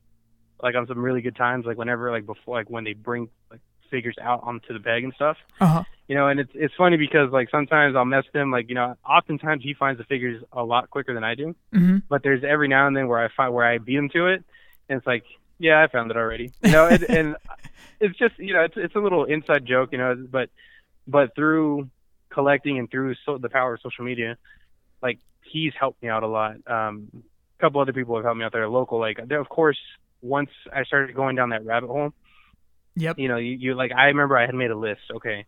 Speaker 4: like on some really good times, like whenever like before like when they bring like figures out onto the peg and stuff
Speaker 2: Uh huh.
Speaker 4: you know, and it's it's funny because like sometimes I'll mess with him, like you know, oftentimes he finds the figures a lot quicker than I do.
Speaker 2: hmm
Speaker 4: But there's every now and then where I find where I beat him to it, and it's like, yeah, I found it already, you know, and, and it's just you know, it's it's a little inside joke, you know, but but through collecting and through so, the power of social media, like he's helped me out a lot. Um, a couple other people have helped me out there local, like there, of course, once I started going down that rabbit hole
Speaker 2: Yep.
Speaker 4: you know, you, you like I remember I had made a list. Okay,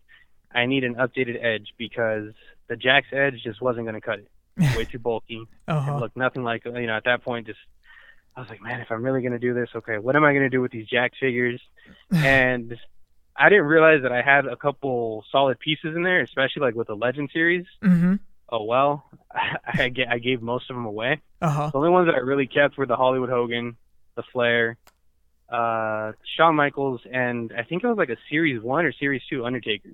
Speaker 4: I need an updated edge because the Jakks edge just wasn't going to cut it. Way too bulky.
Speaker 2: Uh-huh.
Speaker 4: It looked nothing like you know. At that point, just I was like, man, if I'm really going to do this, okay, what am I going to do with these Jack figures? and I didn't realize that I had a couple solid pieces in there, especially like with the Legend series.
Speaker 2: hmm
Speaker 4: Oh well, I, I gave most of them away.
Speaker 2: Uh huh.
Speaker 4: The only ones that I really kept were the Hollywood Hogan, the Flair, uh, Shawn Michaels, and I think it was like a Series One or Series Two Undertaker,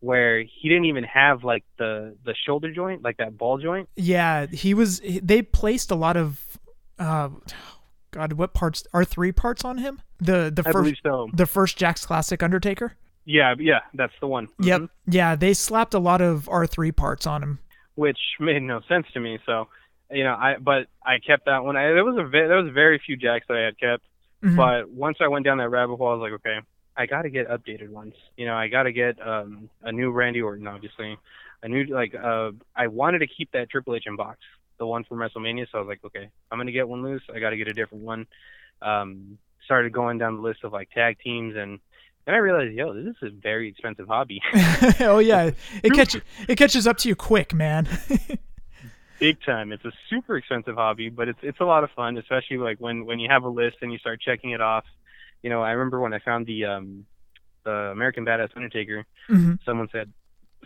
Speaker 4: where he didn't even have like the the shoulder joint, like that ball joint.
Speaker 2: Yeah, he was. They placed a lot of, uh, God, what parts? are three parts on him. The the
Speaker 4: I
Speaker 2: first
Speaker 4: so.
Speaker 2: the first Jakks Classic Undertaker.
Speaker 4: Yeah, yeah, that's the one.
Speaker 2: Yep.
Speaker 4: Mhm.
Speaker 2: Yeah, they slapped a lot of R three parts on him.
Speaker 4: Which made no sense to me. So, you know, I but I kept that one. I, there was a there was very few Jakks that I had kept.
Speaker 2: Mhm.
Speaker 4: But once I went down that rabbit hole, I was like, okay, I got to get updated ones. You know, I got to get um, a new Randy Orton, obviously, a new like. Uh, I wanted to keep that Triple H in box, the one from WrestleMania. So I was like, okay, I'm gonna get one loose. I got to get a different one. Um, started going down the list of like tag teams, and then I realized, yo, this is a very expensive hobby.
Speaker 2: oh yeah, it catches it catches up to you quick, man.
Speaker 4: big time. It's a super expensive hobby, but it's it's a lot of fun, especially like when when you have a list and you start checking it off. You know, I remember when I found the um the American Badass Undertaker.
Speaker 2: Mhm.
Speaker 4: Someone said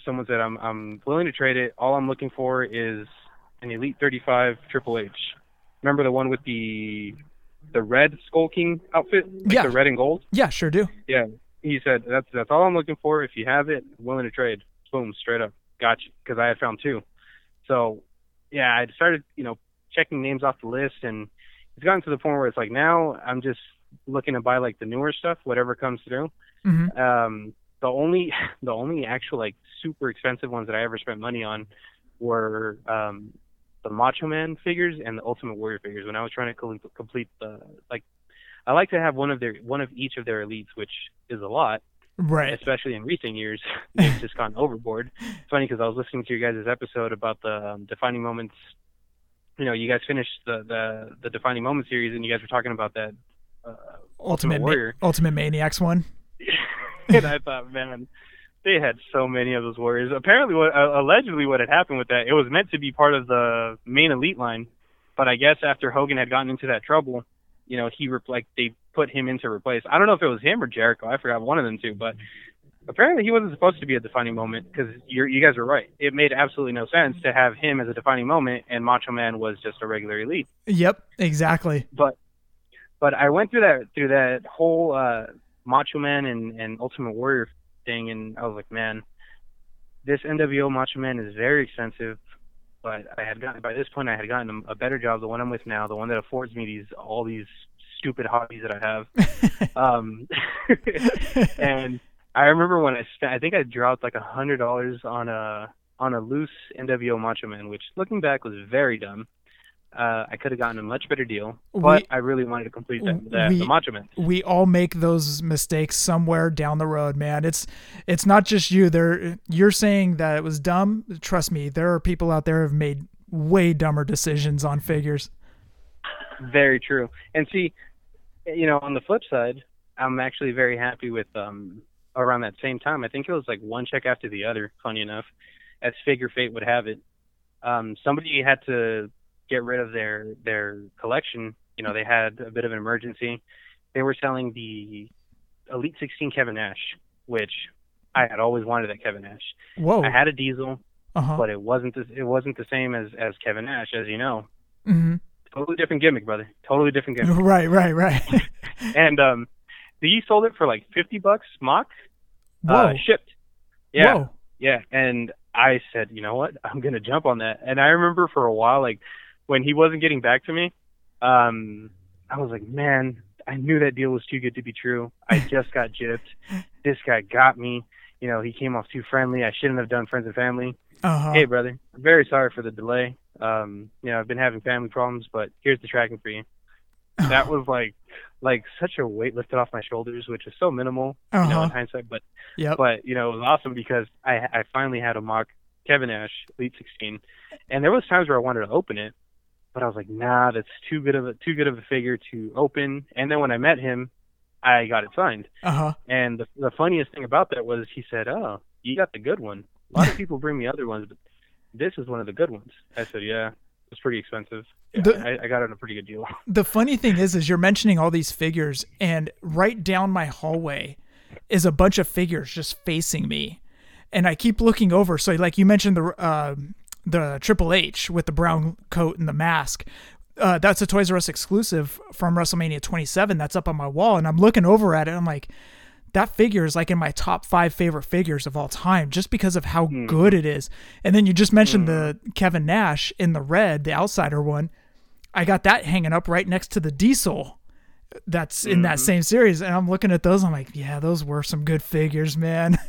Speaker 4: someone said I'm I'm willing to trade it. All I'm looking for is an Elite 35 Triple H. Remember the one with the the red Skull King outfit, like
Speaker 2: Yeah.
Speaker 4: the red and gold.
Speaker 2: yeah, sure do.
Speaker 4: Yeah, he said that's that's all I'm looking for. If you have it, I'm willing to trade. Boom, straight up, gotcha. Because I had found two. So, yeah, I started you know checking names off the list, and it's gotten to the point where it's like now I'm just looking to buy like the newer stuff, whatever comes through.
Speaker 2: hmm
Speaker 4: Um, the only the only actual like super expensive ones that I ever spent money on were um, the Macho Man figures and the Ultimate Warrior figures. When I was trying to complete the like, I like to have one of their one of each of their elites, which is a lot,
Speaker 2: Right.
Speaker 4: especially in recent years. They've just gone overboard. It's funny because I was listening to your guys' episode about the um, defining moments. You know, you guys finished the, the the defining moment series, and you guys were talking about that uh,
Speaker 2: Ultimate Ma-
Speaker 4: Warrior.
Speaker 2: Ultimate Maniacs one.
Speaker 4: and I thought, man, they had so many of those warriors. Apparently, what uh, allegedly what had happened with that, it was meant to be part of the main elite line, but I guess after Hogan had gotten into that trouble, you know, he re- like they put him in to replace. I don't know if it was him or Jericho. I forgot one of them too, but apparently he wasn't supposed to be a defining moment because you guys were right. It made absolutely no sense to have him as a defining moment and Macho Man was just a regular elite
Speaker 2: Yep, exactly.
Speaker 4: but but I went through that through that whole uh, Macho Man and, and Ultimate Warrior thing, and I was like, man, this NWO Macho Man is very expensive. But I had gotten by this point, I had gotten a better job, the one I'm with now, the one that affords me these all these stupid hobbies that I have. um, and I remember when I spent, I think I dropped like a hundred dollars on a on a loose NWO Macho Man, which looking back was very dumb. Uh, I could have gotten a much better deal, but
Speaker 2: We-
Speaker 4: I really wanted to complete that, that
Speaker 2: we-
Speaker 4: the Macho Man.
Speaker 2: we all make those mistakes somewhere down the road, man. It's it's not just you. There you're saying that it was dumb. Trust me, there are people out there who have made way dumber decisions on figures.
Speaker 4: Very true. And see, you know, on the flip side, I'm actually very happy with um around that same time. I think it was like one check after the other. Funny enough, as figure fate would have it, um, somebody had to get rid of their their collection. You know, they had a bit of an emergency. They were selling the Elite 16 Kevin Nash, which I had always wanted that Kevin Nash.
Speaker 2: Whoa.
Speaker 4: I had a Diesel,
Speaker 2: uh-huh.
Speaker 4: but it wasn't the, it wasn't the same as as Kevin Nash, as you know.
Speaker 2: hmm
Speaker 4: Totally different gimmick, brother. Totally different gimmick.
Speaker 2: Right, right, right.
Speaker 4: and um, he sold it for like fifty bucks MOC,
Speaker 2: Whoa.
Speaker 4: uh, shipped. Yeah,
Speaker 2: Whoa.
Speaker 4: yeah. And I said, you know what? I'm gonna jump on that. And I remember for a while, like when he wasn't getting back to me, um, I was like, man, I knew that deal was too good to be true. I just got gypped. This guy got me. You know, he came off too friendly. I shouldn't have done friends and family.
Speaker 2: Uh-huh.
Speaker 4: Hey, brother, I'm very sorry for the delay. Um, you know, I've been having family problems, but here's the tracking for you. That was like, like such a weight lifted off my shoulders, which is so minimal, you know,
Speaker 2: Uh-huh.
Speaker 4: in hindsight. But,
Speaker 2: Yep.
Speaker 4: but you know, it was awesome because I I finally had a MOC Kevin Nash Elite 16, and there was times where I wanted to open it, but I was like, nah, that's too good of a too good of a figure to open. And then when I met him, I got it signed.
Speaker 2: Uh-huh.
Speaker 4: And the the funniest thing about that was he said, "Oh, you got the good one. A lot of people bring me other ones, but this is one of the good ones." I said, "Yeah, it's pretty expensive. Yeah,
Speaker 2: The-
Speaker 4: I, I got it on a pretty good deal."
Speaker 2: The funny thing is, is you're mentioning all these figures, and right down my hallway is a bunch of figures just facing me, and I keep looking over. So, like you mentioned the uh, the Triple H with the brown coat and the mask. Uh, that's a Toys R Us exclusive from WrestleMania 27. That's up on my wall, and I'm looking over at it. I'm like, that figure is like in my top five favorite figures of all time, just because of how hmm. good it is. And then you just mentioned the hmm. Kevin Nash in the red, the outsider one. I got that hanging up right next to the Diesel that's in that mm-hmm. same series. And I'm looking at those. I'm like, yeah, those were some good figures, man.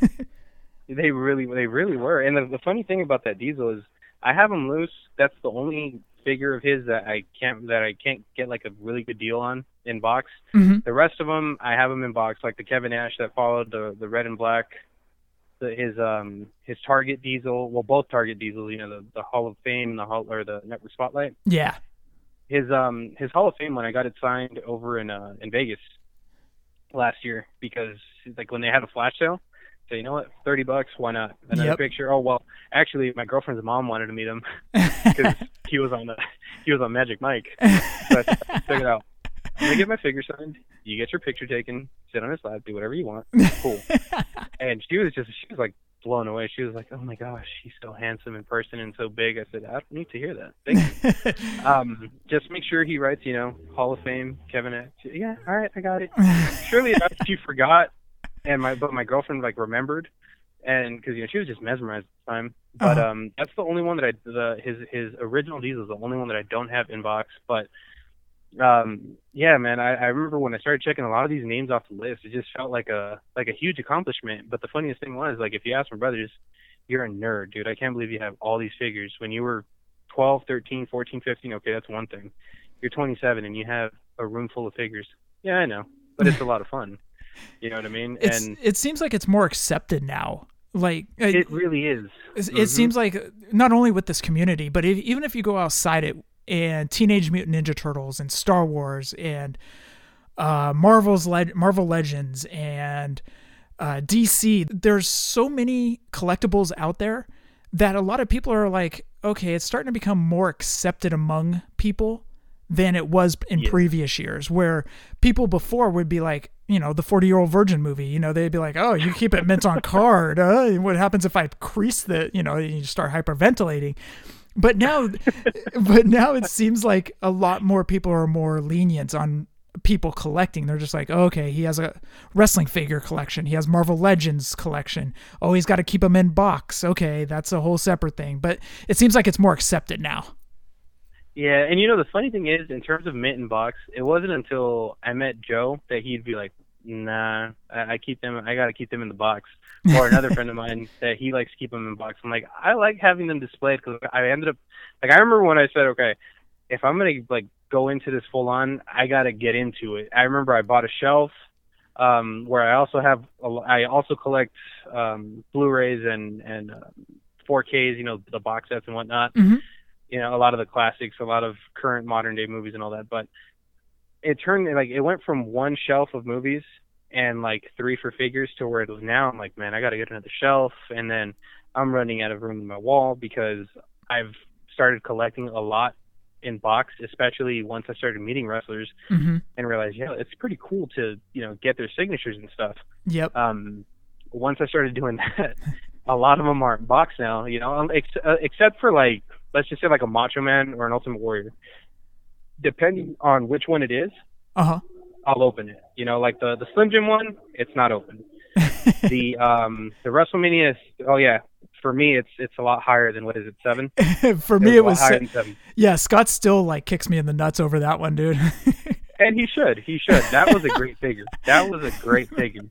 Speaker 4: They really, they really were. And the, the funny thing about that Diesel is, I have him loose. That's the only figure of his that I can't that I can't get like a really good deal on in box.
Speaker 2: Mhm.
Speaker 4: The rest of them, I have them in box, like the Kevin Nash that followed the the red and black. The, his um his Target Diesel, well both Target Diesels, you know the the Hall of Fame, the Hall or the Network Spotlight.
Speaker 2: yeah.
Speaker 4: His um his Hall of Fame one, I got it signed over in uh in Vegas last year because like when they had a flash sale, so you know what, thirty bucks, why not? Another
Speaker 2: Yep.
Speaker 4: picture. Oh well, actually, my girlfriend's mom wanted to meet him because he was on the he was on Magic Mike. But check it out. I'm gonna get my figure signed. You get your picture taken. Sit on his lap. Do whatever you want. Cool. and she was just she was like blown away. She was like, "Oh my gosh, he's so handsome in person and so big." I said, "I don't need to hear that. Thank you." um, just make sure he writes, you know, Hall of Fame, Kevin. Nash. Yeah, all right, I got it. Surely enough, she forgot, and my but my girlfriend like remembered, and because you know she was just mesmerized at the time. But
Speaker 2: Uh-huh.
Speaker 4: um, that's the only one that I the his his original diesel is the only one that I don't have in box. But um, yeah, man, I, I remember when I started checking a lot of these names off the list, it just felt like a like a huge accomplishment. But the funniest thing was, like, if you ask my brothers, you're a nerd, dude. I can't believe you have all these figures. When you were 12, 13, 14, 15, okay, that's one thing. You're 27 and you have a room full of figures. Yeah, I know, but it's a lot of fun. You know what I mean?
Speaker 2: It's,
Speaker 4: and
Speaker 2: it seems like it's more accepted now. Like it,
Speaker 4: it really is.
Speaker 2: It seems like not only with this community, but if, even if you go outside it and Teenage Mutant Ninja Turtles and Star Wars and uh, Marvel's Le- Marvel Legends and uh, DC, there's so many collectibles out there that a lot of people are like, okay, it's starting to become more accepted among people than it was in previous years, where people before would be like, you know, the 40 year old virgin movie, you know, they'd be like, oh, you keep it mint on card. Uh, what happens if I crease the, you know, you start hyperventilating. But now, but now it seems like a lot more people are more lenient on people collecting. They're just like, okay, he has a wrestling figure collection. He has Marvel Legends collection. Oh, he's got to keep them in box. Okay, that's a whole separate thing. But it seems like it's more accepted now.
Speaker 4: Yeah, and you know the funny thing is, in terms of mint and box, it wasn't until I met Joe that he'd be like, "Nah, I, I keep them. I gotta keep them in the box." Or another friend of mine that he likes to keep them in box. I'm like, I like having them displayed because I ended up like I remember when I said, okay, if I'm gonna like go into this full on, I gotta get into it. I remember I bought a shelf um, where I also have a, I also collect um, Blu-rays and and uh, 4Ks, you know, the box sets and whatnot
Speaker 2: Mhm.
Speaker 4: You know, a lot of the classics, a lot of current modern day movies and all that. But it turned like it went from one shelf of movies and like three for figures to where it was now. I'm like, man, I got to get another shelf, and then I'm running out of room in my wall because I've started collecting a lot in box, especially once I started meeting wrestlers
Speaker 2: Mhm.
Speaker 4: and realized, yeah, it's pretty cool to you know get their signatures and stuff.
Speaker 2: Yep.
Speaker 4: Um, once I started doing that, a lot of them are in box now. You know, um, ex- uh, except for like let's just say like a Macho Man or an Ultimate Warrior. Depending on which one it is,
Speaker 2: Uh huh.
Speaker 4: I'll open it. You know, like the the Slim Jim one, it's not open. the um the WrestleMania, oh yeah, for me it's it's a lot higher than what is it seven?
Speaker 2: For me, it
Speaker 4: a lot
Speaker 2: was
Speaker 4: higher than seven.
Speaker 2: yeah. Scott still like kicks me in the nuts over that one, dude.
Speaker 4: And he should. He should. That was a great figure. That was a great figure.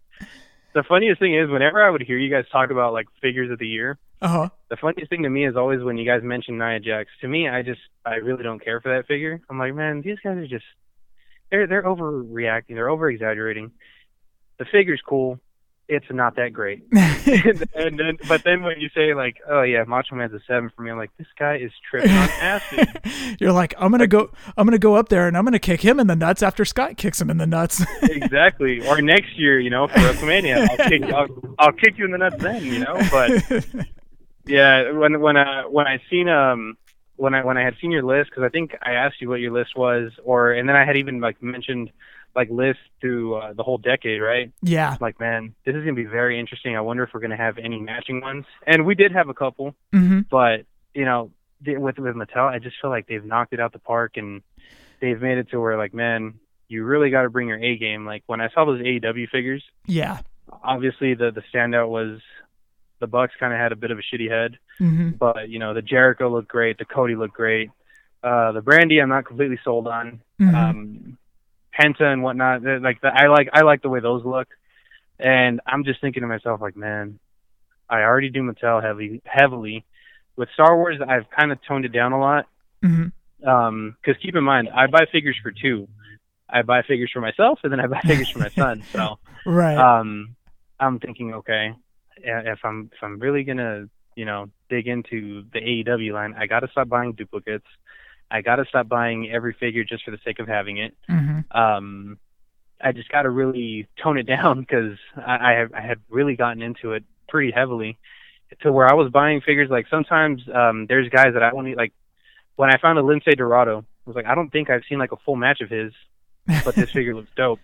Speaker 4: The funniest thing is, whenever I would hear you guys talk about like figures of the year,
Speaker 2: uh huh.
Speaker 4: the funniest thing to me is always when you guys mention Nia Jax. To me, I just I really don't care for that figure. I'm like, man, these guys are just they're they're overreacting. They're over exaggerating. The figure's cool. It's not that great. and, and then, but then when you say like, oh yeah, Macho Man's a seven for me, I'm like, this guy is tripping on acid.
Speaker 2: You're like, I'm gonna go. I'm gonna go up there and I'm gonna kick him in the nuts after Scott kicks him in the nuts.
Speaker 4: exactly. Or next year, you know, for WrestleMania, I'll kick I'll, I'll kick you in the nuts then, you know. But yeah, when when I when I seen um when I when I had seen your list because I think I asked you what your list was, or and then I had even like mentioned like lists through uh, the whole decade, right?
Speaker 2: yeah.
Speaker 4: Like, man, this is gonna be very interesting. I wonder if we're gonna have any matching ones, and we did have a couple,
Speaker 2: hmm
Speaker 4: but you know, with with Mattel, I just feel like they've knocked it out the park, and they've made it to where like, man, you really got to bring your A game. Like when I saw those AEW figures,
Speaker 2: Yeah.
Speaker 4: obviously the the standout was the Bucks kind of had a bit of a shitty head,
Speaker 2: hmm
Speaker 4: but you know the Jericho looked great, the Cody looked great, uh, the Brandi I'm not completely sold on,
Speaker 2: Mhm.
Speaker 4: um, Penta and whatnot. Like the, I like I like the way those look, and I'm just thinking to myself like, man, I already do Mattel heavily heavily. With Star Wars, I've kind of toned it down a lot.
Speaker 2: hmm
Speaker 4: Um, cause keep in mind, I buy figures for two. I buy figures for myself, and then I buy figures for my son. So,
Speaker 2: Right.
Speaker 4: um, I'm thinking, okay, if I'm if I'm really gonna, you know, dig into the AEW line, I gotta stop buying duplicates. I gotta stop buying every figure just for the sake of having it.
Speaker 2: hmm
Speaker 4: Um, I just gotta really tone it down because I, I have I had really gotten into it pretty heavily to where I was buying figures. Like sometimes um, there's guys that I want to like. When I found a Lince Dorado, I was like, I don't think I've seen like a full match of his, but this figure looks dope.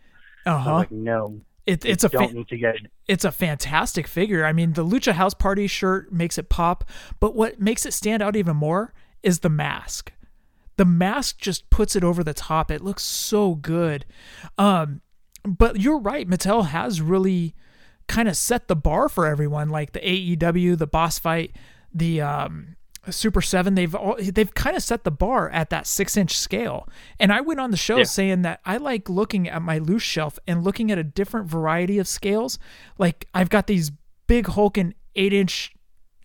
Speaker 2: Uh
Speaker 4: I was
Speaker 2: huh.
Speaker 4: like, no,
Speaker 2: It, it's a fa-
Speaker 4: need to get
Speaker 2: it's a fantastic figure. I mean, the Lucha House Party shirt makes it pop, but what makes it stand out even more is the mask. The mask just puts it over the top. It looks so good. Um, but you're right. Mattel has really kind of set the bar for everyone. Like the AEW, the boss fight, the um, Super Seven. They've all they've kind of set the bar at that six inch scale. And I went on the show
Speaker 4: Yeah.
Speaker 2: saying that I like looking at my loose shelf and looking at a different variety of scales. Like I've got these big hulking eight inch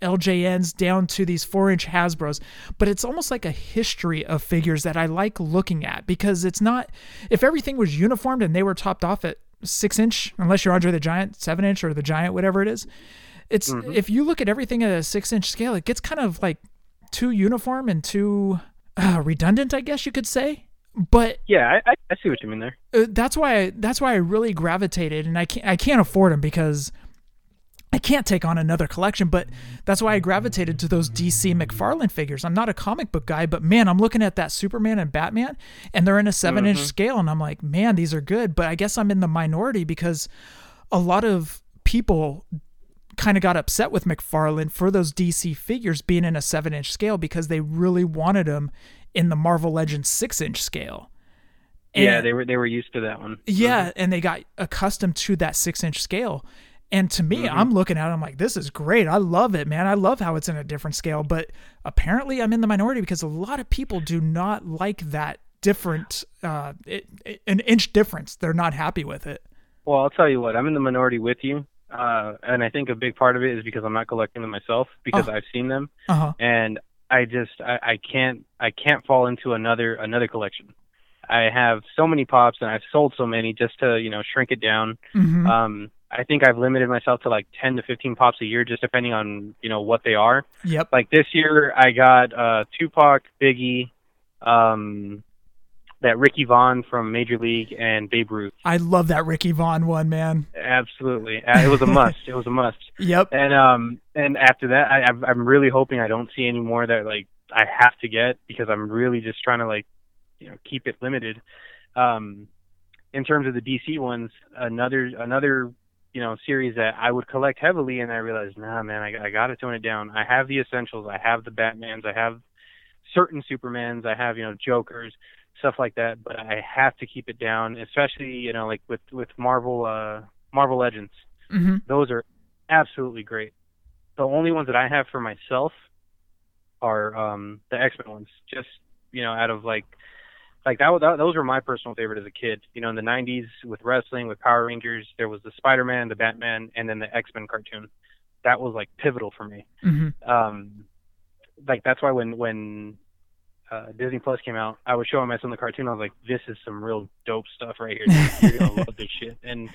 Speaker 2: LJNs down to these four inch Hasbro's, but it's almost like a history of figures that I like looking at because it's not, if everything was uniformed and they were topped off at six inch, unless you're Andre the Giant, seven inch, or the Giant, whatever it is, it's, if you look at everything at a six inch scale, it gets kind of like too uniform and too uh, redundant, I guess you could say. But
Speaker 4: Yeah, I, I, see what you mean there.
Speaker 2: uh, that's why I, that's why I really gravitated, and I can't I can't afford them because I can't take on another collection. But that's why I gravitated to those DC McFarlane figures. I'm not a comic book guy, but man, I'm looking at that Superman and Batman, and they're in a seven inch scale, and I'm like, man, these are good. But I guess I'm in the minority because a lot of people kind of got upset with McFarlane for those DC figures being in a seven inch scale because they really wanted them in the Marvel Legends six inch scale.
Speaker 4: yeah, they were they were used to that one.
Speaker 2: yeah, and they got accustomed to that six inch scale. And to me,
Speaker 4: Mm-hmm.
Speaker 2: I'm looking at it, I'm like, this is great. I love it, man. I love how it's in a different scale. But apparently, I'm in the minority because a lot of people do not like that different, uh, it, it- an inch difference. They're not happy with it.
Speaker 4: Well, I'll tell you what, I'm in the minority with you, uh, and I think a big part of it is because I'm not collecting them myself because
Speaker 2: Oh.
Speaker 4: I've seen them,
Speaker 2: Uh huh.
Speaker 4: and I just I, I can't I can't fall into another another collection. I have so many pops and I've sold so many just to you know shrink it down.
Speaker 2: hmm
Speaker 4: Um, I think I've limited myself to like 10 to 15 pops a year, just depending on you know what they are.
Speaker 2: yep.
Speaker 4: Like this year, I got uh, Tupac, Biggie, um, that Ricky Vaughn from Major League, and Babe Ruth.
Speaker 2: I love that Ricky Vaughn one, man.
Speaker 4: Absolutely, uh, it was a must. It was a must.
Speaker 2: Yep.
Speaker 4: And um, and after that, I, I'm- I'm really hoping I don't see any more that like I have to get because I'm really just trying to like, you know, keep it limited. Um, in terms of the DC ones, another another you know series that I would collect heavily, and I realized, nah, man, I, I got to tone it down. I have the essentials. I have the Batmans. I have certain Supermans. I have you know Jokers, stuff like that. But I have to keep it down, especially you know like with with Marvel uh Marvel Legends.
Speaker 2: Mm-hmm.
Speaker 4: Those are absolutely great. The only ones that I have for myself are um the X-Men ones. Just you know out of like like that, that those were my personal favorite as a kid. You know, in the '90s with wrestling, with Power Rangers, there was the Spider-Man, the Batman, and then the X-Men cartoon. That was like pivotal for me.
Speaker 2: Mm-hmm.
Speaker 4: Um, like that's why when when uh, Disney Plus came out, I was showing my son the cartoon. I was like, "This is some real dope stuff right here. You're gonna love this shit." And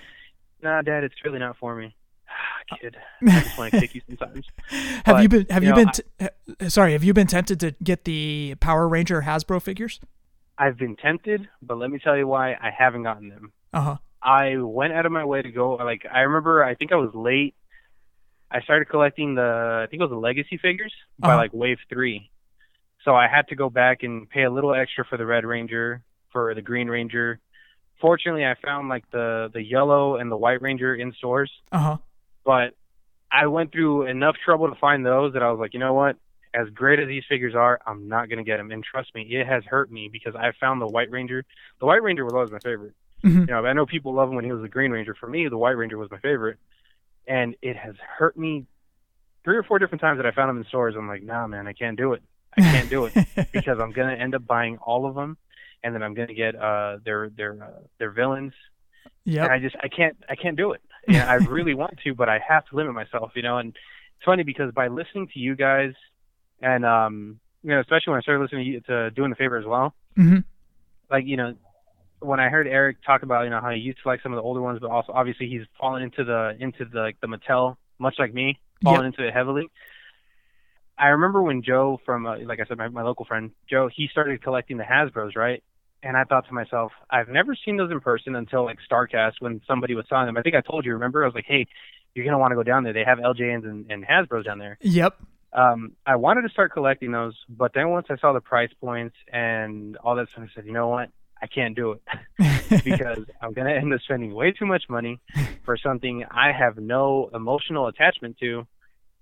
Speaker 4: nah, Dad, it's really not for me. Kid, I just want to kick you sometimes.
Speaker 2: have
Speaker 4: But,
Speaker 2: you been have you,
Speaker 4: know,
Speaker 2: been t- uh, sorry have you been tempted to get the Power Ranger Hasbro figures?
Speaker 4: I've been tempted, but let me tell you why I haven't gotten them.
Speaker 2: Uh huh.
Speaker 4: I went out of my way to go. Like I remember, I think I was late. I started collecting the, I think it was the Legacy figures by
Speaker 2: Uh-huh.
Speaker 4: like Wave Three, so I had to go back and pay a little extra for the Red Ranger, for the Green Ranger. Fortunately, I found like the the yellow and the White Ranger in stores,
Speaker 2: Uh huh.
Speaker 4: but I went through enough trouble to find those that I was like, you know what? As great as these figures are, I'm not gonna get them. And trust me, it has hurt me because I found the White Ranger. The White Ranger was always my favorite.
Speaker 2: Mhm.
Speaker 4: You know, I know people love him when he was the Green Ranger. For me, the White Ranger was my favorite, and it has hurt me three or four different times that I found him in stores. I'm like, nah, man, I can't do it. I can't do it because I'm gonna end up buying all of them, and then I'm gonna get uh their their uh, their villains,
Speaker 2: Yeah.
Speaker 4: and I just I can't I can't do it. And I really want to, but I have to limit myself, you know. And it's funny because by listening to you guys, and um, you know, especially when I started listening to, you, to doing the favor as well,
Speaker 2: hmm
Speaker 4: like you know, when I heard Eric talk about you know how he used to like some of the older ones, but also obviously he's fallen into the into the like the Mattel, much like me, fallen into it heavily. I remember when Joe from uh, like I said my, my local friend Joe he started collecting the Hasbro's right, and I thought to myself I've never seen those in person until like Starcast when somebody was selling them. I think I told you remember I was like hey you're gonna want to go down there they have LJNs and, and Hasbro's down there
Speaker 2: Yep.
Speaker 4: um, I wanted to start collecting those, but then once I saw the price points and all that stuff, I said, you know what? I can't do it because I'm going to end up spending way too much money for something I have no emotional attachment to,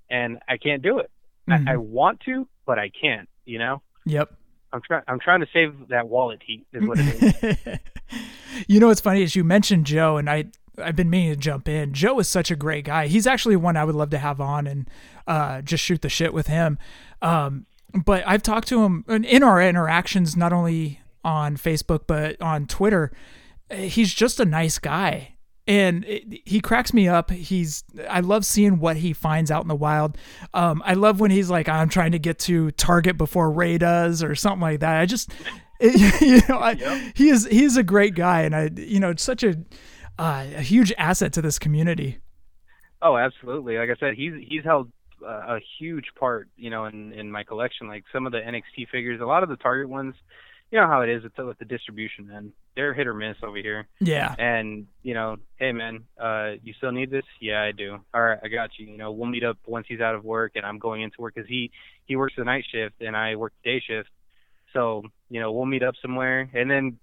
Speaker 4: and I can't do it.
Speaker 2: Mhm.
Speaker 4: I, I want to, but I can't. You know,
Speaker 2: Yep.
Speaker 4: I'm trying. I'm trying to save that wallet heat. Is what it is.
Speaker 2: you know what's funny is you mentioned Joe, and I I've been meaning to jump in. Joe is such a great guy. He's actually one I would love to have on and uh, just shoot the shit with him. Um, but I've talked to him in- our interactions, not only on Facebook but on Twitter. He's just a nice guy. And it, he cracks me up. He's I love seeing what he finds out in the wild. Um, I love when he's like, "I'm trying to get to Target before Ray does" or something like that. I just, you know, I, he is he is a great guy, and I, you know, it's such a uh, a huge asset to this community.
Speaker 4: Oh, absolutely. Like I said, he's he's held uh, a huge part, you know, in in my collection. Like some of the NXT figures, a lot of the Target ones, you know how it is with the, with the distribution, man. They're hit or miss over here.
Speaker 2: Yeah.
Speaker 4: And you know, hey man, uh, you still need this? Yeah, I do. All right, I got you. You know, we'll meet up once he's out of work and I'm going into work because he he works the night shift and I work the day shift. So you know, we'll meet up somewhere and then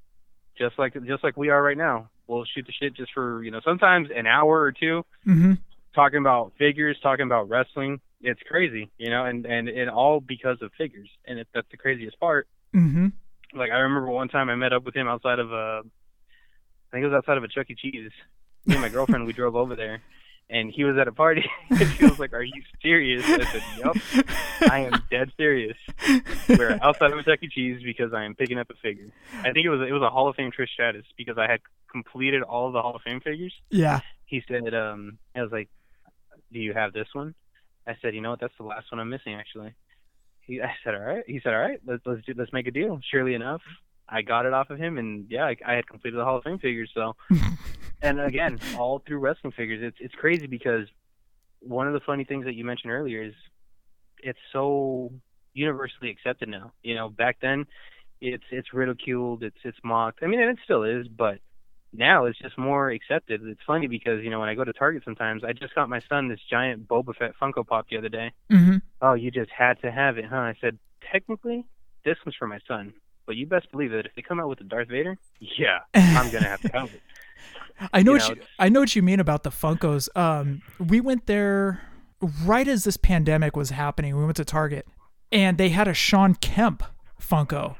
Speaker 4: just like just like we are right now, we'll shoot the shit just for you know sometimes an hour or two
Speaker 2: Mm-hmm.
Speaker 4: talking about figures, talking about wrestling. It's crazy, you know, and and it all because of figures, and it, that's the craziest part.
Speaker 2: Mm-hmm.
Speaker 4: Like I remember one time I met up with him outside of a, I think it was outside of a Chuck E. Cheese. Me and my girlfriend we drove over there, and he was at a party, and she was like, "Are you serious?" I said, "Yep, I am dead serious. We're outside of a Chuck E. Cheese because I am picking up a figure. I think it was it was a Hall of Fame Trish Stratus because I had completed all of the Hall of Fame figures."
Speaker 2: Yeah.
Speaker 4: he said, um, I was like, do you have this one? I said, you know what, that's the last one I'm missing actually. He, I said, all right. He said, all right, let's let's do, let's make a deal. Surely enough, I got it off of him, and yeah, I, I had completed the Hall of Fame figures. So, and again, all through wrestling figures, it's it's crazy because one of the funny things that you mentioned earlier is it's so universally accepted now. You know, back then, it's it's ridiculed, it's it's mocked. I mean, and it still is, but now it's just more accepted. It's funny because you know when I go to Target sometimes, I just got my son this giant Boba Fett Funko Pop the other day.
Speaker 2: Mm-hmm.
Speaker 4: Oh, you just had to have it, huh? I said, technically, this one's for my son, but you best believe that if they come out with a Darth Vader, yeah, I'm gonna have to have it.
Speaker 2: I know,
Speaker 4: You
Speaker 2: what
Speaker 4: know,
Speaker 2: you, I know what you mean about the Funkos. Um, we went there right as this pandemic was happening. We went to Target, and they had a Shawn Kemp Funko,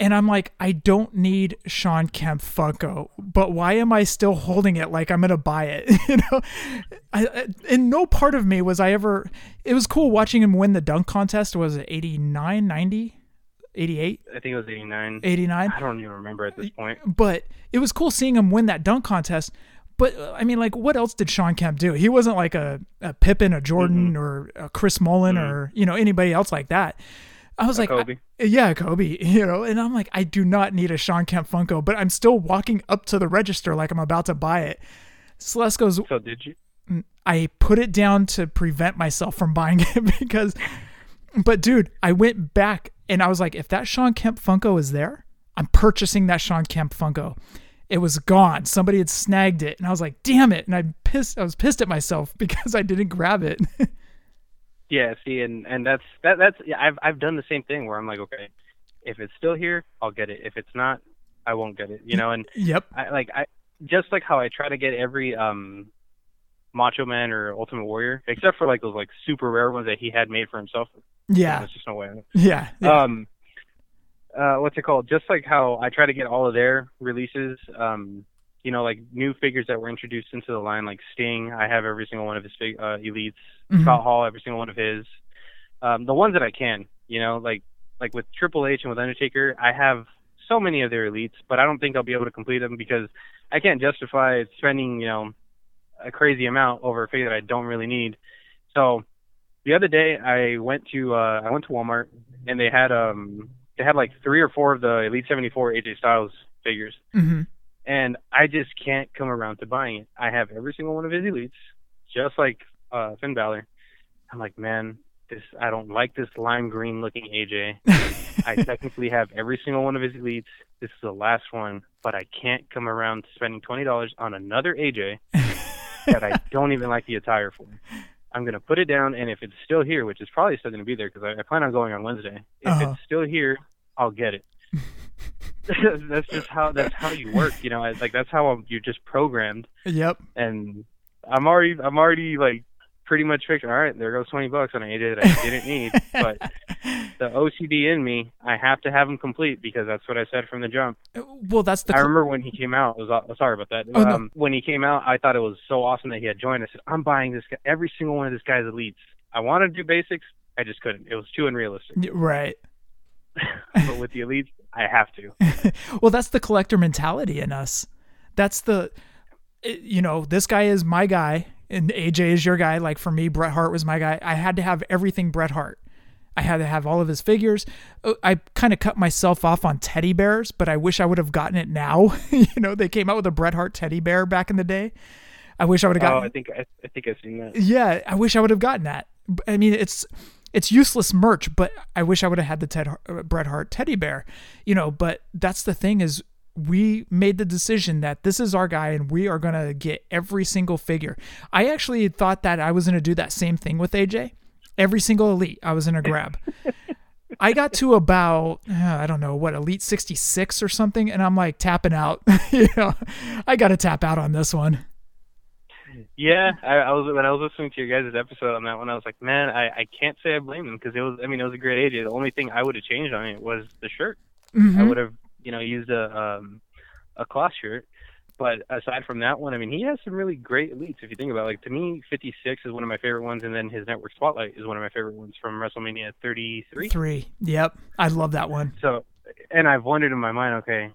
Speaker 2: and I'm like, I don't need Shawn Kemp Funko, but why am I still holding it like I'm gonna buy it? you know, I, I, in no part of me was I ever. It was cool watching him win the dunk contest. Was it 89, 90, 88?
Speaker 4: I think it was 89.
Speaker 2: 89?
Speaker 4: I don't even remember at this point.
Speaker 2: but it was cool seeing him win that dunk contest. But I mean, like, what else did Shawn Kemp do? He wasn't like a, a Pippen, a Jordan, or a Chris Mullin, or you know anybody else like that. I was
Speaker 4: A
Speaker 2: like,
Speaker 4: Kobe.
Speaker 2: I- yeah, Kobe, you know, and I'm like, I do not need a Shawn Kemp Funko, but I'm still walking up to the register like I'm about to buy it. Celeste goes,
Speaker 4: So did you?
Speaker 2: Mm, I put it down to prevent myself from buying it because, but dude, I went back and I was like, if that Shawn Kemp Funko is there, I'm purchasing that Shawn Kemp Funko. It was gone. Somebody had snagged it, and I was like, damn it! And I pissed. I was pissed at myself because I didn't grab it.
Speaker 4: Yeah, see, and and that's that that's yeah, I've I've done the same thing where I'm like, okay, if it's still here, I'll get it. If it's not, I won't get it. You know, and
Speaker 2: yep.
Speaker 4: I like I just like how I try to get every um Macho Man or Ultimate Warrior, except for like those like super rare ones that he had made for himself.
Speaker 2: Yeah.
Speaker 4: There's just no way.
Speaker 2: Yeah. yeah.
Speaker 4: Um, uh, what's it called? Just like how I try to get all of their releases. Um, you know, like new figures that were introduced into the line, like Sting. I have every single one of his fig- uh, elites.
Speaker 2: Mhm.
Speaker 4: Scott Hall, every single one of his. Um, the ones that I can, you know, like like with Triple H and with Undertaker, I have so many of their elites, but I don't think I'll be able to complete them because I can't justify spending, you know, a crazy amount over a figure that I don't really need. So the other day I went to uh I went to Walmart and they had um they had like three or four of the Elite 74 AJ Styles figures
Speaker 2: hmm
Speaker 4: and I just can't come around to buying it. I have every single one of his elites, just like uh, Finn Balor. I'm like, man, this I don't like this lime green looking AJ. I technically have every single one of his elites. This is the last one, but I can't come around to spending twenty dollars on another AJ that I don't even like the attire for. I'm gonna put it down, and if it's still here, which is probably still gonna be there because I, I plan on going on Wednesday. If
Speaker 2: Uh-huh.
Speaker 4: it's still here, I'll get it. that's just how that's how you work, you know. I- Like that's how I'm, you're just programmed.
Speaker 2: Yep.
Speaker 4: And I'm already I'm already like pretty much fixed. All right, there goes twenty bucks on an AJ that I didn't need, but the OCD in me, I have to have them complete because that's what I said from the jump.
Speaker 2: Well, that's the.
Speaker 4: I remember when he came out. Was, uh, sorry about that.
Speaker 2: Oh, no.
Speaker 4: um, When he came out, I thought it was so awesome that he had joined. I said, "I'm buying this guy, every single one of this guy's elites." I wanted to do basics, I just couldn't. It was too unrealistic.
Speaker 2: Right.
Speaker 4: but with the elites, I have to.
Speaker 2: well, that's the collector mentality in us. That's the, you know, this guy is my guy and AJ is your guy. Like for me, Bret Hart was my guy. I had to have everything Bret Hart. I had to have all of his figures. Uh, I kind of cut myself off on teddy bears, but I wish I would have gotten it now. you know, they came out with a Bret Hart teddy bear back in the day. I wish I would have gotten. Oh.
Speaker 4: I think I, I think I've seen that.
Speaker 2: Yeah, I wish I would have gotten that. I mean, it's it's useless merch, but I wish I would have had the Ted uh, Bret Hart teddy bear. You know, but that's the thing is we made the decision that this is our guy and we are going to get every single figure. I actually thought that I was going to do that same thing with AJ. Every single elite I was going to grab. I got to about uh, I don't know what elite 66 or something and I'm like tapping out. you know, I got to tap out on this one.
Speaker 4: Yeah, I, I was when I was listening to your guys' episode on that one. I was like, man, I, I can't say I blame him because it was. I mean, it was a great AJ. The only thing I would have changed on it was the shirt. I
Speaker 2: Mhm.
Speaker 4: would have, you know, used a um a cloth shirt. But aside from that one, I mean, he has some really great elites. If you think about, it. like to me, 56 is one of my favorite ones, and then his Network Spotlight is one of my favorite ones from WrestleMania 33.
Speaker 2: Three. Yep. I love that one.
Speaker 4: So, and I've wondered in my mind, okay,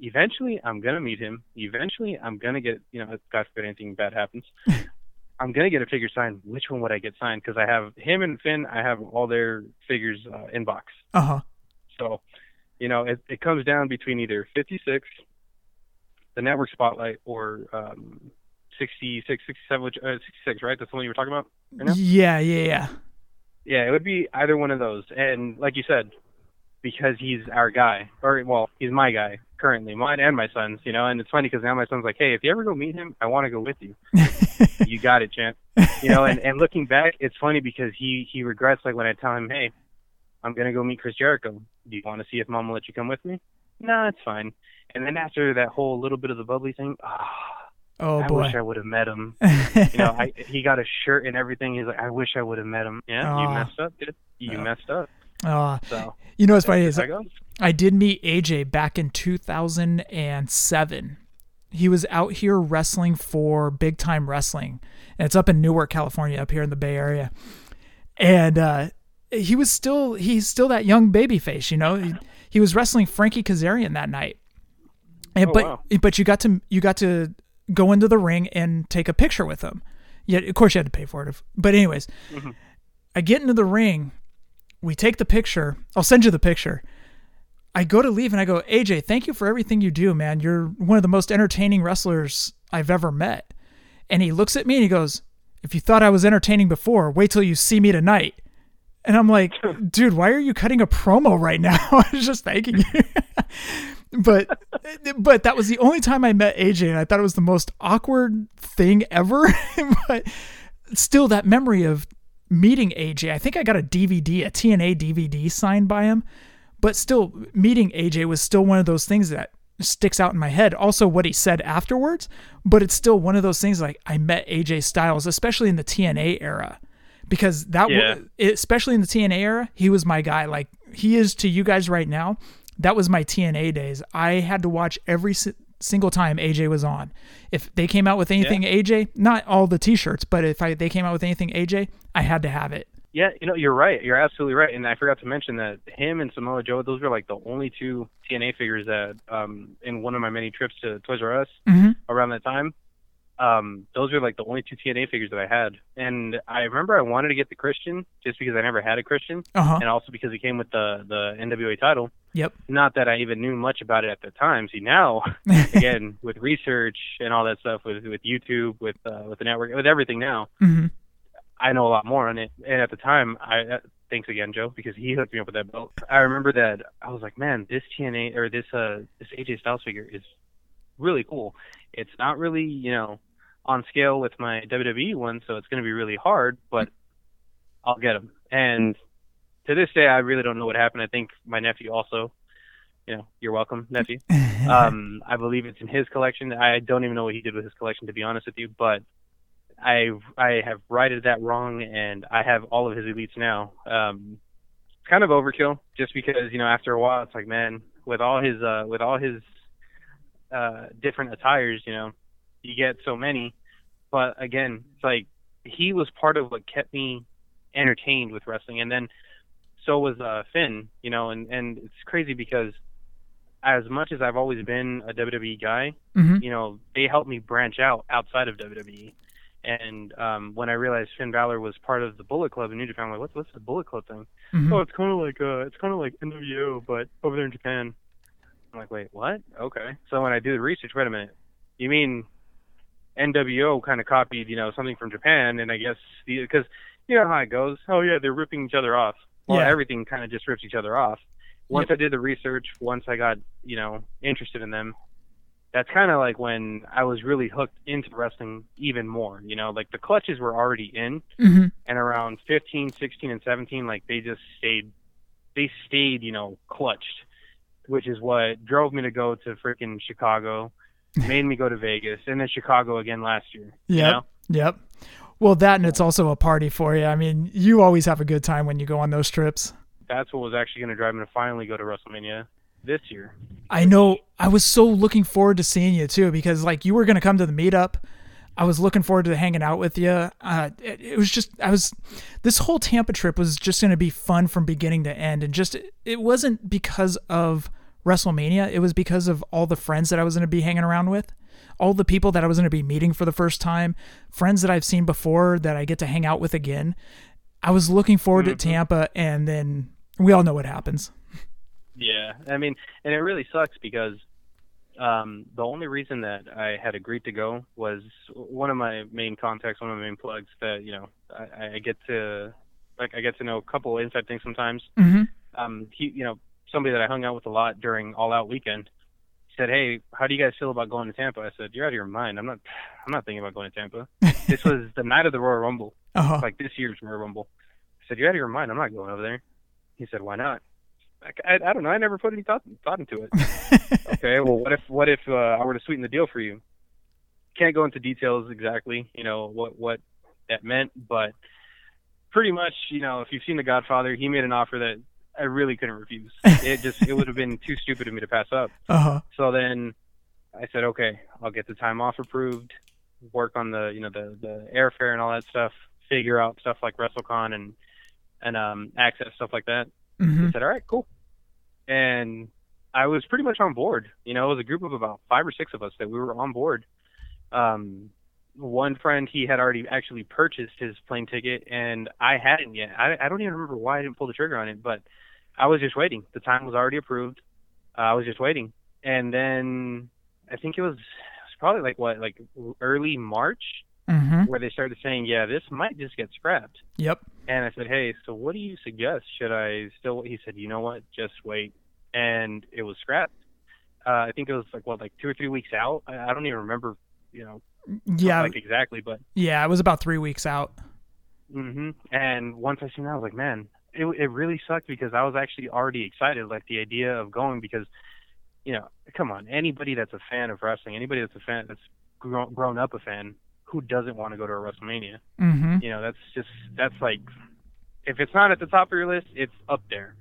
Speaker 4: eventually I'm gonna meet him. Eventually I'm gonna get, you know, God forbid anything bad happens. I'm gonna get a figure signed. Which one would I get signed? Because I have him and Finn. I have all their figures uh, in box.
Speaker 2: Uh huh.
Speaker 4: So, you know, it, it comes down between either 56, the Network Spotlight, or um, 66, 67, which, uh, 66, right? That's the one you were talking about right now?
Speaker 2: Yeah, yeah, yeah.
Speaker 4: Yeah, it would be either one of those. And like you said, because he's our guy, or well, he's my guy currently, mine and my son's. You know, and it's funny because now my son's like, "Hey, if you ever go meet him, I want to go with you." you got it, champ. You know, and and looking back, it's funny because he he regrets like when I tell him, "Hey, I'm gonna go meet Chris Jericho. Do you want to see if Mom will let you come with me?" no, it's fine. And then after that whole little bit of the bubbly thing, ah,
Speaker 2: Oh
Speaker 4: I
Speaker 2: boy.
Speaker 4: wish I would have met him. you know, I, he got a shirt and everything. He's like, I wish I would have met him. Yeah, you messed up, dude. You messed up.
Speaker 2: Uh,
Speaker 4: So
Speaker 2: you know what's funny is
Speaker 4: how it goes.
Speaker 2: I did meet AJ back in 2007. He was out here wrestling for Big Time Wrestling, and it's up in Newark, California, up here in the Bay Area. And uh, he was still he's still that young baby face, you know. He, he was wrestling Frankie Kazarian that night, and
Speaker 4: Oh,
Speaker 2: but
Speaker 4: wow.
Speaker 2: but you got to you got to go into the ring and take a picture with him. Yeah, of course you had to pay for it. if- But anyways, I get into the ring. We take the picture. I'll send you the picture. I go to leave and I go, AJ, thank you for everything you do, man. You're one of the most entertaining wrestlers I've ever met. And he looks at me and he goes, If you thought I was entertaining before, wait till you see me tonight. And I'm like, dude, why are you cutting a promo right now? I was just thanking you. but but that was the only time I met AJ and I thought it was the most awkward thing ever. but still that memory of meeting AJ. I think I got a DVD, a TNA DVD signed by him, but still meeting AJ was still one of those things that sticks out in my head. Also what he said afterwards, but it's still one of those things like I met AJ Styles, especially in the TNA era. Because that
Speaker 4: Yeah.
Speaker 2: was especially in the TNA era, he was my guy. Like he is to you guys right now. That was my TNA days. I had to watch every single time AJ was on. If they came out with anything AJ, not all the T-shirts, but if I they came out with anything AJ, I had to have it.
Speaker 4: Yeah, you know, you're right. You're absolutely right. And I forgot to mention that him and Samoa Joe, those were like the only two TNA figures that, um, in one of my many trips to Toys R Us
Speaker 2: Mhm.
Speaker 4: around that time, um, those were like the only two TNA figures that I had. And I remember I wanted to get the Christian just because I never had a Christian,
Speaker 2: Uh-huh.
Speaker 4: and also because he came with the the NWA title.
Speaker 2: Yep.
Speaker 4: Not that I even knew much about it at the time. See now, again with research and all that stuff, with with YouTube, with uh, with the network, with everything now.
Speaker 2: hmm
Speaker 4: I know a lot more on it. And at the time, I uh, thanks again, Joe, because he hooked me up with that belt. I remember that I was like, man, this TNA or this uh this AJ Styles figure is really cool. It's not really you know on scale with my WWE one, so it's going to be really hard, but I'll get them. And to this day, I really don't know what happened. I think my nephew also. You know, you're welcome, nephew. um, I believe it's in his collection. I don't even know what he did with his collection, to be honest with you. But I I have righted that wrong, and I have all of his elites now. Um, it's kind of overkill, just because you know after a while it's like, man, with all his uh, with all his uh, different attires, you know, you get so many. But again, it's like he was part of what kept me entertained with wrestling, and then so was uh, Finn, you know, and and it's crazy because as much as I've always been a WWE guy,
Speaker 2: Mhm.
Speaker 4: you know, they helped me branch out outside of WWE. And um, when I realized Finn Balor was part of the Bullet Club in New Japan, I'm like, what's what's the Bullet Club thing?
Speaker 2: Mhm.
Speaker 4: Oh, it's kind of like uh, it's kind of like NWO, but over there in Japan. I'm like, wait, what? Okay. So when I do the research, wait a minute, you mean NWO kind of copied, you know, something from Japan, and I guess because you know how it goes. Oh yeah, they're ripping each other off. Well,
Speaker 2: Yeah.
Speaker 4: everything kind of just rips each other off. Once I did the research, once I got you know interested in them, that's kind of like when I was really hooked into wrestling even more. You know, like the clutches were already in,
Speaker 2: Mhm.
Speaker 4: and around 15, 16, and 17, like they just stayed, they stayed, you know, clutched, which is what drove me to go to freaking Chicago, made me go to Vegas, and then Chicago again last year. you
Speaker 2: Yep.
Speaker 4: know?
Speaker 2: Yep. Well, that and it's also a party for you. I mean, you always have a good time when you go on those trips.
Speaker 4: That's what was actually going to drive me to finally go to WrestleMania this year.
Speaker 2: I know I was so looking forward to seeing you too because like you were going to come to the meetup. I was looking forward to hanging out with you. Uh, it, it was just I was this whole Tampa trip was just going to be fun from beginning to end and just it wasn't because of WrestleMania. It was because of all the friends that I was going to be hanging around with, all the people that I was going to be meeting for the first time, friends that I've seen before that I get to hang out with again. I was looking forward to Tampa and then we all know what happens.
Speaker 4: Yeah, I mean, and it really sucks because um, the only reason that I had agreed to go was one of my main contacts, one of my main plugs that you know I, I get to like I get to know a couple inside things sometimes.
Speaker 2: Mm-hmm.
Speaker 4: Um, he, you know, somebody that I hung out with a lot during All Out weekend said, "Hey, how do you guys feel about going to Tampa?" I said, "You're out of your mind. I'm not. I'm not thinking about going to Tampa. this was the night of the Royal Rumble,
Speaker 2: Uh-huh.
Speaker 4: like this year's Royal Rumble." I said, "You're out of your mind. I'm not going over there." He said, "Why not?" I, I don't know. I never put any thought thought into it. okay, well, what if what if uh, I were to sweeten the deal for you? Can't go into details exactly, you know what what that meant, but pretty much, you know, if you've seen The Godfather, he made an offer that I really couldn't refuse. It just it would have been too stupid of me to pass up.
Speaker 2: Uh-huh.
Speaker 4: So then I said, okay, I'll get the time off approved, work on the you know the the airfare and all that stuff, figure out stuff like WrestleCon and and um access stuff like that.
Speaker 2: Mhm.
Speaker 4: I said, all right, cool. And I was pretty much on board. You know, it was a group of about five or six of us that we were on board. Um, one friend he had already actually purchased his plane ticket, and I hadn't yet. I, I don't even remember why I didn't pull the trigger on it, but I was just waiting. The time was already approved. Uh, I was just waiting, and then I think it was it was probably like what like early March
Speaker 2: Mhm.
Speaker 4: where they started saying, yeah, this might just get scrapped.
Speaker 2: Yep.
Speaker 4: And I said, hey, so what do you suggest? Should I still? He said, you know what, just wait. And it was scrapped. Uh, I think it was like what, like two or three weeks out. I, I don't even remember, you know,
Speaker 2: Yeah.
Speaker 4: like exactly, but
Speaker 2: Yeah, it was about three weeks out.
Speaker 4: hmm And once I seen that, I was like, man, it it really sucked because I was actually already excited, like the idea of going because, you know, come on, anybody that's a fan of wrestling, anybody that's a fan that's grown, grown up a fan, who doesn't want to go to a WrestleMania?
Speaker 2: Mhm.
Speaker 4: You know, that's just that's like, if it's not at the top of your list, it's up there.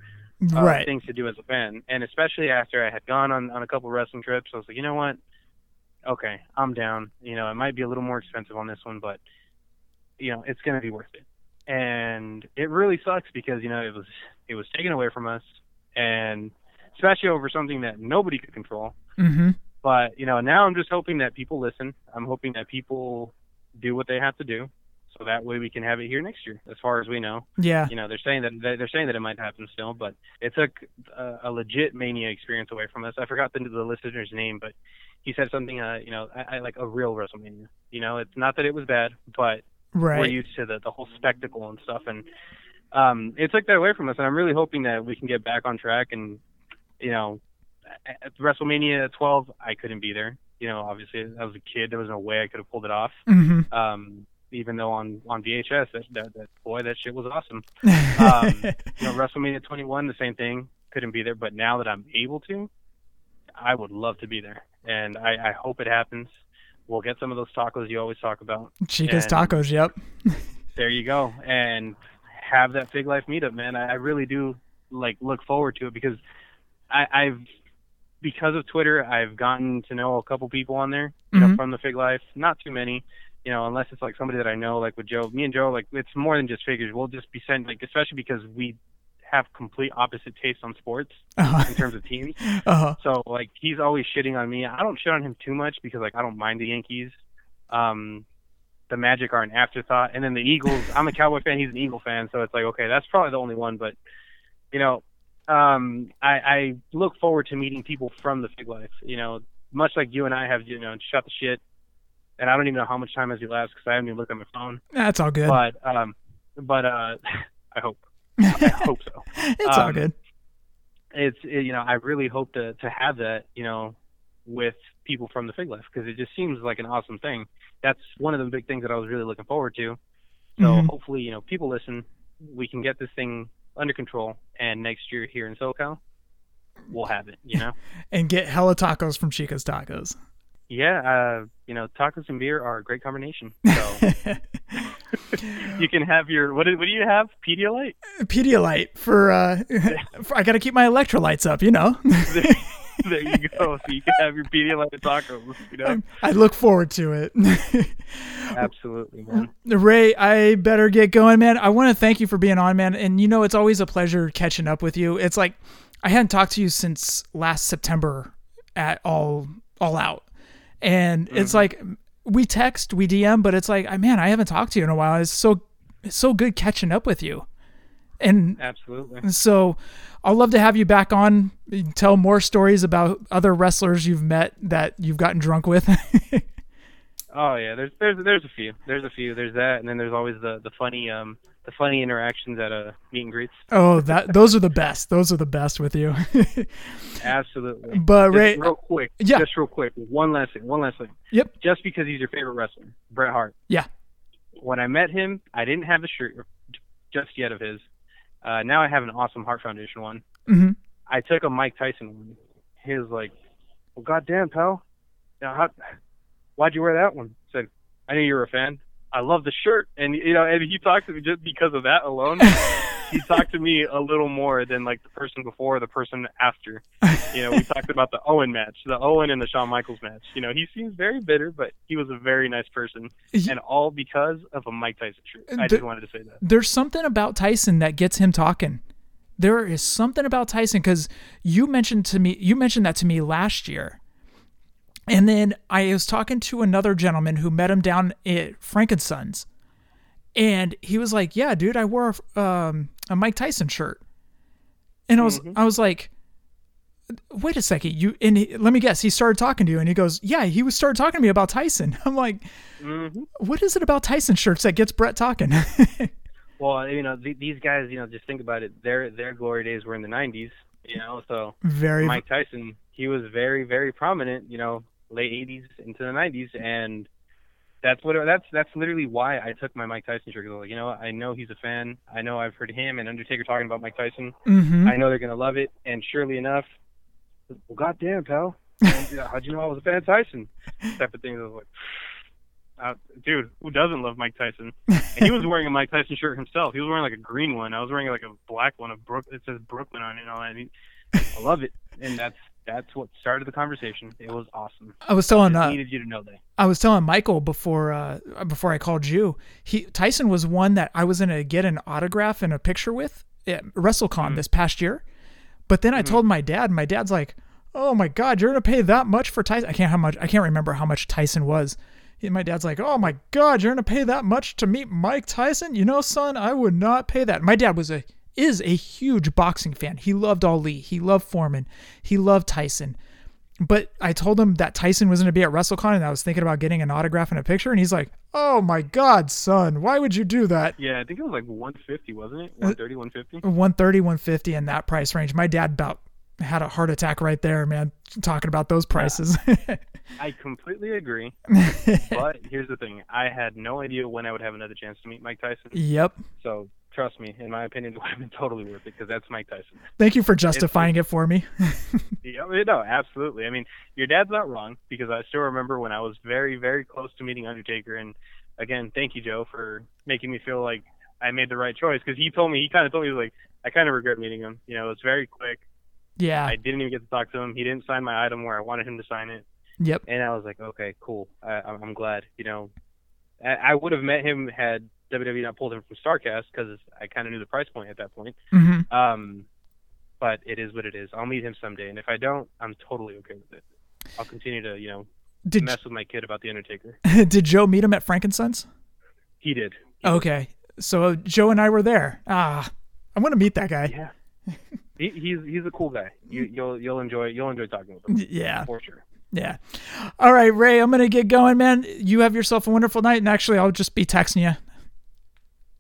Speaker 4: Uh,
Speaker 2: Right.
Speaker 4: Things to do as a fan, and especially after I had gone on on a couple wrestling trips, I was like, you know what? Okay, I'm down. You know, it might be a little more expensive on this one, but you know, it's going to be worth it. And it really sucks because you know it was it was taken away from us, and especially over something that nobody could control.
Speaker 2: Mm-hmm.
Speaker 4: But you know, now I'm just hoping that people listen. I'm hoping that people do what they have to do, so that way we can have it here next year. As far as we know,
Speaker 2: Yeah.
Speaker 4: You know, they're saying that they're saying that it might happen still, but it took a, a legit mania experience away from us. I forgot the, the listener's name, but he said something. Uh, you know, I, I like a real WrestleMania. You know, it's not that it was bad, but
Speaker 2: Right.
Speaker 4: we're used to the the whole spectacle and stuff, and um, it took that away from us. And I'm really hoping that we can get back on track. And you know, at WrestleMania 12, I couldn't be there. You know, obviously, I was a kid. There was no way I could have pulled it off.
Speaker 2: Mhm.
Speaker 4: Um, even though on on VHS, that, that, that boy, that shit was awesome. Um, you know, WrestleMania 21, the same thing. Couldn't be there, but now that I'm able to, I would love to be there, and I, I hope it happens. We'll get some of those tacos you always talk about.
Speaker 2: Chica's Tacos. Yep.
Speaker 4: There you go, and have that Fig Life meetup, man. I, I really do like look forward to it because I, I've because of Twitter, I've gotten to know a couple people on there, you know,
Speaker 2: Mhm.
Speaker 4: from the Fig Life. Not too many, you know, unless it's like somebody that I know, like with Joe. Me and Joe, like it's more than just figures. We'll just be sent like, especially because we have complete opposite tastes on sports
Speaker 2: Uh-huh.
Speaker 4: in terms of teams.
Speaker 2: Uh-huh.
Speaker 4: So like he's always shitting on me. I don't shit on him too much because like I don't mind the Yankees. Um, the Magic are an afterthought, and then the Eagles. I'm a Cowboy fan. He's an Eagle fan, so it's like okay, that's probably the only one. But you know, um, I, I look forward to meeting people from the Fig Life. You know, much like you and I have, you know, shot the shit. And I don't even know how much time has elapsed because I haven't even looked at my phone.
Speaker 2: That's all good.
Speaker 4: But um, but uh, I hope. I hope so.
Speaker 2: It's all
Speaker 4: Um,
Speaker 2: good.
Speaker 4: It's it, you know I really hope to to have that you know with people from the Fig Life because it just seems like an awesome thing. That's one of the big things that I was really looking forward to. So
Speaker 2: Mhm.
Speaker 4: hopefully you know people listen. We can get this thing under control, and next year here in SoCal, we'll have it. You know.
Speaker 2: And get hella tacos from Chica's Tacos.
Speaker 4: Yeah, uh, you know, tacos and beer are a great combination. So you can have your what? do- What do you have? Pedialyte.
Speaker 2: Pedialyte for uh for, I got to keep my electrolytes up, you know.
Speaker 4: there you go. So you can have your Pedialyte tacos. You know.
Speaker 2: I look forward to it.
Speaker 4: Absolutely, man.
Speaker 2: Ray, I better get going, man. I want to thank you for being on, man. And you know, it's always a pleasure catching up with you. It's like I hadn't talked to you since last September at all all out. And it's like we text, we DM, but it's like, I man, I haven't talked to you in a while. It's so it's so good catching up with you. And
Speaker 4: Absolutely.
Speaker 2: so I'll love to have you back on, tell more stories about other wrestlers you've met that you've gotten drunk with.
Speaker 4: Oh yeah, there's there's there's a few. There's a few. There's that, and then there's always the the funny um the funny interactions at a meet and greets.
Speaker 2: oh, that those are the best. Those are the best with you.
Speaker 4: Absolutely.
Speaker 2: But,
Speaker 4: Just
Speaker 2: Ray-
Speaker 4: real quick,
Speaker 2: Yeah.
Speaker 4: just real quick, one last thing, one last thing.
Speaker 2: Yep.
Speaker 4: Just because he's your favorite wrestler, Bret Hart.
Speaker 2: Yeah.
Speaker 4: When I met him, I didn't have a shirt just yet of his. Uh, now I have an awesome Hart Foundation one.
Speaker 2: Mhm.
Speaker 4: I took a Mike Tyson one. He was like, "Well, goddamn, pal, now how, why'd you wear that one?" I said, "I knew you were a fan. I love the shirt." And you know, and he talked to me just because of that alone. he talked to me a little more than like the person before, the person after. You know, we talked about the Owen match, the Owen and the Shawn Michaels match. You know, he seems very bitter, but he was a very nice person, and all because of a Mike Tyson shirt. I just wanted to say that.
Speaker 2: There's something about Tyson that gets him talking. There is something about Tyson because you mentioned to me, you mentioned that to me last year. And then I was talking to another gentleman who met him down at Frank and Son's. And he was like, "Yeah, dude, I wore a, um, a Mike Tyson shirt." And I was, I was like, "Wait a second, you?" And he, let me guess, he started talking to you, and he goes, "Yeah, he was started talking to me about Tyson." I'm like, "What is it about Tyson shirts that gets Bret talking?"
Speaker 4: Well, you know, th- these guys, you know, just think about it. Their their glory days were in the '90s, you know. So
Speaker 2: Very-
Speaker 4: Mike Tyson, he was very very prominent, you know, late '80s into the '90s, and that's what that's that's literally why I took my Mike Tyson shirt. like, you know. I know he's a fan. I know I've heard him and Undertaker talking about Mike Tyson.
Speaker 2: Mhm.
Speaker 4: I know they're gonna love it, and surely enough, well, goddamn, pal, how'd you know I was a fan of Tyson? Type of thing. I was like. Uh, dude, who doesn't love Mike Tyson? And he was wearing a Mike Tyson shirt himself. He was wearing like a green one. I was wearing like a black one of Brook. It says Brooklyn on it. And all that. I mean, I love it, and that's that's what started the conversation. It was awesome.
Speaker 2: I was telling,
Speaker 4: Just
Speaker 2: uh,
Speaker 4: needed you to know that.
Speaker 2: I was telling Michael before uh, before I called you. He Tyson was one that I was gonna get an autograph and a picture with at WrestleCon this past year. But then I told my dad, my dad's like, "Oh my God, you're gonna pay that much for Tyson?" I can't how much. I can't remember how much Tyson was. And my dad's like, "Oh my God, you're gonna pay that much to meet Mike Tyson?" You know, son, I would not pay that. My dad was a is a huge boxing fan. He loved Ali. He loved Foreman. He loved Tyson. But I told him that Tyson was going to be at WrestleCon and I was thinking about getting an autograph and a picture. And he's like, Oh my God, son, why would you do that?
Speaker 4: Yeah, I think it was like 150, wasn't
Speaker 2: Uh,
Speaker 4: it? 130, 150.
Speaker 2: 130, 150 in that price range. My dad about had a heart attack right there, man, talking about those prices.
Speaker 4: I completely agree. but here's the thing: I had no idea when I would have another chance to meet Mike Tyson.
Speaker 2: yep.
Speaker 4: So trust me, in my opinion, it would have been totally worth it because that's Mike Tyson.
Speaker 2: Thank you for justifying it for me.
Speaker 4: Yeah, no, absolutely. I mean, your dad's not wrong because I still remember when I was very, very close to meeting Undertaker. And again, thank you, Joe, for making me feel like I made the right choice. Because he told me, he kind of told me, like, I kind of regret meeting him. You know, it was very quick.
Speaker 2: Yeah.
Speaker 4: I didn't even get to talk to him. He didn't sign my item where I wanted him to sign it.
Speaker 2: Yep.
Speaker 4: And I was like, okay, cool. I, I'm I'm glad. You know, I, I would have met him had WWE not pulled him from Starcast because I kind of knew the price point at that point.
Speaker 2: Mhm.
Speaker 4: Um, but it is what it is. I'll meet him someday, and if I don't, I'm totally okay with it. I'll continue to, you know,
Speaker 2: Did-
Speaker 4: mess with my kid about the Undertaker.
Speaker 2: Did Joe meet him at Frank and Son's?
Speaker 4: He did.
Speaker 2: Okay. So Joe and I were there. Ah, I'm gonna meet that guy.
Speaker 4: Yeah. He, he's he's a cool guy. You you'll you'll enjoy you'll enjoy talking with him.
Speaker 2: Yeah.
Speaker 4: for sure.
Speaker 2: Yeah. All right, Ray, I'm going to get going, man. You have yourself a wonderful night. And actually, I'll just be texting you.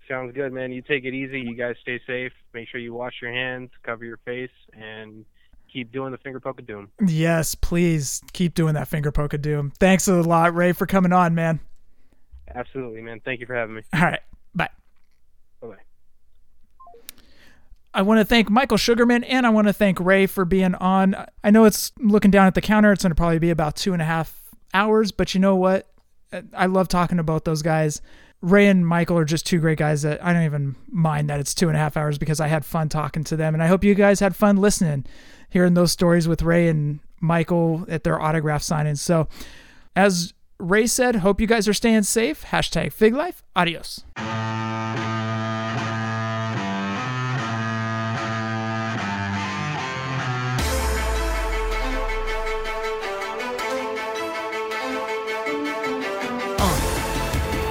Speaker 4: Sounds good, man. You take it easy. You guys stay safe. Make sure you wash your hands, cover your face, and keep doing the finger poke of doom.
Speaker 2: Yes, please keep doing that finger poke of doom. Thanks a lot, Ray, for coming on, man.
Speaker 4: Absolutely, man. Thank you for having me.
Speaker 2: All right. Bye.
Speaker 4: Bye bye.
Speaker 2: I want to thank Michael Sugarman and I want to thank Ray for being on. I know it's looking down at the counter. It's going to probably be about two and a half hours, but you know what? I love talking to both those guys. Ray and Michael are just two great guys that I don't even mind that it's two and a half hours because I had fun talking to them. And I hope you guys had fun listening, hearing those stories with Ray and Michael at their autograph signings. So, as Ray said, hope you guys are staying safe. Hashtag Fig Life. Adios.